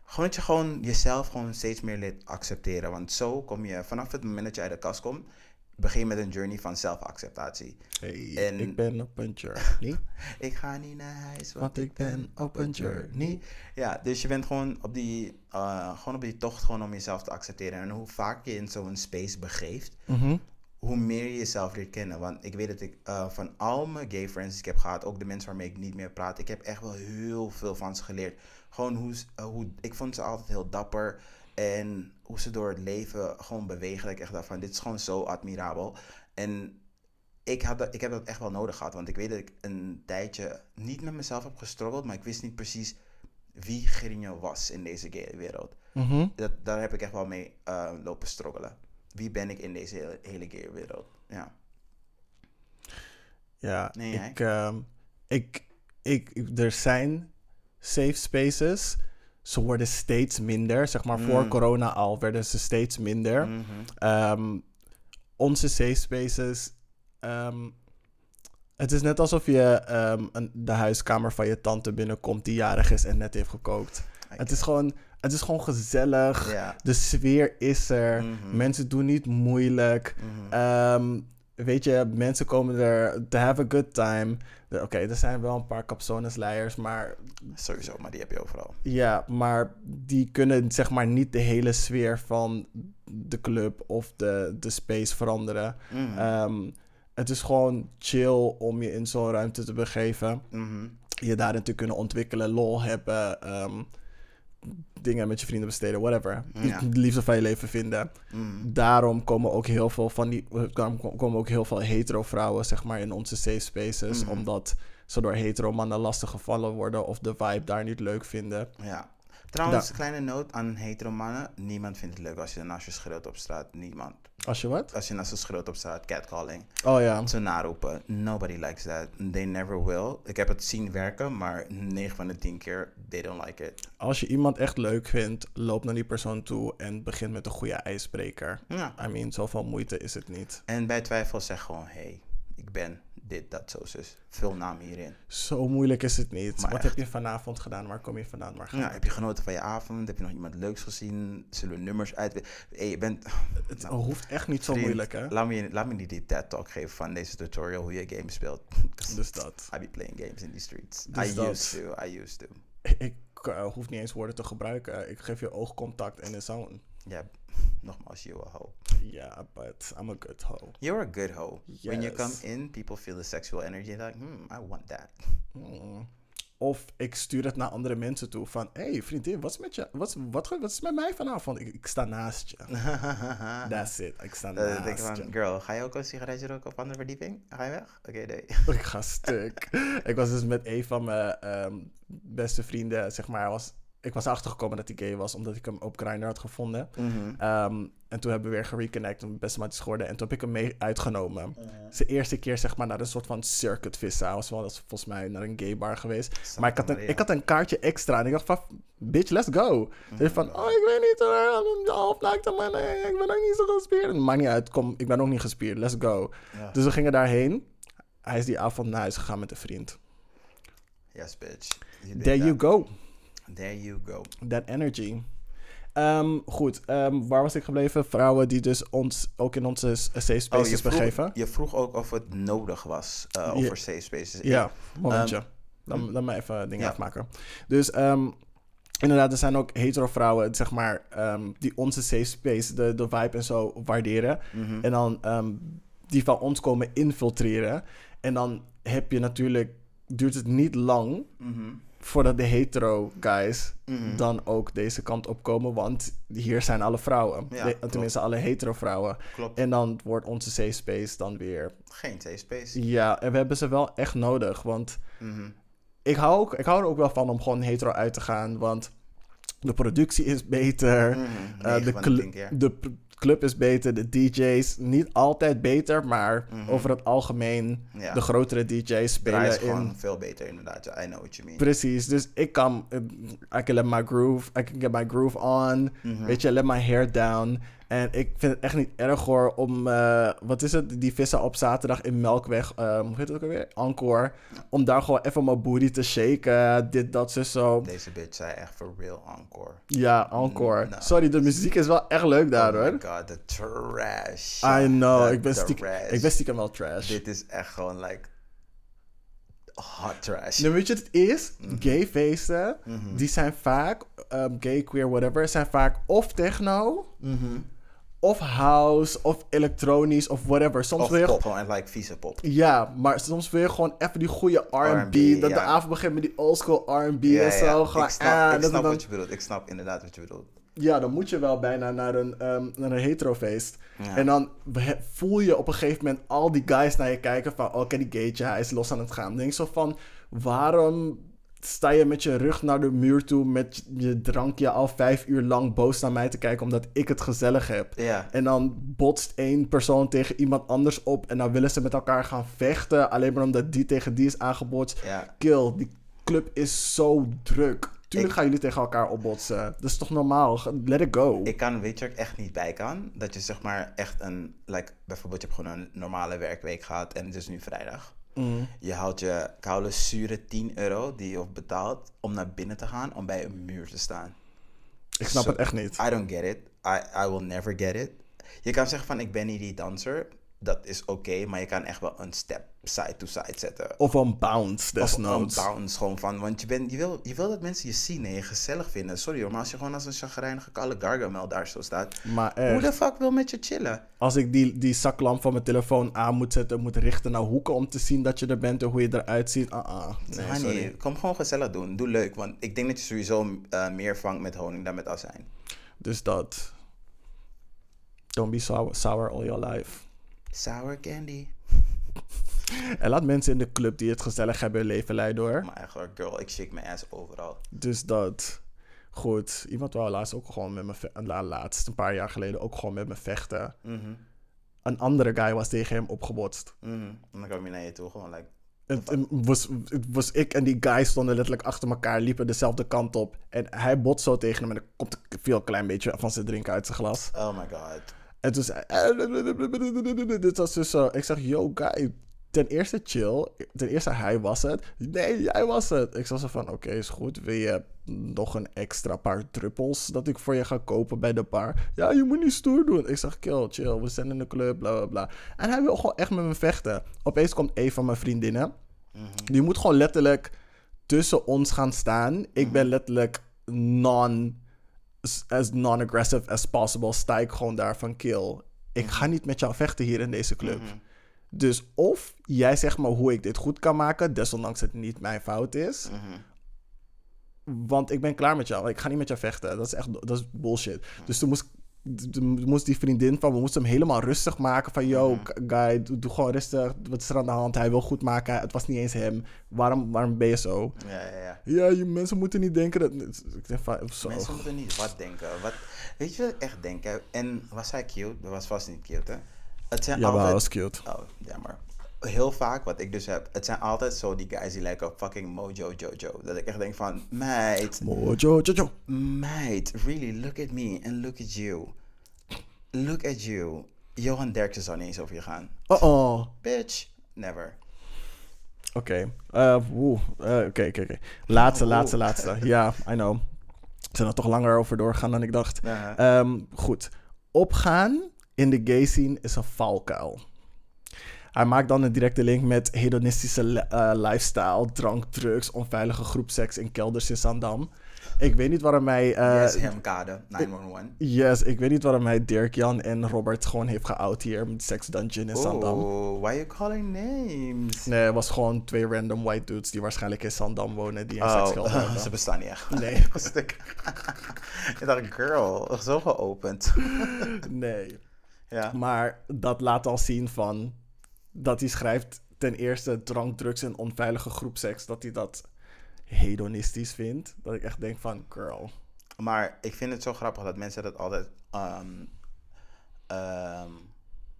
gewoon dat je gewoon jezelf gewoon steeds meer leert accepteren. Want zo kom je, vanaf het moment dat je uit de kast komt, begin je met een journey van zelfacceptatie. Hey, En- ik ben op een journey, <laughs> Ik ga niet naar huis, want ik ben op een journey. Ja, dus je bent gewoon op die, eh, gewoon op die tocht gewoon om jezelf te accepteren. En hoe vaak je in zo'n space begeeft, Mhm. Hoe meer je jezelf leert kennen. Want ik weet dat ik eh, van al mijn gay friends die ik heb gehad, ook de mensen waarmee ik niet meer praat, ik heb echt wel heel veel van ze geleerd. Gewoon hoe, eh, hoe ik vond ze altijd heel dapper. En hoe ze door het leven gewoon bewegen. Dat ik echt dacht van, dit is gewoon zo admirabel. En ik, had dat, ik heb dat echt wel nodig gehad. Want ik weet dat ik een tijdje niet met mezelf heb gestruggeld. Maar ik wist niet precies wie Gerinjo was in deze gay wereld. Mhm. Dat, daar heb ik echt wel mee eh, lopen struggelen. Wie ben ik in deze hele, hele gay wereld? Ja. Ja, Nee, ik, ehm, ik, ik, ik- er zijn safe spaces. Ze worden steeds minder. Zeg maar, voor Mm. corona al werden ze steeds minder. Mhm. Ehm, onze safe spaces. ehm, het is net alsof je een, de huiskamer van je tante binnenkomt die jarig is en net heeft gekookt. Het is gewoon, het is gewoon gezellig. Ja. De sfeer is er. Mhm. Mensen doen niet moeilijk. Mhm. Ehm, weet je, mensen komen er to have a good time. Oké, er zijn wel een paar capsonesleiers, maar Sowieso, maar die heb je overal. ja, maar die kunnen zeg maar niet de hele sfeer van de club of de, de space veranderen. Mhm. Ehm, het is gewoon chill om je in zo'n ruimte te begeven. Je daarin te kunnen ontwikkelen, lol hebben, ehm, dingen met je vrienden besteden, whatever. Ja. De liefde van je leven vinden. Mhm. Daarom komen ook heel veel van die, komen ook heel veel hetero vrouwen zeg maar in onze safe spaces, Mhm. omdat ze door hetero mannen lastig gevallen worden of de vibe daar niet leuk vinden. Ja. Trouwens, Da- kleine noot aan hetero mannen. Niemand vindt het leuk als je naast je schreeuwt op straat. Niemand. Als je wat? Als je naast je schreeuwt op straat, catcalling. Oh ja. Ze naroepen. Nobody likes that. They never will. Ik heb het zien werken, maar 9 van de 10 keer, they don't like it. Als je iemand echt leuk vindt, loop naar die persoon toe en begin met een goede ijsbreker. Ja. I mean, zoveel moeite is het niet. En bij twijfel zeg gewoon, hey, ik ben dit, dat, zo, zus. Vul naam hierin. Zo moeilijk is het niet. Maar Wat echt. heb je vanavond gedaan? Waar kom je vandaan? Waar ga Ja, je? heb je genoten van je avond? Heb je nog iemand leuks gezien? Zullen we nummers uit... Hey, je bent... Het hoeft echt niet zo Vriend, moeilijk, hè? Laat me, laat me niet die TED-talk geven van deze tutorial hoe je games speelt. <laughs> Dus dat. <laughs> I be playing games in the streets. Dus I dat. used to, I used to. Ik uh, hoef niet eens woorden te gebruiken. Ik geef je oogcontact en is zone. Ja, <laughs> nogmaals, you a hoe. Ja, but I'm a good hoe. You're a good hoe. When you Yes. come in, people feel the sexual energy. Like, hmm, I want that. Mm. Of ik stuur het naar andere mensen toe van... Hé, hey, vriendin, wat is, met je, wat, wat, wat is met mij vanavond? Ik, ik sta naast je. <laughs> That's it. Ik sta denk naast van, je. girl, ga je ook een sigaretje roken op andere verdieping? Ga je weg? Oké, nee. <laughs> Ik ga stuk. ik was dus met een van mijn ehm, beste vrienden, zeg maar... Was, ik was erachter gekomen dat hij gay was, omdat ik hem op Grindr had gevonden. Mhm. Ehm, en toen hebben we weer gereconnect en beste maatjes geworden. En toen heb ik hem mee uitgenomen. Zijn eerste keer zeg maar naar een soort van circuit vissen. Hij was wel eens volgens mij naar een gay bar geweest. maar ik had, een, Maria. ik had een kaartje extra. En ik dacht van, bitch, let's go. Ze zei van, oh, ik weet niet hoor. Half naakt maar nee, ik ben ook niet zo gespierd. Maakt niet uit, kom, ik ben ook niet gespierd. Let's go. Ja. Dus we gingen daarheen. Hij is die avond naar huis gegaan met een vriend. Yes, bitch. You There you go. There you go. That energy. Ehm, goed, ehm, waar was ik gebleven? Vrouwen die dus ons ook in onze safe Oh, spaces vroeg, begeven. je vroeg ook of het nodig was, uh, Ja. over safe spaces. Ja, Ik- momentje. Ehm, dan, dan maar even dingen ja. afmaken. Dus ehm, inderdaad, er zijn ook hetero vrouwen, zeg maar, ehm, die onze safe space, de, de vibe en zo waarderen. mhm. En dan ehm, die van ons komen infiltreren. En dan heb je natuurlijk, duurt het niet lang Mhm. Voordat de hetero guys Mhm. dan ook deze kant op komen. Want hier zijn alle vrouwen. Ja, De- klopt. tenminste, alle hetero vrouwen. Klopt. En dan wordt onze safe space dan weer... Geen safe space. Ja, en we hebben ze wel echt nodig. Want Mhm. ik hou, ook, ik hou er ook wel van om gewoon hetero uit te gaan. Want de productie is beter. Negen de, de club is beter. De DJ's niet altijd beter. Maar Mhm. over het algemeen Ja. de grotere DJ's Draai is spelen gewoon in... veel beter inderdaad. I know what you mean. Precies, dus ik kan, eh, I can let my groove, I can get my groove on, Mhm. weet je, let my hair down. En ik vind het echt niet erg hoor om, eh, wat is het, die vissen op zaterdag in Melkweg, eh, hoe heet het ook alweer, Encore, om daar gewoon even mijn booty te shaken, dit, dat, zo, zo. Deze bitch zei echt for real encore. Ja, Encore. Nou. Sorry, de muziek is wel echt leuk daar oh hoor. my god, the trash. I know, The ik ben, stiekem, ik ben stiekem wel trash. Dit is echt gewoon like hot trash. Nu weet je wat het is? Mhm. Gay feesten, die zijn vaak, um, gay, queer, whatever, zijn vaak of techno Mhm. Of house, of elektronisch, of whatever. Soms Of wil je pop, gewoon like vieze pop. Ja, maar soms wil je gewoon even die goede R&B. R&B, dat de avond begint met die oldschool R&B Ja, en zo. ja. Gewoon, Ik snap, ah, ik snap dan- wat je bedoelt. Ik snap inderdaad wat je bedoelt. Ja, dan moet je wel bijna naar een, naar een heterofeest. En dan voel je op een gegeven moment al die guys naar je kijken van... Ken die gaytje, hij is los aan het gaan. Dan denk zo van, waarom sta je met je rug naar de muur toe... met je drankje al vijf uur lang boos naar mij te kijken... omdat ik het gezellig heb. Ja. En dan botst één persoon tegen iemand anders op... en dan willen ze met elkaar gaan vechten... alleen maar omdat die tegen die is aangebotst. Ja. Kill, die club is zo druk. Tuurlijk Ik- gaan jullie tegen elkaar opbotsen. Dat is toch normaal? Let it go. Ik kan, weet je ik echt niet bij kan? Dat je zeg maar echt een, like, bijvoorbeeld je hebt gewoon een normale werkweek gehad en het is nu vrijdag. Mm. Je haalt je koude zure 10 euro die je hebt betaald om naar binnen te gaan om bij een muur te staan. Ik snap het echt niet. I don't get it. I, I will never get it. Je kan zeggen van ik ben niet die danser. Dat is oké, maar je kan echt wel een step side to side zetten. Of een bounce, Of desnoods. een bounce gewoon van. Want je, bent, je, wil, je wil dat mensen je zien en je gezellig vinden. Sorry hoor, maar als je gewoon als een chagrijnige kalle Gargamel daar zo staat. Maar Hoe de fuck wil met je chillen? als ik die, die zaklamp van mijn telefoon aan moet zetten... moet richten naar hoeken om te zien dat je er bent... en hoe je eruit ziet. Ah, ah. Nee, Honey, sorry. kom gewoon gezellig doen. Doe leuk. Want ik denk dat je sowieso eh, meer vangt met honing dan met azijn. Dus dat... Don't be sour, sour all your life. Sour candy. <laughs> En laat mensen in de club die het gezellig hebben hun leven leiden hoor. Maar echt hoor, girl, ik shake mijn ass overal. Dus dat. Goed. Iemand wou laatst ook gewoon met me vechten. Laatst, een paar jaar geleden, ook gewoon met me vechten. Mhm, Een andere guy was tegen hem opgebotst. mhm. En dan kwam je naar je toe, gewoon like... Het, het was, het was ik en die guy stonden letterlijk achter elkaar, liepen dezelfde kant op. En hij botst zo tegen hem en er komt veel een klein beetje van zijn drinken uit zijn glas. Oh my god. En toen zei. Dit was dus zo... Ik zeg, yo guy, ten eerste chill. Ten eerste hij was het. Nee, jij was het. Ik zag zo van, oké, is goed. Wil je nog een extra paar druppels dat ik voor je ga kopen bij de bar? Ja, je moet niet stoer doen. Ik zeg, kill, chill. We zijn in de club, bla, bla, bla. En hij wil gewoon echt met me vechten. Opeens komt een van mijn vriendinnen. Die moet gewoon letterlijk tussen ons gaan staan. Ik ben letterlijk non as non-aggressive as possible, sta ik gewoon daar van kill. Ik ga niet met jou vechten hier in deze club. Dus of jij zegt me hoe ik dit goed kan maken, desondanks het niet mijn fout is. Want ik ben klaar met jou. Ik ga niet met jou vechten. Dat is echt dat is bullshit. Dus toen moest, moest die vriendin van, we moesten hem helemaal rustig maken. Van, yo, guy, doe, doe gewoon rustig. Wat is er aan de hand? Hij wil goed maken. Het was niet eens hem. Waarom, waarom ben je zo? Ja, ja, ja. Ja, je mensen moeten niet denken dat... Ik denk van, zo. Mensen moeten niet wat denken. Wat, weet je wat ik echt denk? hè? En was hij cute? Dat was vast niet cute, hè? Het zijn Ja, maar altijd... was cute. Oh, jammer. Heel vaak, wat ik dus heb, het zijn altijd zo die guys die lijken op fucking Mojo Jojo. Dat ik echt denk van, meid, Mojo, Jojo. meid, really, look at me and look at you. Look at you. Johan Derksen zou niet eens over je gaan. Oh oh. Bitch, never. Oké. Eh. Eh, Oké, oké, oké. Laatste, laatste, laatste. <laughs> Ja, I know. We zijn er toch langer over doorgegaan dan ik dacht. Ehm, goed. Opgaan in de gay scene is een valkuil. Hij maakt dan een directe link met hedonistische eh, lifestyle, drank, drugs, onveilige groepseks in kelders in Zandam. Ik weet niet waarom hij... eh, yes, hem kade, 911. yes, ik weet niet waarom hij Dirk, Jan en Robert gewoon heeft geout hier met Sex Dungeon in Zandam. Oh, why you calling names? Nee, het was gewoon twee random white dudes die waarschijnlijk in Zandam wonen die een Oh, seksgeld <laughs> hebben. ze bestaan niet echt. Nee. <laughs> Stuk. <laughs> ik dacht, girl, zo geopend. Nee. ja. Maar dat laat al zien van dat hij schrijft ten eerste drank, drugs en onveilige groepseks, dat hij dat hedonistisch vindt. Dat ik echt denk van, girl. Maar ik vind het zo grappig dat mensen dat altijd. ehm,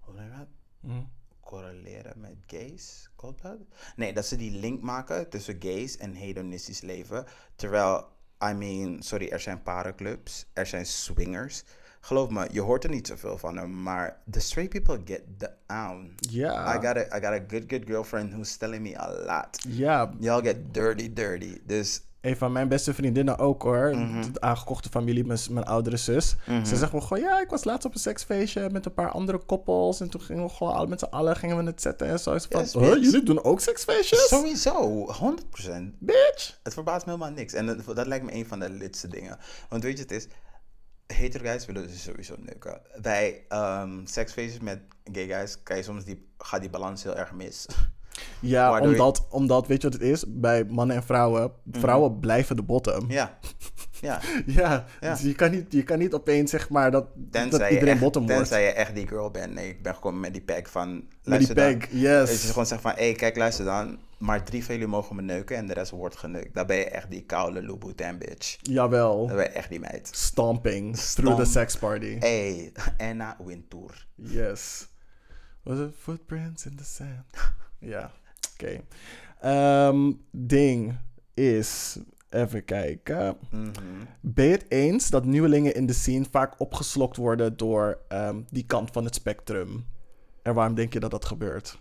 hoe noem je dat? Hm. Correleren met gays? Klopt dat? Nee, dat ze die link maken tussen gays en hedonistisch leven. Terwijl, I mean, sorry, er zijn parenclubs, er zijn swingers. Geloof me, je hoort er niet zoveel van hem, maar the straight people get down. Ja. I got a, I got a good, good girlfriend who's telling me a lot. Ja, Y'all get dirty, dirty. Dus een van mijn beste vriendinnen ook hoor. Mhm. Aangekochte familie, mijn, mijn oudere zus. Ze zegt wel gewoon, ja, ik was laatst op een seksfeestje met een paar andere koppels. En toen gingen we gewoon al met z'n allen gingen we het zetten en zo. Ik Yes, van, huh, jullie doen ook seksfeestjes? sowieso, 100%. Bitch! Het verbaast me helemaal niks. En dat, dat lijkt me een van de lidste dingen. Want weet je, het is... hetero guys willen dus sowieso neuken. Bij seksfeestjes met gay guys kan je soms die, gaat die balans heel erg mis. <laughs> Ja, Waardoor je- omdat, omdat, weet je wat het is? Bij mannen en vrouwen, vrouwen blijven de bottom. ja. <laughs> Ja, <laughs> Ja, Ja. dus je kan, niet, je kan niet opeens zeg maar dat, dat tenzij, iedereen echt, bottom wordt. tenzij je echt die girl bent. Nee, ik ben gekomen met die pack van... Met die luister dan. bag, yes. Dat je gewoon zegt van, hé, hey, kijk, luister dan. Maar drie van jullie mogen me neuken en de rest wordt geneukt. Dan ben je echt die koude Louboutin bitch. Jawel. Dan ben je echt die meid. Stomping through the sex party. Hey, <laughs> Anna Wintour. Yes. Was it footprints in the sand? <laughs> ja, oké. Ehm, ding is, even kijken. Mhm. Ben je het eens dat nieuwelingen in de scene vaak opgeslokt worden door ehm, die kant van het spectrum? En waarom denk je dat dat gebeurt?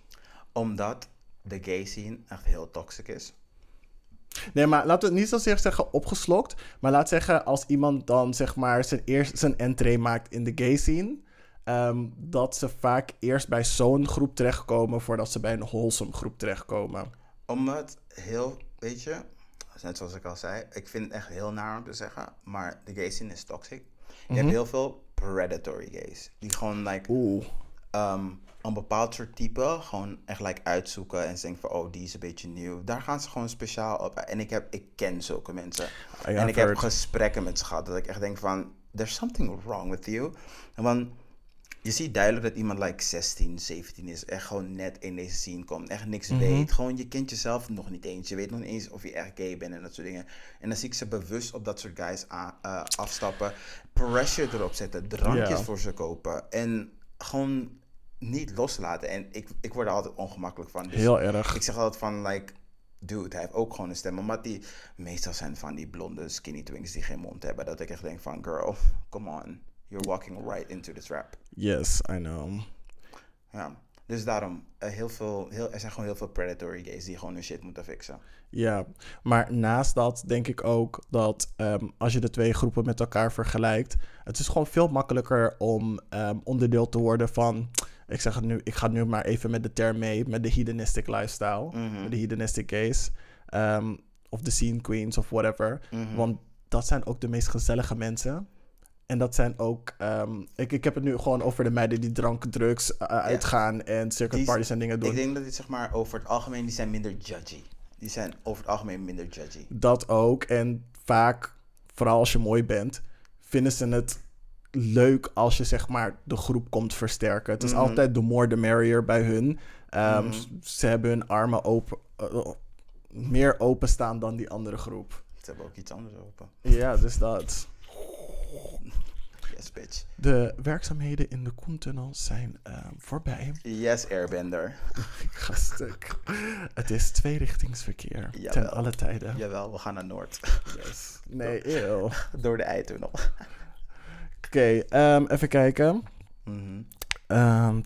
Omdat de gay scene echt heel toxic is. Nee, maar laten we het niet zozeer zeggen opgeslokt. Maar laat zeggen, als iemand dan zeg maar zijn, eerst, zijn entree maakt in de gay scene. ehm, dat ze vaak eerst bij zo'n groep terechtkomen voordat ze bij een wholesome groep terechtkomen. Omdat heel, weet je, net zoals ik al zei, ik vind het echt heel naar om te zeggen, maar de gay scene is toxic. Je hebt heel veel predatory gays, die gewoon like, Oeh. ehm, een bepaald soort type gewoon echt like uitzoeken en ze denken van, oh, die is een beetje nieuw. Daar gaan ze gewoon speciaal op. En ik, heb, ik ken zulke mensen. en ik heb gesprekken met ze gehad dat ik echt denk van, there's something wrong with you. Want je ziet duidelijk dat iemand like 16, 17 is, echt gewoon net in deze scene komt, echt niks Mhm. weet. Gewoon, je kent jezelf nog niet eens. Je weet nog niet eens of je echt gay bent en dat soort dingen. En dan zie ik ze bewust op dat soort guys eh, afstappen, pressure erop zetten, drankjes voor ze kopen en gewoon niet loslaten. En ik, ik word er altijd ongemakkelijk van. Dus Heel erg. ik zeg altijd van, like, dude, hij heeft ook gewoon een stem. Maar die, meestal zijn van die blonde skinny twinks die geen mond hebben. Dat ik echt denk van, girl, come on. You're walking right into the trap. Yes, I know. Ja. Dus daarom, eh, heel veel, heel, er zijn gewoon heel veel predatory gays die gewoon hun shit moeten fixen. Ja, maar naast dat denk ik ook dat ehm, als je de twee groepen met elkaar vergelijkt, het is gewoon veel makkelijker om ehm, onderdeel te worden van, ik zeg het nu, ik ga nu maar even met de term mee, met de hedonistic lifestyle, met de hedonistic gays, ehm, of de scene queens of whatever, want dat zijn ook de meest gezellige mensen. En dat zijn ook, ehm, ik, ik heb het nu gewoon over de meiden die drank, drugs, uh, uitgaan en circuit parties en dingen doen. Ik denk dat dit zeg maar over het algemeen, die zijn minder judgy. Die zijn over het algemeen minder judgy. Dat ook. En vaak, vooral als je mooi bent, vinden ze het leuk als je zeg maar de groep komt versterken. Het is altijd the more the merrier bij hun. Ehm, s- Ze hebben hun armen open, eh, meer openstaan dan die andere groep. Ze hebben ook iets anders open. Ja, dus dat. Yes, bitch. De werkzaamheden in de Koentunnel zijn ehm, voorbij. Yes, airbender. <laughs> Ik ga stuk. Het is tweerichtingsverkeer. Ten Jawel. alle tijden. Jawel, we gaan naar Noord. Yes. <laughs> Nee, eeuw. <laughs> Door de eitunnel. Oké, ehm, even kijken. Mhm. Ehm.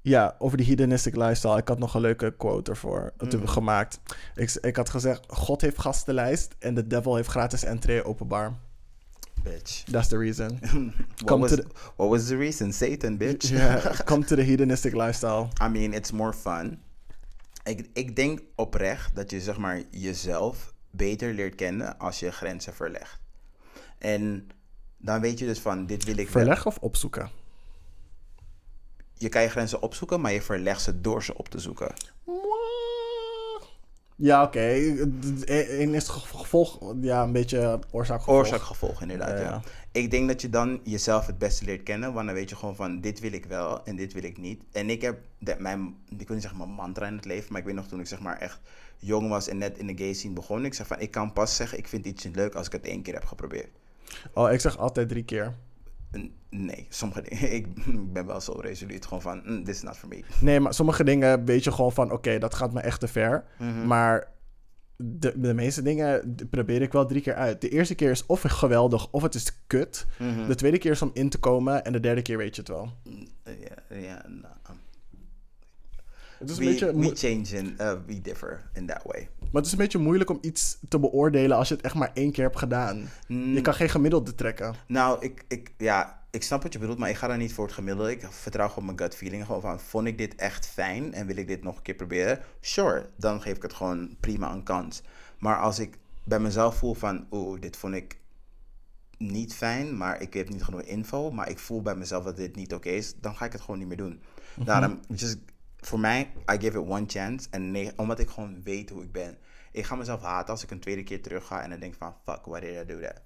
Ja, over de hedonistic lifestyle. Ik had nog een leuke quote ervoor mm. gemaakt. Ik, ik had gezegd, God heeft gastenlijst en de devil heeft gratis entree openbaar. Bitch. That's the reason. <laughs> What Come was, to the- what was the reason? Satan, bitch. Yeah, <laughs> come to the hedonistic lifestyle. I mean, it's more fun. Ik, ik denk oprecht dat je zeg maar jezelf beter leert kennen als je grenzen verlegt. En dan weet je dus van, dit wil ik. Verleg of opzoeken? Je kan je grenzen opzoeken, maar je verlegt ze door ze op te zoeken. Ja, oké. Eén is gevolg, ja, een beetje oorzaak gevolg. Oorzaak, gevolg, inderdaad. Ja, Ja, ja. Ik denk dat je dan jezelf het beste leert kennen, want dan weet je gewoon van dit wil ik wel en dit wil ik niet. En ik heb mijn, ik wil niet zeggen mijn mantra in het leven, maar ik weet nog toen ik zeg maar echt jong was en net in de gay scene begon, ik zeg van ik kan pas zeggen ik vind iets niet leuk als ik het één keer heb geprobeerd. Oh, ik zeg altijd drie keer. Nee, sommige dingen, <laughs> ik, ben wel zo resoluut gewoon van mm, this is not for me. Nee, maar sommige dingen weet je gewoon van... oké, dat gaat me echt te ver. Mhm. Maar de, de meeste dingen probeer ik wel drie keer uit. De eerste keer is of geweldig of het is kut. Mhm. De tweede keer is om in te komen. En de derde keer weet je het wel. Ja, ja, nou, Het is we, een beetje, we change and uh, we differ in that way. Maar het is een beetje moeilijk om iets te beoordelen... als je het echt maar één keer hebt gedaan. Mm. Je kan geen gemiddelde trekken. Nou, ik, ik, ja, ik snap wat je bedoelt, maar ik ga daar niet voor het gemiddelde. Ik vertrouw gewoon mijn gut feeling. Gewoon van, vond ik dit echt fijn en wil ik dit nog een keer proberen? Sure, dan geef ik het gewoon prima een kans. Maar als ik bij mezelf voel van, oeh, dit vond ik niet fijn, maar ik heb niet genoeg info. Maar ik voel bij mezelf dat dit niet oké is. Dan ga ik het gewoon niet meer doen. Daarom, just, voor mij, I give it one chance. En nee, omdat ik gewoon weet hoe ik ben. Ik ga mezelf haten als ik een tweede keer terug ga en dan denk van, fuck, why did I do that?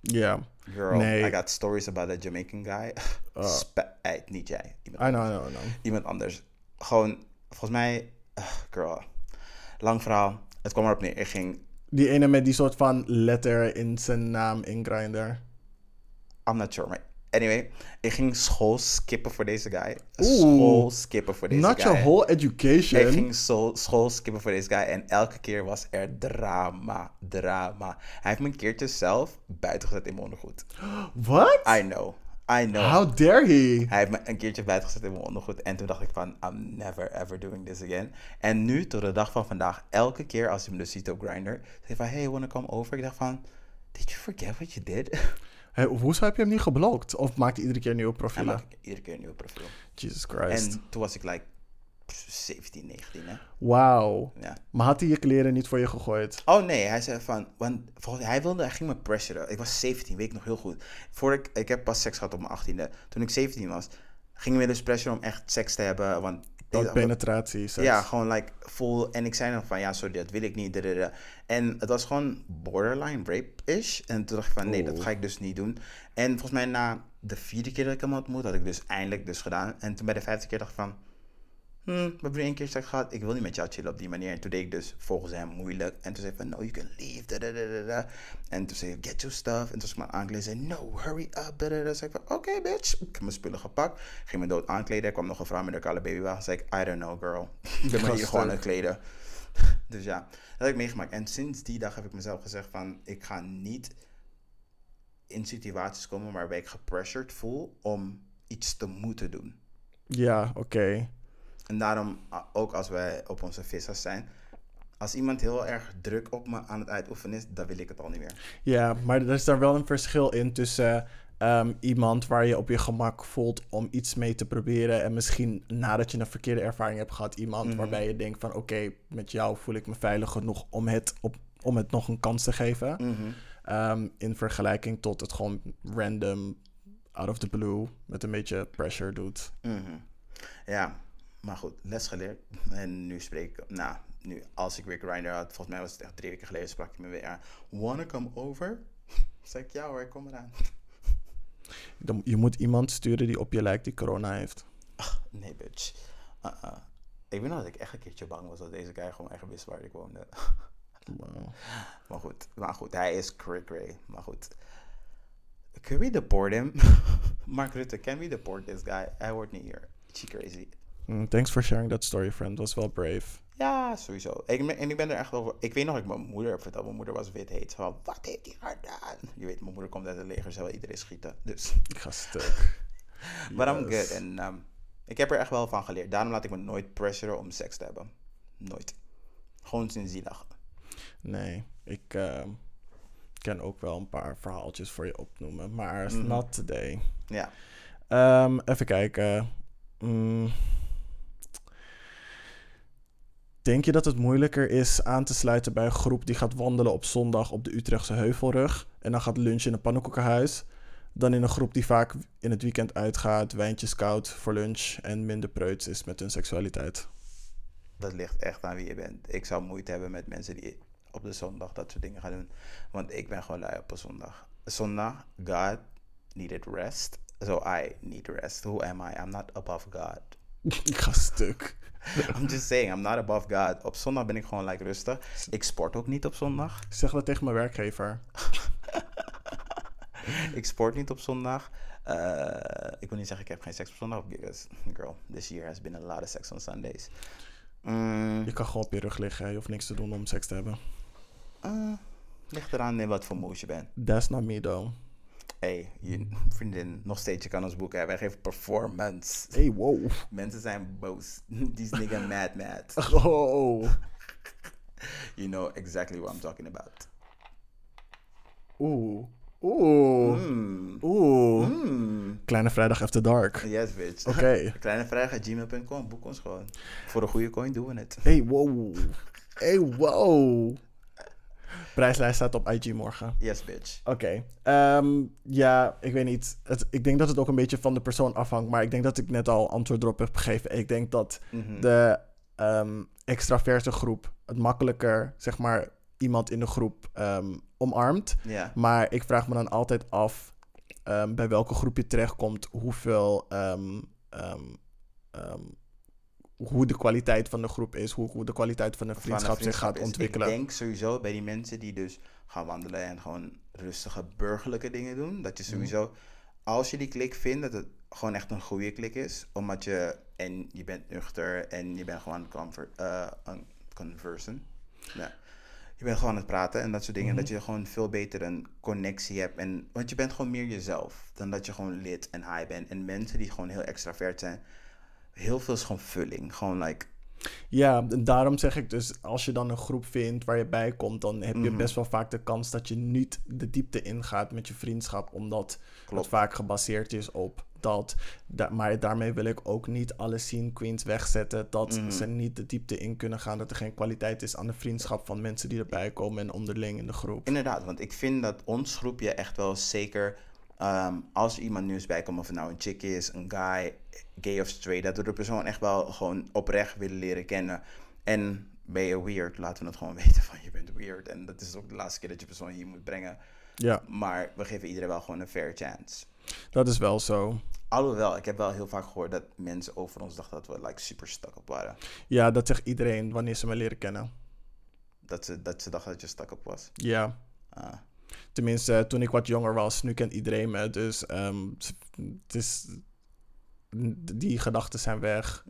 Ja. Girl, Nee. I got stories about that Jamaican guy. <laughs> Spe- eh, niet jij. Iemand, I know, I know, I know. iemand anders. Gewoon, volgens mij, girl. Lang verhaal. Het kwam erop neer. Ik ging Die ene met die soort van letter in zijn naam in Grindr. I'm not sure, maar anyway, ik ging school skippen voor deze guy. School skippen voor deze Not guy. your whole education. Ik ging school skippen voor deze guy en elke keer was er drama, drama. Hij heeft me een keertje zelf buiten gezet in mijn ondergoed. <gasps> What? I know, I know. How dare he? Hij heeft me een keertje buiten gezet in mijn ondergoed en toen dacht ik van, I'm never ever doing this again. En nu, tot de dag van vandaag, elke keer als hij me dus ziet op Grindr, hij van, hey, wanna come over? Ik dacht van, did you forget what you did? <laughs> Hey, hoezo heb je hem niet geblokt? Of maakt hij iedere keer nieuwe Hij profielen? maakt iedere keer een nieuw profiel. Jesus Christ. En toen was ik like 17, 19, hè. Wauw. Ja. Maar had hij je kleren niet voor je gegooid? Oh nee, hij zei van, want volgens, hij wilde, hij ging me pressuren. Ik was 17, weet ik nog heel goed. Voor ik, ik heb pas seks gehad op mijn 18e. Toen ik 17 was, ging hij me dus pressuren om echt seks te hebben. Want Penetratie, seks. ja, gewoon like full. En ik zei dan van, ja, sorry, dat wil ik niet. En het was gewoon borderline rape-ish. En toen dacht ik van, nee, dat ga ik dus niet doen. En volgens mij na de vierde keer dat ik hem ontmoet, had ik dus eindelijk dus gedaan. En toen bij de vijfde keer dacht ik van, we hebben nu één keer seks gehad. Ik wil niet met jou chillen op die manier. En toen deed ik dus volgens hem moeilijk. En toen zei hij van, no, you can leave. dadadadada. En toen zei hij, get your stuff. En toen was ik me aankleden. zei, no, hurry up. dadada. Toen zei ik van, oké, bitch. Ik heb mijn spullen gepakt. Ging me dood aankleden. Er kwam nog een vrouw met een kale babywagen. Zei ik, I don't know, girl. <laughs> ik ben me hier Gast, gewoon aan het kleden. <laughs> Dus ja, dat heb ik meegemaakt. En sinds die dag heb ik mezelf gezegd van, ik ga niet in situaties komen waarbij ik gepressured voel om iets te moeten doen. Ja, oké. En daarom, ook als wij op onze vissers zijn, als iemand heel erg druk op me aan het uitoefenen is, dan wil ik het al niet meer. Ja, maar er is daar wel een verschil in tussen ehm, iemand waar je op je gemak voelt om iets mee te proberen. En misschien nadat je een verkeerde ervaring hebt gehad, iemand Mhm. waarbij je denkt van oké, met jou voel ik me veilig genoeg om het, op, om het nog een kans te geven. Mhm. Ehm, in vergelijking tot het gewoon random, out of the blue, met een beetje pressure doet. Mhm. Ja, maar goed, les geleerd. En nu spreek ik, nou, nu als ik weer Grindr had, volgens mij was het echt drie weken geleden, sprak hij me weer aan. Wanna come over? <laughs> Zeg ik, ja hoor, kom eraan. <laughs> Dan, je moet iemand sturen die op je lijkt die corona heeft. Nee, bitch. Uh-uh. Ik weet nog dat ik echt een keertje bang was dat deze guy gewoon echt wist waar ik woonde. <laughs> Wow. Maar goed, maar goed, hij is cray cray. Maar goed. Can we deport him? Mark Rutte, can we deport this guy? Hij hoort niet hier. She crazy. Mm, thanks for sharing that story, friend. Was wel brave. Ja, sowieso. Ik en ik ben er echt over. Ik weet nog dat ik mijn moeder heb verteld. Mijn moeder was wit heet. Van, wat heeft hij gedaan? Je weet, mijn moeder komt uit het leger. Ze wil iedereen schieten. Dus. Ik ga stuk. <laughs> Maar I'm good. En ehm, ik heb er echt wel van geleerd. Daarom laat ik me nooit pressuren om seks te hebben. Nooit. Gewoon dag. Nee, ik ehm, kan ook wel een paar verhaaltjes voor je opnoemen, maar Mhm. not today. Ja. Ehm, even kijken. Mm. Denk je dat het moeilijker is aan te sluiten bij een groep die gaat wandelen op zondag op de Utrechtse Heuvelrug en dan gaat lunchen in een pannenkoekenhuis, dan in een groep die vaak in het weekend uitgaat, wijntjes koud voor lunch en minder preuts is met hun seksualiteit? Dat ligt echt aan wie je bent. Ik zou moeite hebben met mensen die op de zondag dat soort dingen gaan doen. Want ik ben gewoon lui op een zondag. Zondag, God needed rest. So I need rest. Who am I? I'm not above God. Ik ga stuk. I'm just saying, I'm not above God. Op zondag ben ik gewoon like rustig. Ik sport ook niet op zondag. Zeg dat tegen mijn werkgever. <laughs> ik sport niet op zondag. Uh, ik wil niet zeggen ik heb geen seks op zondag. Because, girl, this year has been a lot of sex on Sundays. Mm, Je kan gewoon op je rug liggen. Je hoeft niks te doen om seks te hebben. uh, ligt eraan in wat voor moes je bent. That's not me though. Hey, je vriendin, nog steeds, je kan ons boeken. Wij geven performance. Hey, wow. Mensen zijn boos. <laughs> These nigga mad mad. <laughs> Oh. You know exactly what I'm talking about. Oeh. Oeh. Mm. Oeh. Mm. Kleine vrijdag after dark. Yes, bitch. Oké. <laughs> Kleinevraag.gmail.com. Boek ons gewoon. Voor een goede coin doen we het. Hey, wow. Hey, wow. Prijslijst staat op IG morgen. Yes, bitch. Oké. Ehm, ja, ik weet niet. Het, ik denk dat het ook een beetje van de persoon afhangt. Maar ik denk dat ik net al antwoord erop heb gegeven. Ik denk dat Mhm. de ehm, extraverte groep het makkelijker, zeg maar, iemand in de groep ehm, omarmt. Maar ik vraag me dan altijd af bij welke groep je terechtkomt, hoeveel. Hoe de kwaliteit van de groep is, hoe, hoe de kwaliteit van de Van vriendschap, zich gaat is- ontwikkelen. Ik denk sowieso bij die mensen die dus gaan wandelen en gewoon rustige burgerlijke dingen doen. Dat je Mhm. sowieso, als je die klik vindt, dat het gewoon echt een goede klik is. Omdat je, en je bent nuchter en je bent gewoon conver, eh, conversen. Ja. Je bent gewoon aan het praten en dat soort dingen. Mhm. Dat je gewoon veel beter een connectie hebt. En, want je bent gewoon meer jezelf dan dat je gewoon lid en high bent. En mensen die gewoon heel extravert zijn, heel veel is gewoon vulling. Gewoon like, Ja, en daarom zeg ik dus, als je dan een groep vindt waar je bij komt, dan heb je Mhm. best wel vaak de kans dat je niet de diepte ingaat met je vriendschap, omdat Klopt. het vaak gebaseerd is op dat. Da- maar daarmee wil ik ook niet alle scene queens wegzetten, dat Mhm. ze niet de diepte in kunnen gaan, dat er geen kwaliteit is aan de vriendschap van mensen die erbij komen en onderling in de groep. Inderdaad, want ik vind dat ons groepje echt wel zeker. Ehm, als iemand nieuws bij komt, of het nou een chick is, een guy, gay of straight, dat we de persoon echt wel gewoon oprecht willen leren kennen. En ben je weird, laten we het gewoon <laughs> weten van je bent weird. En dat is ook de laatste keer dat je persoon hier moet brengen. Ja, Maar we geven iedereen wel gewoon een fair chance. dat is wel zo. Alhoewel, ik heb wel heel vaak gehoord dat mensen over ons dachten dat we like super stuck op waren. Ja, dat zegt iedereen wanneer ze me leren kennen. Dat ze, dat ze dachten dat je stuck op was. Ja. Ah. Tenminste, eh, toen ik wat jonger was, nu kent iedereen me. Dus ehm, het is, die gedachten zijn weg.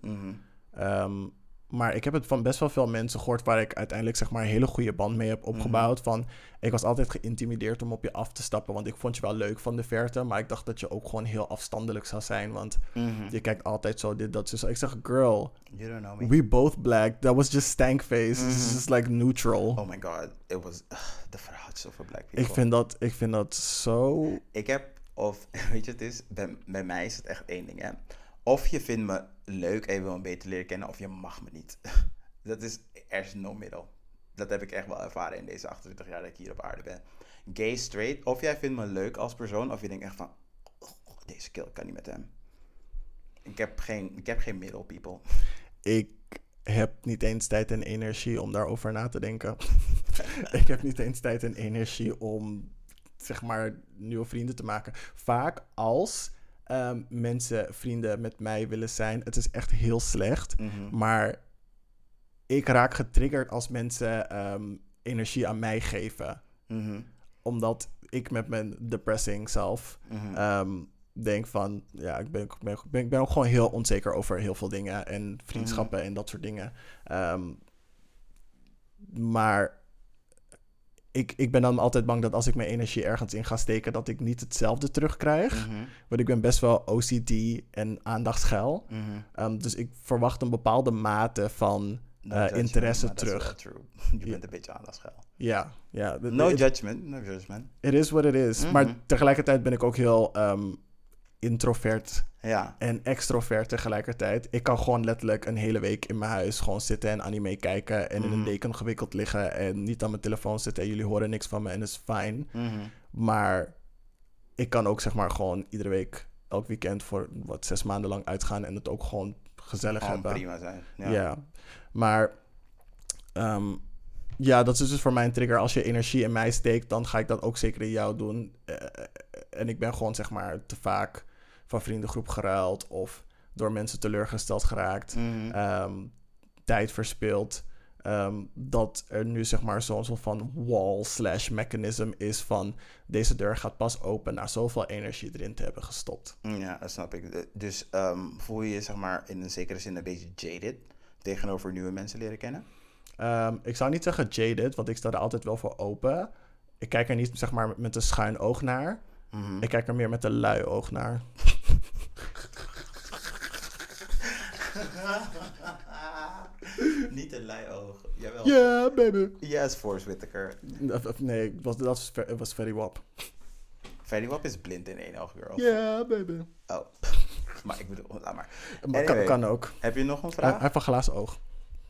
Ehm, maar ik heb het van best wel veel mensen gehoord waar ik uiteindelijk zeg maar een hele goede band mee heb opgebouwd. Van, ik was altijd geïntimideerd om op je af te stappen, want ik vond je wel leuk van de verte. Maar ik dacht dat je ook gewoon heel afstandelijk zou zijn, want Mhm. je kijkt altijd zo dit, dat, zo. Ik zeg, girl, You don't know me. we both black. That was just stank face. It's Mhm. just like neutral. Oh my god, it was de verhaaltjes over black people. ik, vind dat, ik vind dat zo... Ik heb, of <laughs> weet je, het is, bij, bij mij is het echt één ding, hè. Of je vindt me leuk en je wil me beter leren kennen, of je mag me niet. <laughs> dat is, er is no middle. Dat heb ik echt wel ervaren in deze 28 jaar dat ik hier op aarde ben. Gay, straight, of jij vindt me leuk als persoon, of je denkt echt van, oh, deze kill kan niet met hem. Ik heb geen, ik heb geen middle, people. <laughs> ik heb niet eens tijd en energie om daarover na te denken. <laughs> ik heb niet eens tijd en energie om, zeg maar, nieuwe vrienden te maken. Vaak als ehm, mensen vrienden met mij willen zijn, het is echt heel slecht. Mhm. Maar ik raak getriggerd als mensen ehm, energie aan mij geven. Mhm. Omdat ik met mijn depressing zelf Mhm. Ehm, denk van, ja, ik ben, ben, ik ben, ik ben ook gewoon heel onzeker over heel veel dingen en vriendschappen en dat soort dingen. Maar ik, ik ben dan altijd bang dat als ik mijn energie ergens in ga steken, dat ik niet hetzelfde terugkrijg. Mhm. Want ik ben best wel OCD en aandachtsgeil. Mhm. Ehm, dus ik verwacht een bepaalde mate van eh, interesse maar terug. true. <laughs> Je bent een beetje aandachtsgeil. Ja, ja. No judgment, no judgment. It is what it is. Mhm. Maar tegelijkertijd ben ik ook heel ehm, introvert Ja. en extrovert tegelijkertijd. Ik kan gewoon letterlijk een hele week in mijn huis gewoon zitten en anime kijken en in een Mhm. deken gewikkeld liggen en niet aan mijn telefoon zitten en jullie horen niks van me en dat is fijn. Mhm. Maar ik kan ook zeg maar gewoon iedere week, elk weekend voor wat zes maanden lang uitgaan en het ook gewoon gezellig Gewoon hebben. prima zijn. Ja. Ja. Maar ehm, ja, dat is dus voor mij een trigger. Als je energie in mij steekt, dan ga ik dat ook zeker in jou doen. Eh, en ik ben gewoon zeg maar te vaak van vriendengroep geruild of door mensen teleurgesteld geraakt. Mhm. ehm, tijd verspild. ehm, dat er nu zeg maar zo'n soort van wall slash mechanism is van deze deur gaat pas open na zoveel energie erin te hebben gestopt. Ja, dat snap ik. Dus ehm, voel je je zeg maar in een zekere zin een beetje jaded tegenover nieuwe mensen leren kennen? Ik zou niet zeggen jaded, want ik sta er altijd wel voor open. Ik kijk er niet zeg maar met een schuin oog naar. Mhm. Ik kijk er meer met een lui oog naar. <laughs> Niet een lei oog. Jawel. Ja, baby. Yes, Forrest Whitaker. Nee, het was, dat was, very wap. Freddy Wap is blind in één oog, girl. Ja, baby. Oh. maar ik bedoel, laat maar. Maar kan, Anyway. kan ook. Heb je nog een vraag? hij heeft een glazen oog.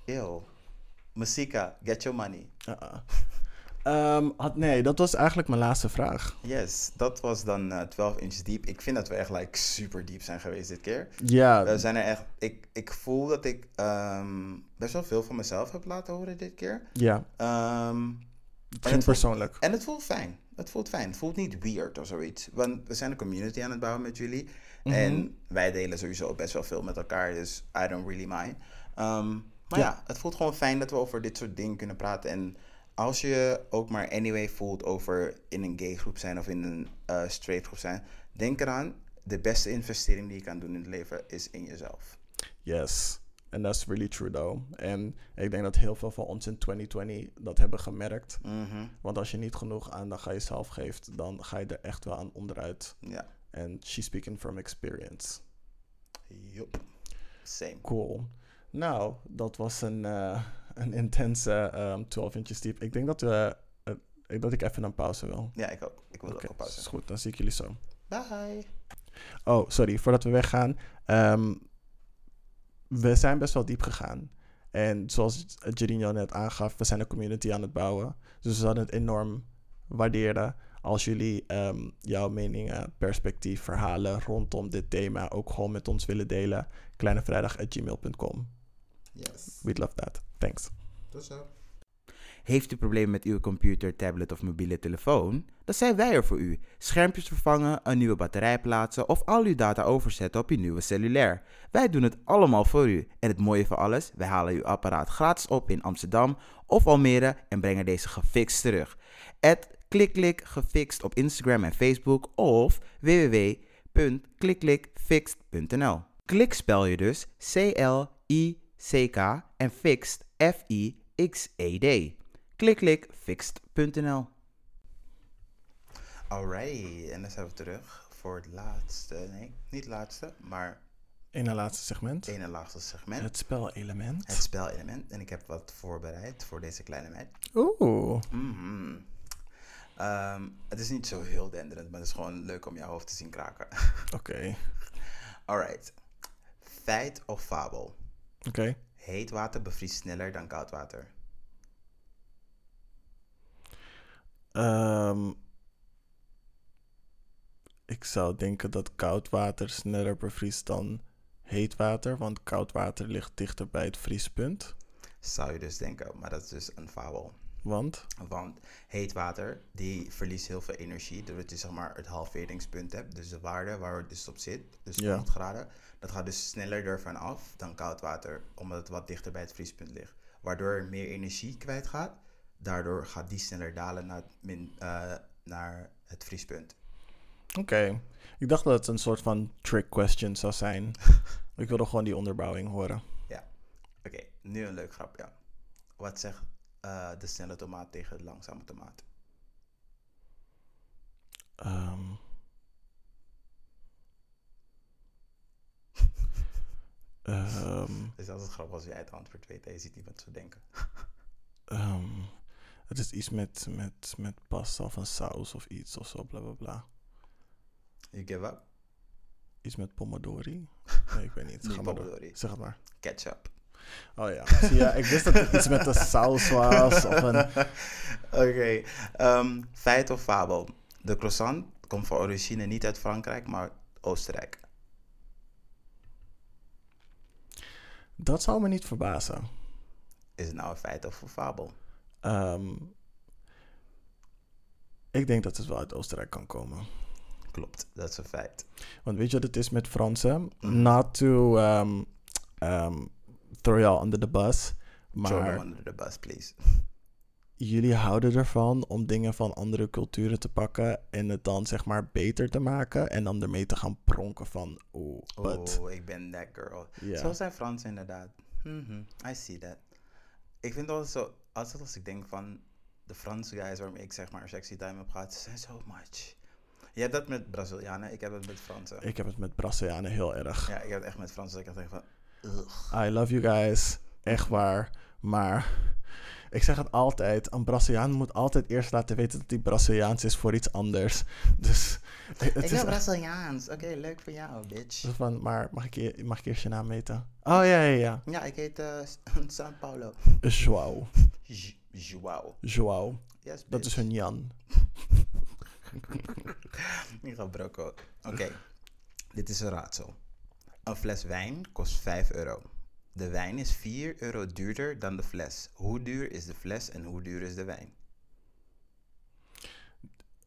Eeuw. Masika, get your money. Uh-uh. Ehm, had, nee, dat was eigenlijk mijn laatste vraag. Yes, dat was dan eh 12 inches diep. Ik vind dat we echt like, super diep zijn geweest dit keer. Ja, We zijn er echt... Ik, ik voel dat ik ehm, best wel veel van mezelf heb laten horen dit keer. ja. Ehm, Het het ging voelt- persoonlijk. en het voelt fijn. Het voelt fijn. Het voelt niet weird of zoiets. Want we zijn een community aan het bouwen met jullie. Mhm. En wij delen sowieso best wel veel met elkaar. Dus I don't really mind. Maar Ja. ja. het voelt gewoon fijn dat we over dit soort dingen kunnen praten. En als je ook maar anyway voelt over in een gay groep zijn of in een eh, straight groep zijn. Denk eraan, de beste investering die je kan doen in het leven is in jezelf. Yes. En dat is really true though. En ik denk dat heel veel van ons in 2020 dat hebben gemerkt. Mhm. Want als je niet genoeg aandacht aan jezelf geeft, dan ga je er echt wel aan onderuit. Ja. En she's speaking from experience. Yup. Same. Cool. Nou, dat was een, eh, een intense ehm 12 inches diep. Ik denk dat, we, eh, ik- dat ik even een pauze wil. Ja, ik ook. Ik wil ook op pauze. is goed. Dan zie ik jullie zo. Bye. Oh, sorry. Voordat we weggaan. ehm, we zijn best wel diep gegaan. En zoals Jadinho net aangaf, we zijn een community aan het bouwen. Dus we zouden het enorm waarderen als jullie ehm, jouw meningen, perspectief, verhalen rondom dit thema ook gewoon met ons willen delen. kleinevrijdag.gmail.com. Yes. We'd love that. Thanks. Tot zo. Heeft u problemen met uw computer, tablet of mobiele telefoon? Dan zijn wij er voor u. Schermpjes vervangen, een nieuwe batterij plaatsen of al uw data overzetten op uw nieuwe cellulair. Wij doen het allemaal voor u. En het mooie van alles, wij halen uw apparaat gratis op in Amsterdam of Almere en brengen deze gefixt terug. At klikklik gefixt op Instagram en Facebook of www.klikklikfixed.nl Klik spel je dus C-L-I-C-K en fixed F-I-X-E-D klikklikfixed.nl. Alright, en dan zijn we terug voor het laatste, nee, niet laatste, maar In het laatste segment. ene laatste segment. Het spelelement. Het spelelement. En ik heb wat voorbereid voor deze kleine meid. Oeh. Mhm. Ehm, het is niet zo heel denderend, maar het is gewoon leuk om jouw hoofd te zien kraken. <laughs> Oké. Alright. Feit of fabel? Oké. Heet water bevriest sneller dan koud water. Ehm, ik zou denken dat koud water sneller bevriest dan heet water, want koud water ligt dichter bij het vriespunt. Zou je dus denken, maar dat is dus een fabel. Want, Want heet water, die verliest heel veel energie doordat je zeg maar het halveringspunt hebt. Dus de waarde waar het dus op zit, dus Ja. 100 graden. Dat gaat dus sneller ervan af dan koud water, omdat het wat dichter bij het vriespunt ligt. Waardoor er meer energie kwijtgaat. Daardoor gaat die sneller dalen naar, het min, eh, naar het vriespunt. oké. Ik dacht dat het een soort van trick question zou zijn. <laughs> ik wilde gewoon die onderbouwing horen. Ja. Oké, nu een leuk grapje. Wat zegt eh, de snelle tomaat tegen de langzame tomaat? Ehm. <laughs> Ehm, Het is altijd grappig als jij het antwoord weet en je ziet iemand zo denken. <laughs> ehm, het is iets met, met, met pasta of een saus of iets of zo, bla bla bla. You give up? Iets met pomodori? <laughs> Nee, ik weet niet. Maar door. pomodori. Zeg het maar. Ketchup. Oh ja. Zie je, ik wist dat het iets met de saus was. Of een... <laughs> Oké, ehm, feit of fabel? De croissant komt van origine niet uit Frankrijk, maar Oostenrijk. Dat zou me niet verbazen. Is het nou een feit of een fabel? Ehm, ik denk dat het wel uit Oostenrijk kan komen. Klopt, dat is een feit. Want weet je wat het is met Fransen? Mhm. Not to um, um, throw you under the bus. Throw Maar them under the bus, please. jullie houden ervan om dingen van andere culturen te pakken en het dan zeg maar beter te maken en dan ermee te gaan pronken van but Oh, ik ben that girl. Zo zijn Fransen inderdaad. Mhm, I see that. Ik vind altijd zo, altijd als ik denk van de Franse guys waarmee ik zeg maar sexy time heb gehad, ze zijn so much. Je hebt dat met Brazilianen, ik heb het met Fransen. ik heb het met Brazilianen heel erg. Ja, ik heb het echt met Fransen ik echt denk van. I love you guys, echt waar. Maar ik zeg het altijd, een Braziliaan moet altijd eerst laten weten dat hij Braziliaans is voor iets anders. Dus het ik is ben Braziliaans. Oké, leuk voor jou, bitch. Van, maar mag ik, mag ik eerst je naam weten? Oh ja, ja, ja. Ja, ik heet eh <laughs> São Paulo. João. João. João. Yes, Dat is hun Jan. <laughs> Ik ga. Oké, dit is een raadsel. Een fles wijn kost 5 euro. De wijn is 4 euro duurder dan de fles. Hoe duur is de fles en hoe duur is de wijn?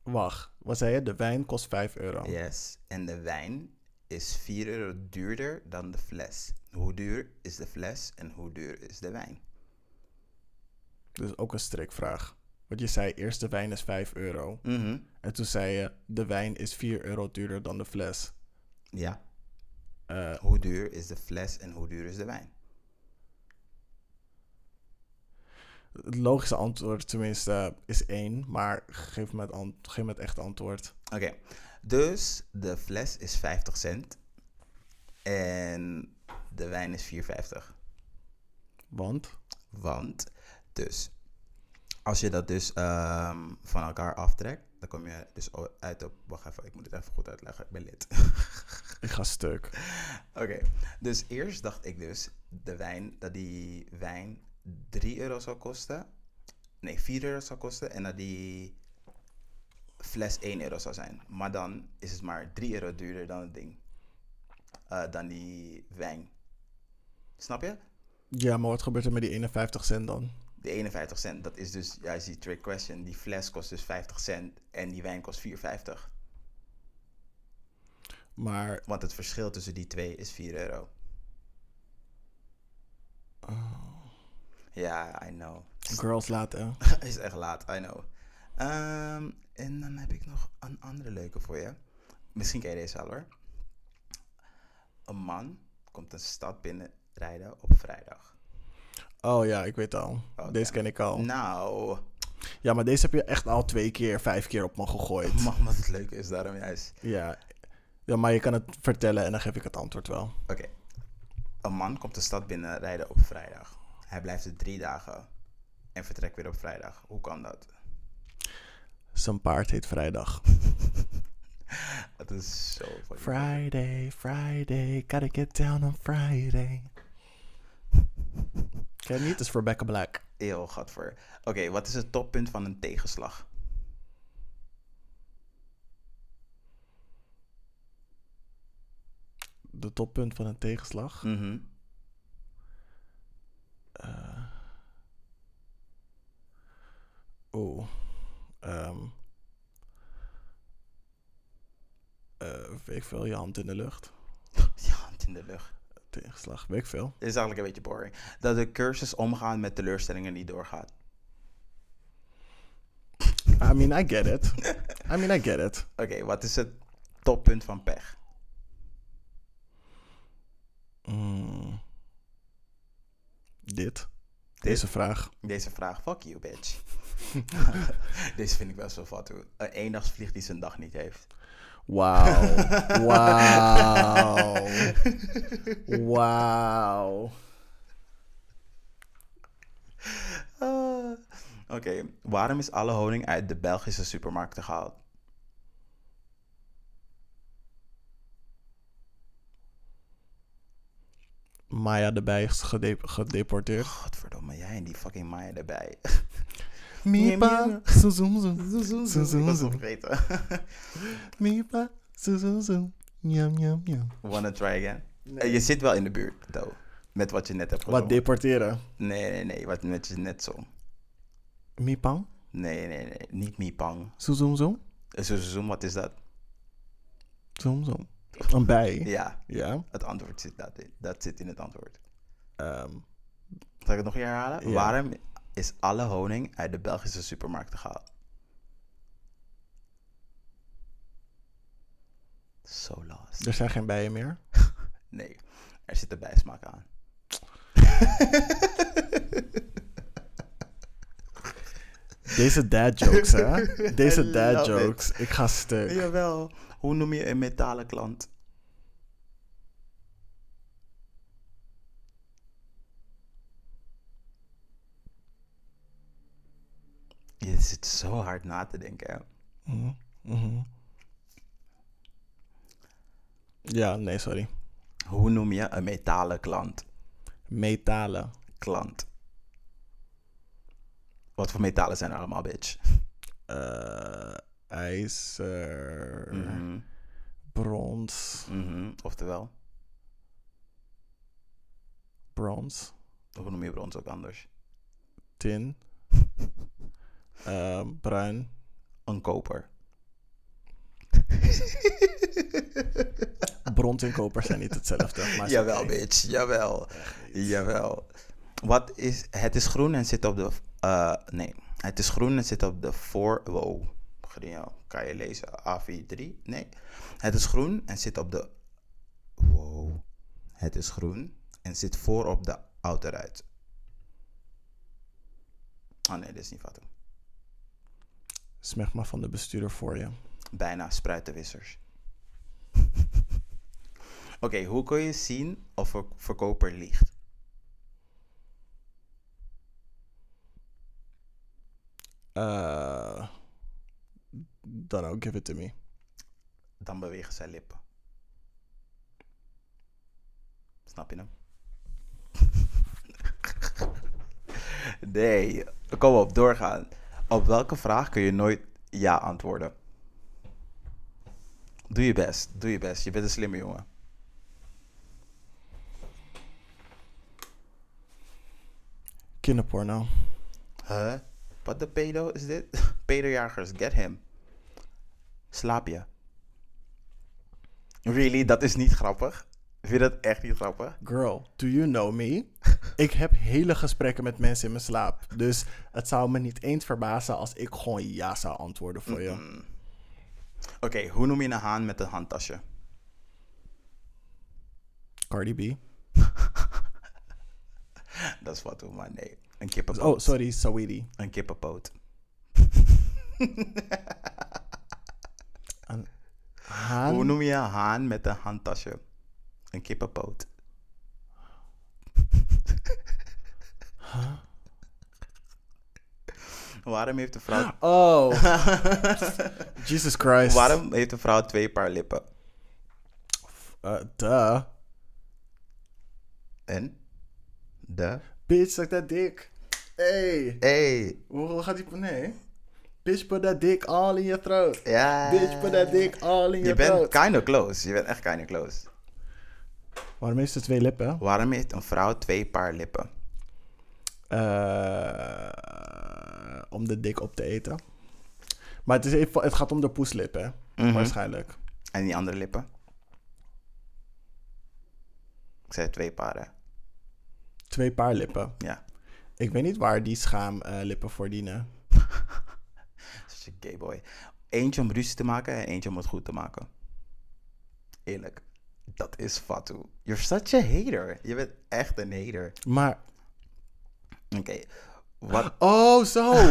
Wacht, wat zei je? De wijn kost 5 euro. Yes. En de wijn is 4 euro duurder dan de fles. Hoe duur is de fles en hoe duur is de wijn? Dus ook een strikvraag. Want je zei eerst de wijn is 5 euro. Mhm. En toen zei je de wijn is 4 euro duurder dan de fles. Ja. Eh, Hoe duur is de fles en hoe duur is de wijn? het logische antwoord tenminste is 1. Maar geef me het, ant- geef me het echte antwoord. Oké, dus de fles is 50 cent en de wijn is 4,50. Want? Want, dus, als je dat dus ehm, van elkaar aftrekt, dan kom je dus uit op... Wacht even, ik moet het even goed uitleggen, ik ben lid. Ik ga stuk. <laughs> Oké, dus eerst dacht ik dus de wijn, dat die wijn 3 euro zou kosten. Nee, 4 euro zou kosten en dat die fles 1 euro zou zijn. Maar dan is het maar 3 euro duurder dan het ding. Eh, dan die wijn. Snap je? Ja, maar wat gebeurt er met die 51 cent dan? De 51 cent, dat is dus juist die trick question. Die fles kost dus 50 cent en die wijn kost 4,50. Maar Want het verschil tussen die twee is 4 euro. Ja, I know. girls laten. <laughs> is echt laat, I know. Ehm, en dan heb ik nog een andere leuke voor je. Misschien ken je deze al hoor. Een man komt een stad binnenrijden op vrijdag. Oh ja, ik weet al. Oké. Deze ken ik al. Nou, Ja, maar deze heb je echt al twee keer, vijf keer op me gegooid. man, wat het leuke is daarom juist. Ja. ja, maar je kan het vertellen en dan geef ik het antwoord wel. Oké. Een man komt de stad binnenrijden op vrijdag. Hij blijft er drie dagen en vertrekt weer op vrijdag. Hoe kan dat? Zijn paard heet Vrijdag. <laughs> Dat is zo fucking Friday, Friday, gotta get down on Friday. Ken je niet? Dat is Rebecca Black. Eeuw, gadver. Oké, wat is het toppunt van een tegenslag? De toppunt van een tegenslag. Oeh. Ehm. Eh, weet ik veel, je hand in de lucht. <laughs> Je hand in de lucht. Tegenslag, weet ik veel. Dit is eigenlijk een beetje boring. Dat de cursus omgaan met teleurstellingen niet doorgaat. I mean, I get it. <laughs> I mean, I get it. Oké, wat is het toppunt van pech? Mm. Dit. Deze vraag. Deze vraag, fuck you, bitch. <laughs> <laughs> Deze vind ik best wel fat, hoor. Een eendagsvlieg die zijn dag niet heeft. Wauw. Wauw. <laughs> Wauw. Ah. Oké, waarom is alle honing uit de Belgische supermarkten gehaald? Maya erbij is gede- gedeporteerd. Godverdomme, jij en die fucking Maya erbij. Mipa, zoom zoom zoom. Zoom zoom was zoom. vergeten. <laughs> Mipa, zoom zoom zoom. Yum yum yum. Wanna try again? Eh, je zit wel in de buurt, though. Met wat je net hebt Wat gezongen. deporteren? Nee, nee, nee. Wat met je net zong. Mipang? Nee, nee, nee. Niet Mipang. Zoom zoom zoom. Zo, zo, zo, wat is dat? Zoom zoom. <laughs> Een bij? Ja, Ja. het antwoord zit dat in. Dat zit in het antwoord. Ehm, Zal ik het nog een keer herhalen? Ja. Waarom is alle honing uit de Belgische supermarkten gehaald? So lost. er zijn geen bijen meer. <laughs> Nee, er zit een bijsmaak aan. <laughs> Deze dad jokes, hè? <laughs> Deze dad it. jokes. Ik ga stuk. Jawel. Hoe noem je een metalen klant? Je zit zo hard na te denken. mhm. Ja, nee, sorry. Hoe noem je een metalen klant? Metalen. Klant. Wat voor metalen zijn er allemaal, bitch? Eh, ijzer. Mhm. Brons. Mhm. Oftewel, Brons. hoe noem je brons ook anders? Tin. Ehm, bruin. Een koper. <laughs> Brons en koper zijn niet hetzelfde. Maar Jawel, oké. bitch. Jawel. Jawel. Wat is... Het is groen en zit op de... eh, nee. Het is groen en zit op de voor... Wow. Kan je lezen? A43? Nee. Het is groen en zit op de... Wow. Het is groen en zit voor op de autoruit. Oh nee, dit is niet wat. Smeg maar van de bestuurder voor je. Bijna spruitenwissers. <laughs> Oké, hoe kun je zien of een verkoper liegt? Uh, dan ook, give it to me. Dan bewegen zijn lippen. Snap je hem? <laughs> nee, kom op, doorgaan. Op welke vraag kun je nooit ja antwoorden? Doe je best, doe je best. Je bent een slimme jongen. Kinderporno. Huh? Wat de pedo is dit? <laughs> Pedojagers, get him. Slaap je? Really? Dat is niet grappig? Vind je dat echt niet grappig? Girl, do you know me? <laughs> ik heb hele gesprekken met mensen in mijn slaap. Dus het zou me niet eens verbazen als ik gewoon ja zou antwoorden voor je. Oké, hoe noem je een haan met een handtasje? Cardi B. <laughs> Dat is wat hoor, maar nee. Een kippenpoot. Oh, sorry, Saweetie. Een kippenpoot. <laughs> Een haan. Hoe noem je een haan met een handtasje? Een kippenpoot. Waarom heeft een vrouw... Oh. <laughs> Jesus Christ. Waarom heeft een vrouw twee paar lippen? Uh, duh. En? De? Bitch, suck that dick. Hey. Hey. Hoe gaat die... Nee. Bitch, put that dick all in your throat. Ja. Bitch, put that dick all in Je your bent throat. kinda close. Je bent echt kinda close. Waarom heeft ze twee lippen? Waarom heeft een vrouw twee paar lippen? Eh, om de dik op te eten. Maar het, is even, het gaat om de poeslippen, Mhm. waarschijnlijk. En die andere lippen? Ik zei twee paren. Twee paar lippen. Ja. Ik weet niet waar die schaamlippen voor dienen. <laughs> Such a gay boy. Eentje om ruzie te maken en eentje om het goed te maken. Eerlijk. Dat is fatu. You're such a hater. Je bent echt een hater. Maar, Oké. Wat... oh zo! <laughs>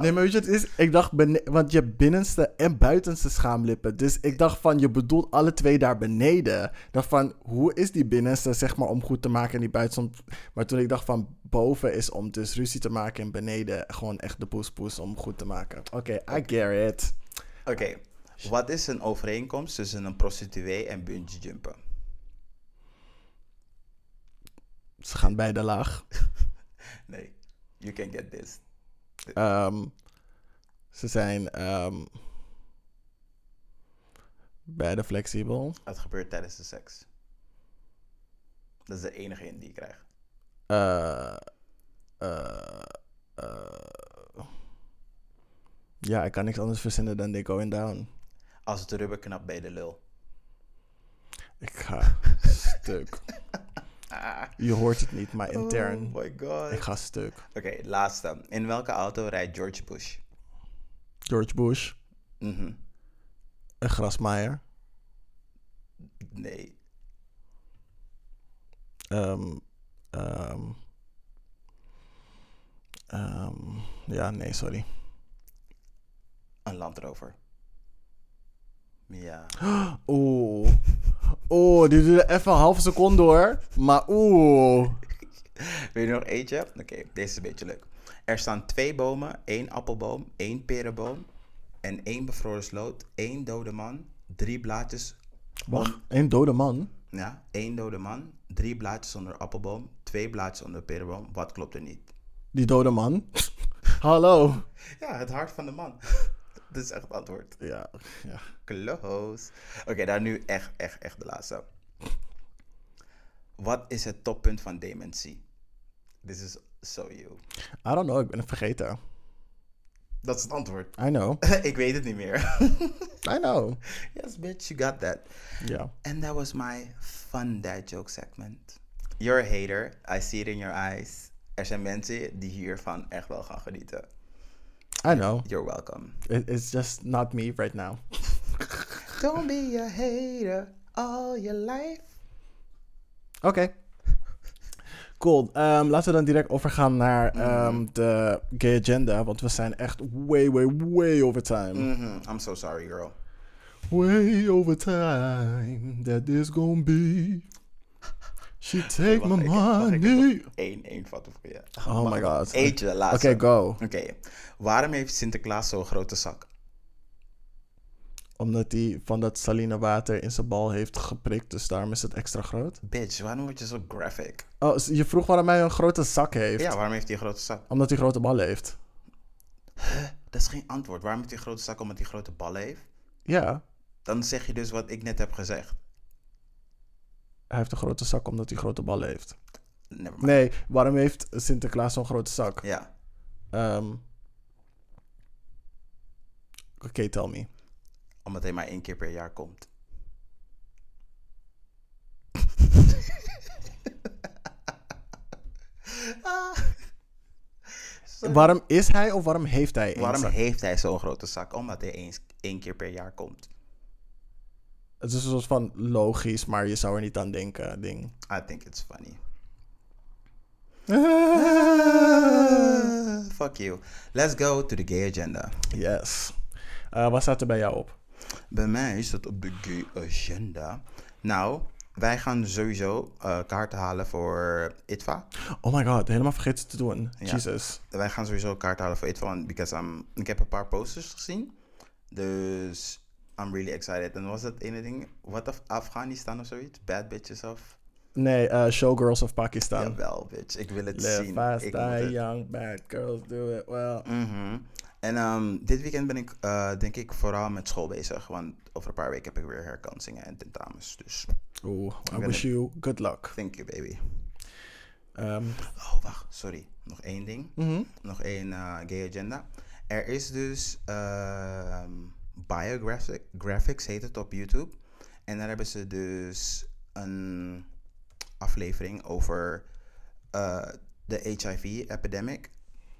Nee, maar weet je het is? Ik dacht, want je hebt binnenste en buitenste schaamlippen. Dus ik dacht van, je bedoelt alle twee daar beneden. Dacht van, hoe is die binnenste, zeg maar, om goed te maken en die buitenste... Maar toen ik dacht van, boven is om dus ruzie te maken en beneden gewoon echt de poespoes om goed te maken. Oké, I get it. Oké. Wat is een overeenkomst tussen een prostituee en bungee jumpen? Ze gaan beide laag. <laughs> Nee. You can get this. Ehm, ze zijn ehm, beide flexibel. Het gebeurt tijdens de seks. Dat is de enige in die ik krijg. Eh, eh, eh. ja, ik kan niks anders verzinnen dan they going down. Als het rubber knapt bij de lul. Ik ga stuk. Je hoort het niet, maar intern. Oh my god. Ik ga stuk. Oké, laatste. In welke auto rijdt George Bush? George Bush, Mhm. een grasmaaier. Nee. Ehm, ja, nee, sorry. Een Land Rover. Ja. Oeh. Oeh, die duurde even een halve seconde hoor. Maar oeh. <laughs> Wil je nog eentje? Oké, deze is een beetje leuk. Er staan twee bomen, één appelboom, één perenboom en één bevroren sloot, één dode man, drie blaadjes. Wacht, een dode man? Ja, één dode man, drie blaadjes onder appelboom, twee blaadjes onder perenboom. Wat klopt er niet? Die dode man. <laughs> Hallo. Ja, het hart van de man. <laughs> Dat is echt het antwoord. Ja, ja. Close. Oké, dan nu echt, echt, echt de laatste. Wat is het toppunt van dementie? This is so you. I don't know, ik ben het vergeten. Dat is het antwoord. I know. <laughs> ik weet het niet meer. <laughs> I know. yes, bitch, you got that. Ja. And that was my fun dad joke segment. You're a hater. I see it in your eyes. Er zijn mensen die hiervan echt wel gaan genieten. I know. You're welcome. It, it's just not me right now. <laughs> Don't be a hater all your life. Oké. Cool. Ehm, laten we dan direct overgaan naar ehm, de gay agenda. Want we zijn echt way, way, way over time. Mhm, I'm so sorry, girl. Way over time that this gonna be. She take my money. nog één, vatten voor je. Oh my god. Eentje, de Oké, laatste. go. Oké. Waarom heeft Sinterklaas zo'n grote zak? Omdat hij van dat saline water in zijn bal heeft geprikt. Dus daarom is het extra groot. Bitch, waarom word je zo graphic? Oh, je vroeg waarom hij een grote zak heeft. Ja, waarom heeft hij een grote zak? Omdat hij grote ballen heeft. Dat is geen antwoord. Waarom heeft hij een grote zak? Omdat hij grote ballen heeft? Ja, Dan zeg je dus wat ik net heb gezegd. Hij heeft een grote zak omdat hij grote ballen heeft. Nee, waarom heeft Sinterklaas zo'n grote zak? Ja. Ehm Oké, tell me. Omdat hij maar één keer per jaar komt. <laughs> Waarom is hij of waarom heeft hij een Waarom zak? heeft hij zo'n grote zak? Omdat hij eens één keer per jaar komt. Het is een soort van logisch, maar je zou er niet aan denken, ding. I think it's funny. <laughs> Fuck you. Let's go to the gay agenda. Yes. Eh, wat staat er bij jou op? Bij mij staat op de gay agenda. Nou, wij gaan sowieso eh, kaarten halen voor ITVA. Oh my god, helemaal vergeten te doen. Ja. Jesus. Wij gaan sowieso kaarten halen voor ITVA. want- Because I'm, ik heb een paar posters gezien. Dus I'm really excited. En was dat ene ding? Wat of Afghanistan of zoiets? Bad bitches of... Nee, eh, Showgirls of Pakistan. Jawel, bitch. Ik wil het Live zien. fast, ik die het. young bad girls do it well. Mhm. En ehm, dit weekend ben ik, eh, denk ik, vooral met school bezig. Want over een paar weken heb ik weer herkansingen en tentamens. Dus Oeh, I wish you good luck. thank you, baby. Ehm, Oh, wacht. Sorry. Nog één ding. mhm. Nog één eh, gay agenda. Er is dus ehm Graphics, heet het op YouTube. En daar hebben ze dus een aflevering over eh, de HIV-epidemic.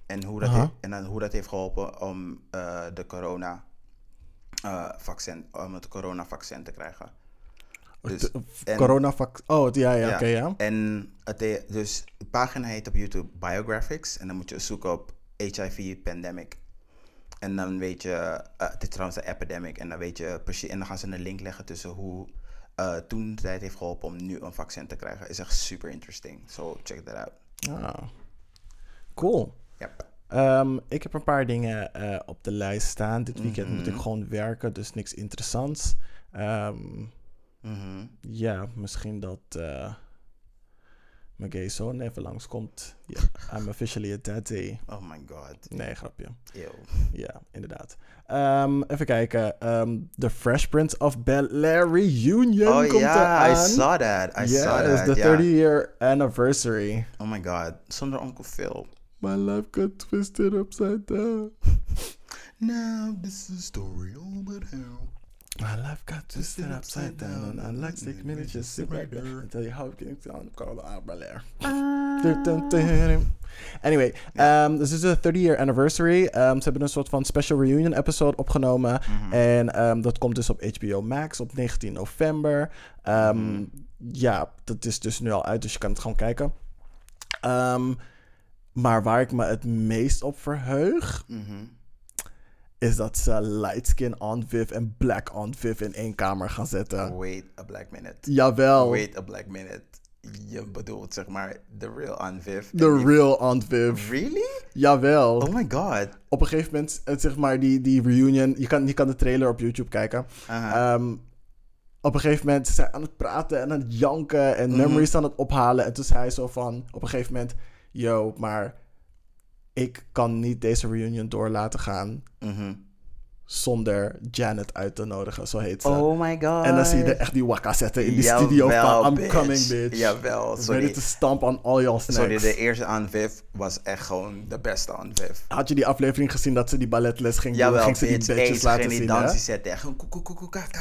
En, hoe dat en dan hoe dat heeft geholpen om eh, de corona, eh, vaccin, om het coronavaccin te krijgen. Dus, en-. Oh, ja, ja, ja. oké, ja. En het, he- dus de pagina heet op YouTube Biographics. En dan moet je zoeken op HIV pandemic. En dan weet je, eh, het is trouwens een epidemic. En dan weet je precies, en dan gaan ze een link leggen tussen hoe eh, toen de tijd heeft geholpen om nu een vaccin te krijgen. Is echt super interesting. So check that out. Ah. Cool. Yep. Ehm, ik heb een paar dingen eh, op de lijst staan. Dit weekend moet ik Mhm. gewoon werken, dus niks interessants. Ehm, Mhm. ja, misschien dat eh, mijn gay zoon even langskomt. Ja, <laughs> I'm officially a daddy. Oh my god. Nee, grapje. Ew. Ja, inderdaad. Ehm, even kijken. Ehm, The Fresh Prince of Bel-Air reunion Oh komt ja, I saw that. I yes, saw that. the ja. 30 year anniversary. Oh my god. Zonder Uncle Phil. My life got twisted upside down. <laughs> Now this is a story all about how. My life got twisted upside down. And I like six minutes, just sit right there and tell you how it. Call out Bel-Air. <laughs> Anyway, um, this is de 30 year anniversary. Um, ze hebben een soort van special reunion episode opgenomen. Mhm. En um, dat komt dus op HBO Max op 19 november. Um, Mhm. Ja, dat is dus nu al uit, dus je kan het gewoon kijken. Maar waar ik me het meest op verheug, Mhm. Is dat ze lightskin Aunt Viv en black Aunt Viv in één kamer gaan zetten. Wait a black minute. Jawel, Wait a black minute. Je bedoelt zeg maar de real Aunt Viv. de en die- real Aunt Viv. Really? Jawel. Oh my god. Op een gegeven moment, zeg maar, die, die reunion, je kan, je kan de trailer op YouTube kijken. Ehm, op een gegeven moment zijn aan het praten en aan het janken en Mhm. memories aan het ophalen. En toen zei hij zo van, op een gegeven moment, yo, maar ik kan niet deze reunion door laten gaan Mhm. zonder Janet uit te nodigen, zo heet ze. Oh my god. en dan zie je er echt die wakka zetten in die Jawel, studio van I'm bitch. coming, bitch. Jawel, sorry. Ready to stamp on all your snacks. Sorry, de eerste aan Viv was echt gewoon de beste aan Viv. Had je die aflevering gezien dat ze die balletles ging doen? Jawel, ging ze die bitch. bitches Eens laten ging die zien, hè? dansie zetten. Echt gewoon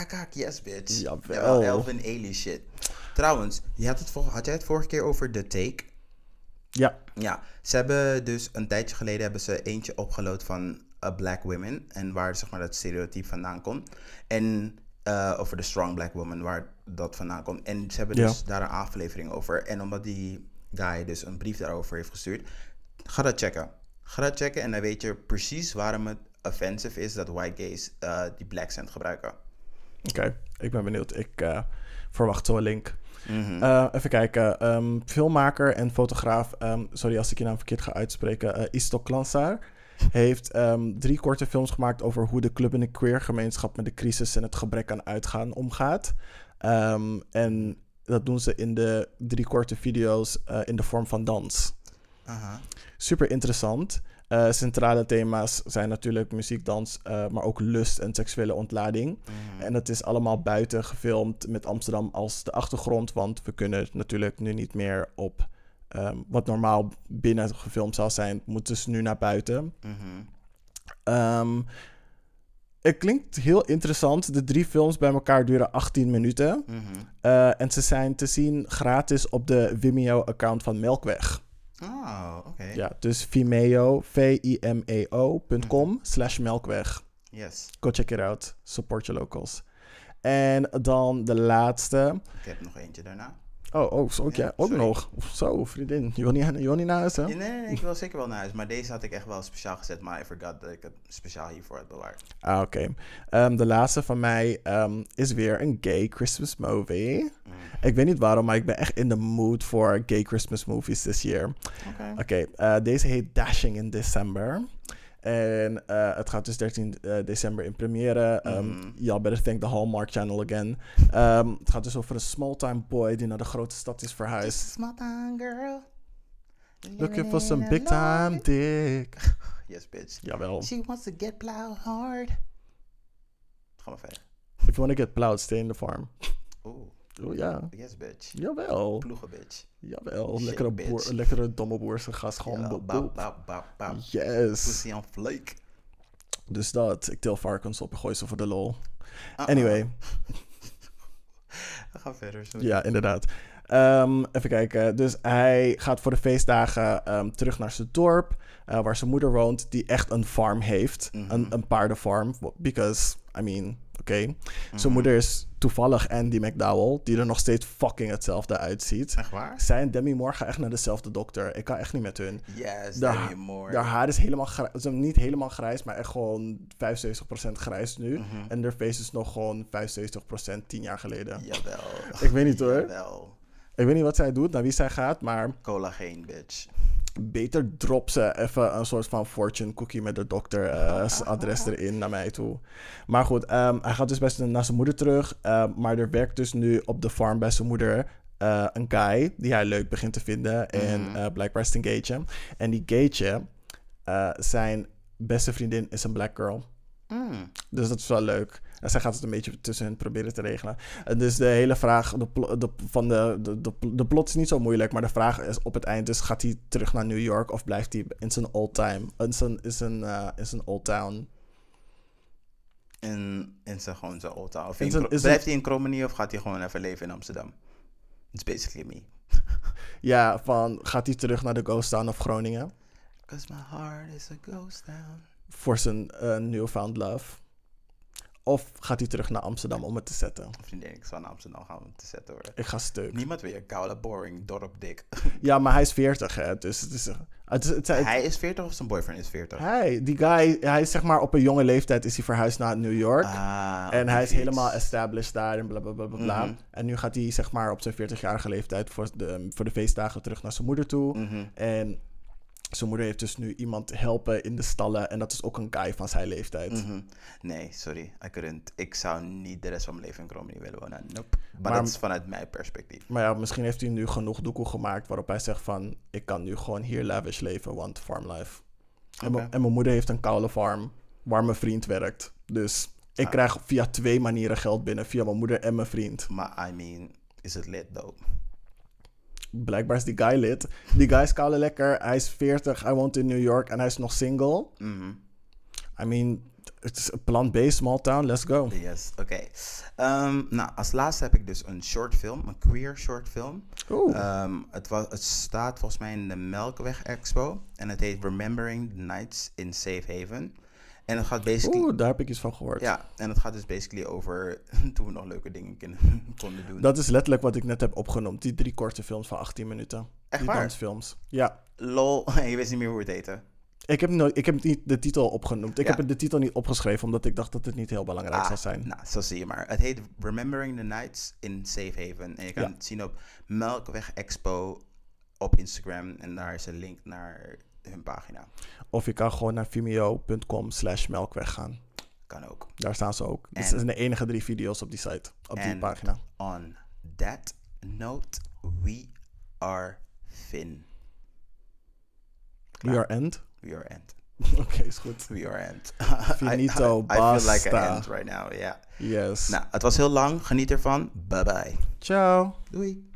kak. Yes, bitch. Jawel. Elvin Ailey shit. Trouwens, je had, het had jij het vorige keer over The Take? Ja, Ja, ze hebben dus een tijdje geleden hebben ze eentje opgeload van A Black Women. En waar zeg maar dat stereotype vandaan komt. En eh, over de Strong Black Woman, waar dat vandaan komt. En ze hebben Ja. dus daar een aflevering over. En omdat die guy dus een brief daarover heeft gestuurd, ga dat checken. Ga dat checken en dan weet je precies waarom het offensive is dat white gays eh, die black scent gebruiken. oké. Ik ben benieuwd. Ik eh, verwacht zo een Mhm. Eh, even kijken. Ehm, filmmaker en fotograaf, ehm, sorry als ik je naam verkeerd ga uitspreken, eh Istok Klansar, heeft ehm, drie korte films gemaakt over hoe de club en de queer gemeenschap met de crisis en het gebrek aan uitgaan omgaat. En dat doen ze in de drie korte video's eh, in de vorm van dans. Aha. Super interessant. Eh, centrale thema's zijn natuurlijk muziek, dans, eh, maar ook lust en seksuele ontlading. Mhm. En het is allemaal buiten gefilmd met Amsterdam als de achtergrond. Want we kunnen natuurlijk nu niet meer op ehm, wat normaal binnen gefilmd zou zijn, moeten ze nu naar buiten. Mhm. Ehm, het klinkt heel interessant. De drie films bij elkaar duren 18 minuten. Mhm. Eh, en ze zijn te zien gratis op de Vimeo-account van Melkweg. Oh, oké. Ja, dus Vimeo, V-I-M-E-O.com slash Melkweg. Yes. Go check it out. Support your locals. En dan de laatste. Ik heb nog eentje daarna. Oh, oh ook, Ja, ook sorry. nog. Zo, vriendin. Je wil niet, je wil niet naar huis, hè? Nee, nee, nee, ik wil zeker wel naar huis. Maar deze had ik echt wel speciaal gezet. Maar I forgot dat ik het speciaal hiervoor had bewaard. Ah, oké. Ehm, de laatste van mij ehm, is weer een gay Christmas movie. Mm. Ik weet niet waarom, maar ik ben echt in de mood voor gay Christmas movies this year. Oké. Oké, eh, deze heet Dashing in December. En eh, het gaat dus 13 eh, december in première. Um, Mhm. Y'all better thank the Hallmark Channel again. Ehm, het gaat dus over een small-time boy die naar de grote stad is verhuisd. Small town girl. Looking for some big-time dick. <laughs> Yes, bitch. Jawel. She wants to get plowed hard. Ga maar verder. If you want to get plowed, stay in the farm. Oeh, Oh ja. yes, bitch. Jawel. Ploegen, bitch. Jawel. Lekkere, boer, lekkere domme boerse gas. Gewoon Ja, boep, bap, boep. bap, bap, bap. Yes. Pussy on flake. Dus dat. Ik til varkens op en gooi ze voor de lol. Uh-uh. Anyway. <laughs> Ga verder. sorry. Ja, inderdaad. Ehm, even kijken. Dus hij gaat voor de feestdagen ehm, terug naar zijn dorp. eh, waar zijn moeder woont. Die echt een farm heeft. Mhm. een, een paardenfarm. Because, I mean, oké. Mhm. Zijn moeder is toevallig Andy McDowell. Die er nog steeds fucking hetzelfde uitziet. Echt waar? Zij en Demi Moore gaan echt naar dezelfde dokter. Ik kan echt niet met hun. Yes, De, Demi Moore. de haar is helemaal grijs. Niet helemaal grijs, maar echt gewoon 75% grijs nu. Mhm. En haar face is nog gewoon 75% 10 jaar geleden. Jawel. Ik weet niet hoor. Jawel. Ik weet niet wat zij doet, naar wie zij gaat, maar Collageen, bitch. Beter drop ze even een soort van fortune cookie met de dokter eh, <laughs> adres erin naar mij toe. Maar goed, ehm, hij gaat dus best naar zijn moeder terug. ehm, maar er werkt dus nu op de farm bij zijn moeder eh, een guy die hij leuk begint te vinden. En Mhm. eh, blijkbaar is het een gaytje. En die gaytje, zijn beste vriendin is een black girl. Mm. Dus dat is wel leuk. En zij gaat het een beetje tussen hen proberen te regelen. En dus de hele vraag de, de, van de, de, de, plot is niet zo moeilijk. Maar de vraag is op het eind is, gaat hij terug naar New York of blijft hij in zijn old time? In zijn, in zijn, eh, in zijn old town? In, in zijn gewoon zijn old town. Of In zijn- is Blijft hij in Krommenie of gaat hij gewoon even leven in Amsterdam? It's basically me. <laughs> Ja, van gaat hij terug naar de ghost town of Groningen? Cause my heart is a ghost town. Voor zijn eh, newfound love? Of gaat hij terug naar Amsterdam om het te zetten? Vriendin, ik zou naar Amsterdam gaan om te zetten worden. Ik ga stuk. Niemand wil je koude, boring, dorp dik. <laughs> Ja, maar hij is 40 hè. Dus het is... Het is het, het, hij is 40 of zijn boyfriend is 40? hij, die guy, hij is zeg maar op een jonge leeftijd is hij verhuisd naar New York. Ah, En hij is helemaal established daar en bla bla bla bla. bla. Mhm. En nu gaat hij zeg maar op zijn 40-jarige leeftijd voor de, voor de feestdagen terug naar zijn moeder toe. Mhm. En zijn moeder heeft dus nu iemand helpen in de stallen. En dat is ook een guy van zijn leeftijd. Mhm. Nee, sorry. I couldn't. Ik zou niet de rest van mijn leven in Krommenie willen wonen. Nope. Maar, Maar- dat is vanuit mijn perspectief. Maar ja, misschien heeft hij nu genoeg doekoe gemaakt waarop hij zegt van... Ik kan nu gewoon hier lavish leven, want farm life. En, mijn- Oké. en mijn moeder heeft een koude farm waar mijn vriend werkt. Dus ik Ah. krijg via twee manieren geld binnen. Via mijn moeder en mijn vriend. Maar I mean, is het lit though? Blijkbaar is die guy lid. Die guy is koude lekker. Hij is 40. Hij woont in New York. En hij is nog single. Mhm. I mean, het is een plant-based small town. Let's go. Yes, oké. Ehm, nou, als laatste heb ik dus een short film, een queer short film. Oeh. Ehm, het, was, het staat volgens mij in de Melkweg Expo. En het heet Remembering the Nights in Safe Haven. En het gaat basically... Oeh, daar heb ik iets van gehoord. Ja, en het gaat dus basically over <laughs> toen we nog leuke dingen <laughs> konden doen. Dat is letterlijk wat ik net heb opgenoemd. Die drie korte films van 18 minuten. Echt die waar? dansfilms. Ja. Lol, <laughs> je wist niet meer hoe het heette. Ik heb, nooit, ik heb niet de titel opgenoemd. Ik Ja. heb de titel niet opgeschreven, omdat ik dacht dat het niet heel belangrijk zou zijn. Nou, zo zie je maar. Het heet Remembering the Nights in Safe Haven. En je kan Ja. het zien op Melkweg Expo op Instagram. En daar is een link naar hun pagina. Of je kan gewoon naar vimeo.com slash melkweg gaan. Kan ook. Daar staan ze ook. Dit En- zijn de enige drie video's op die site, op die pagina. on that note, we are Finn. We are end? We are end. <laughs> Oké, is goed. We are end. <laughs> Finito, I, I, I feel like an end right now, ja. Yes. Nou, het was heel lang. Geniet ervan. Bye bye. Ciao. Doei.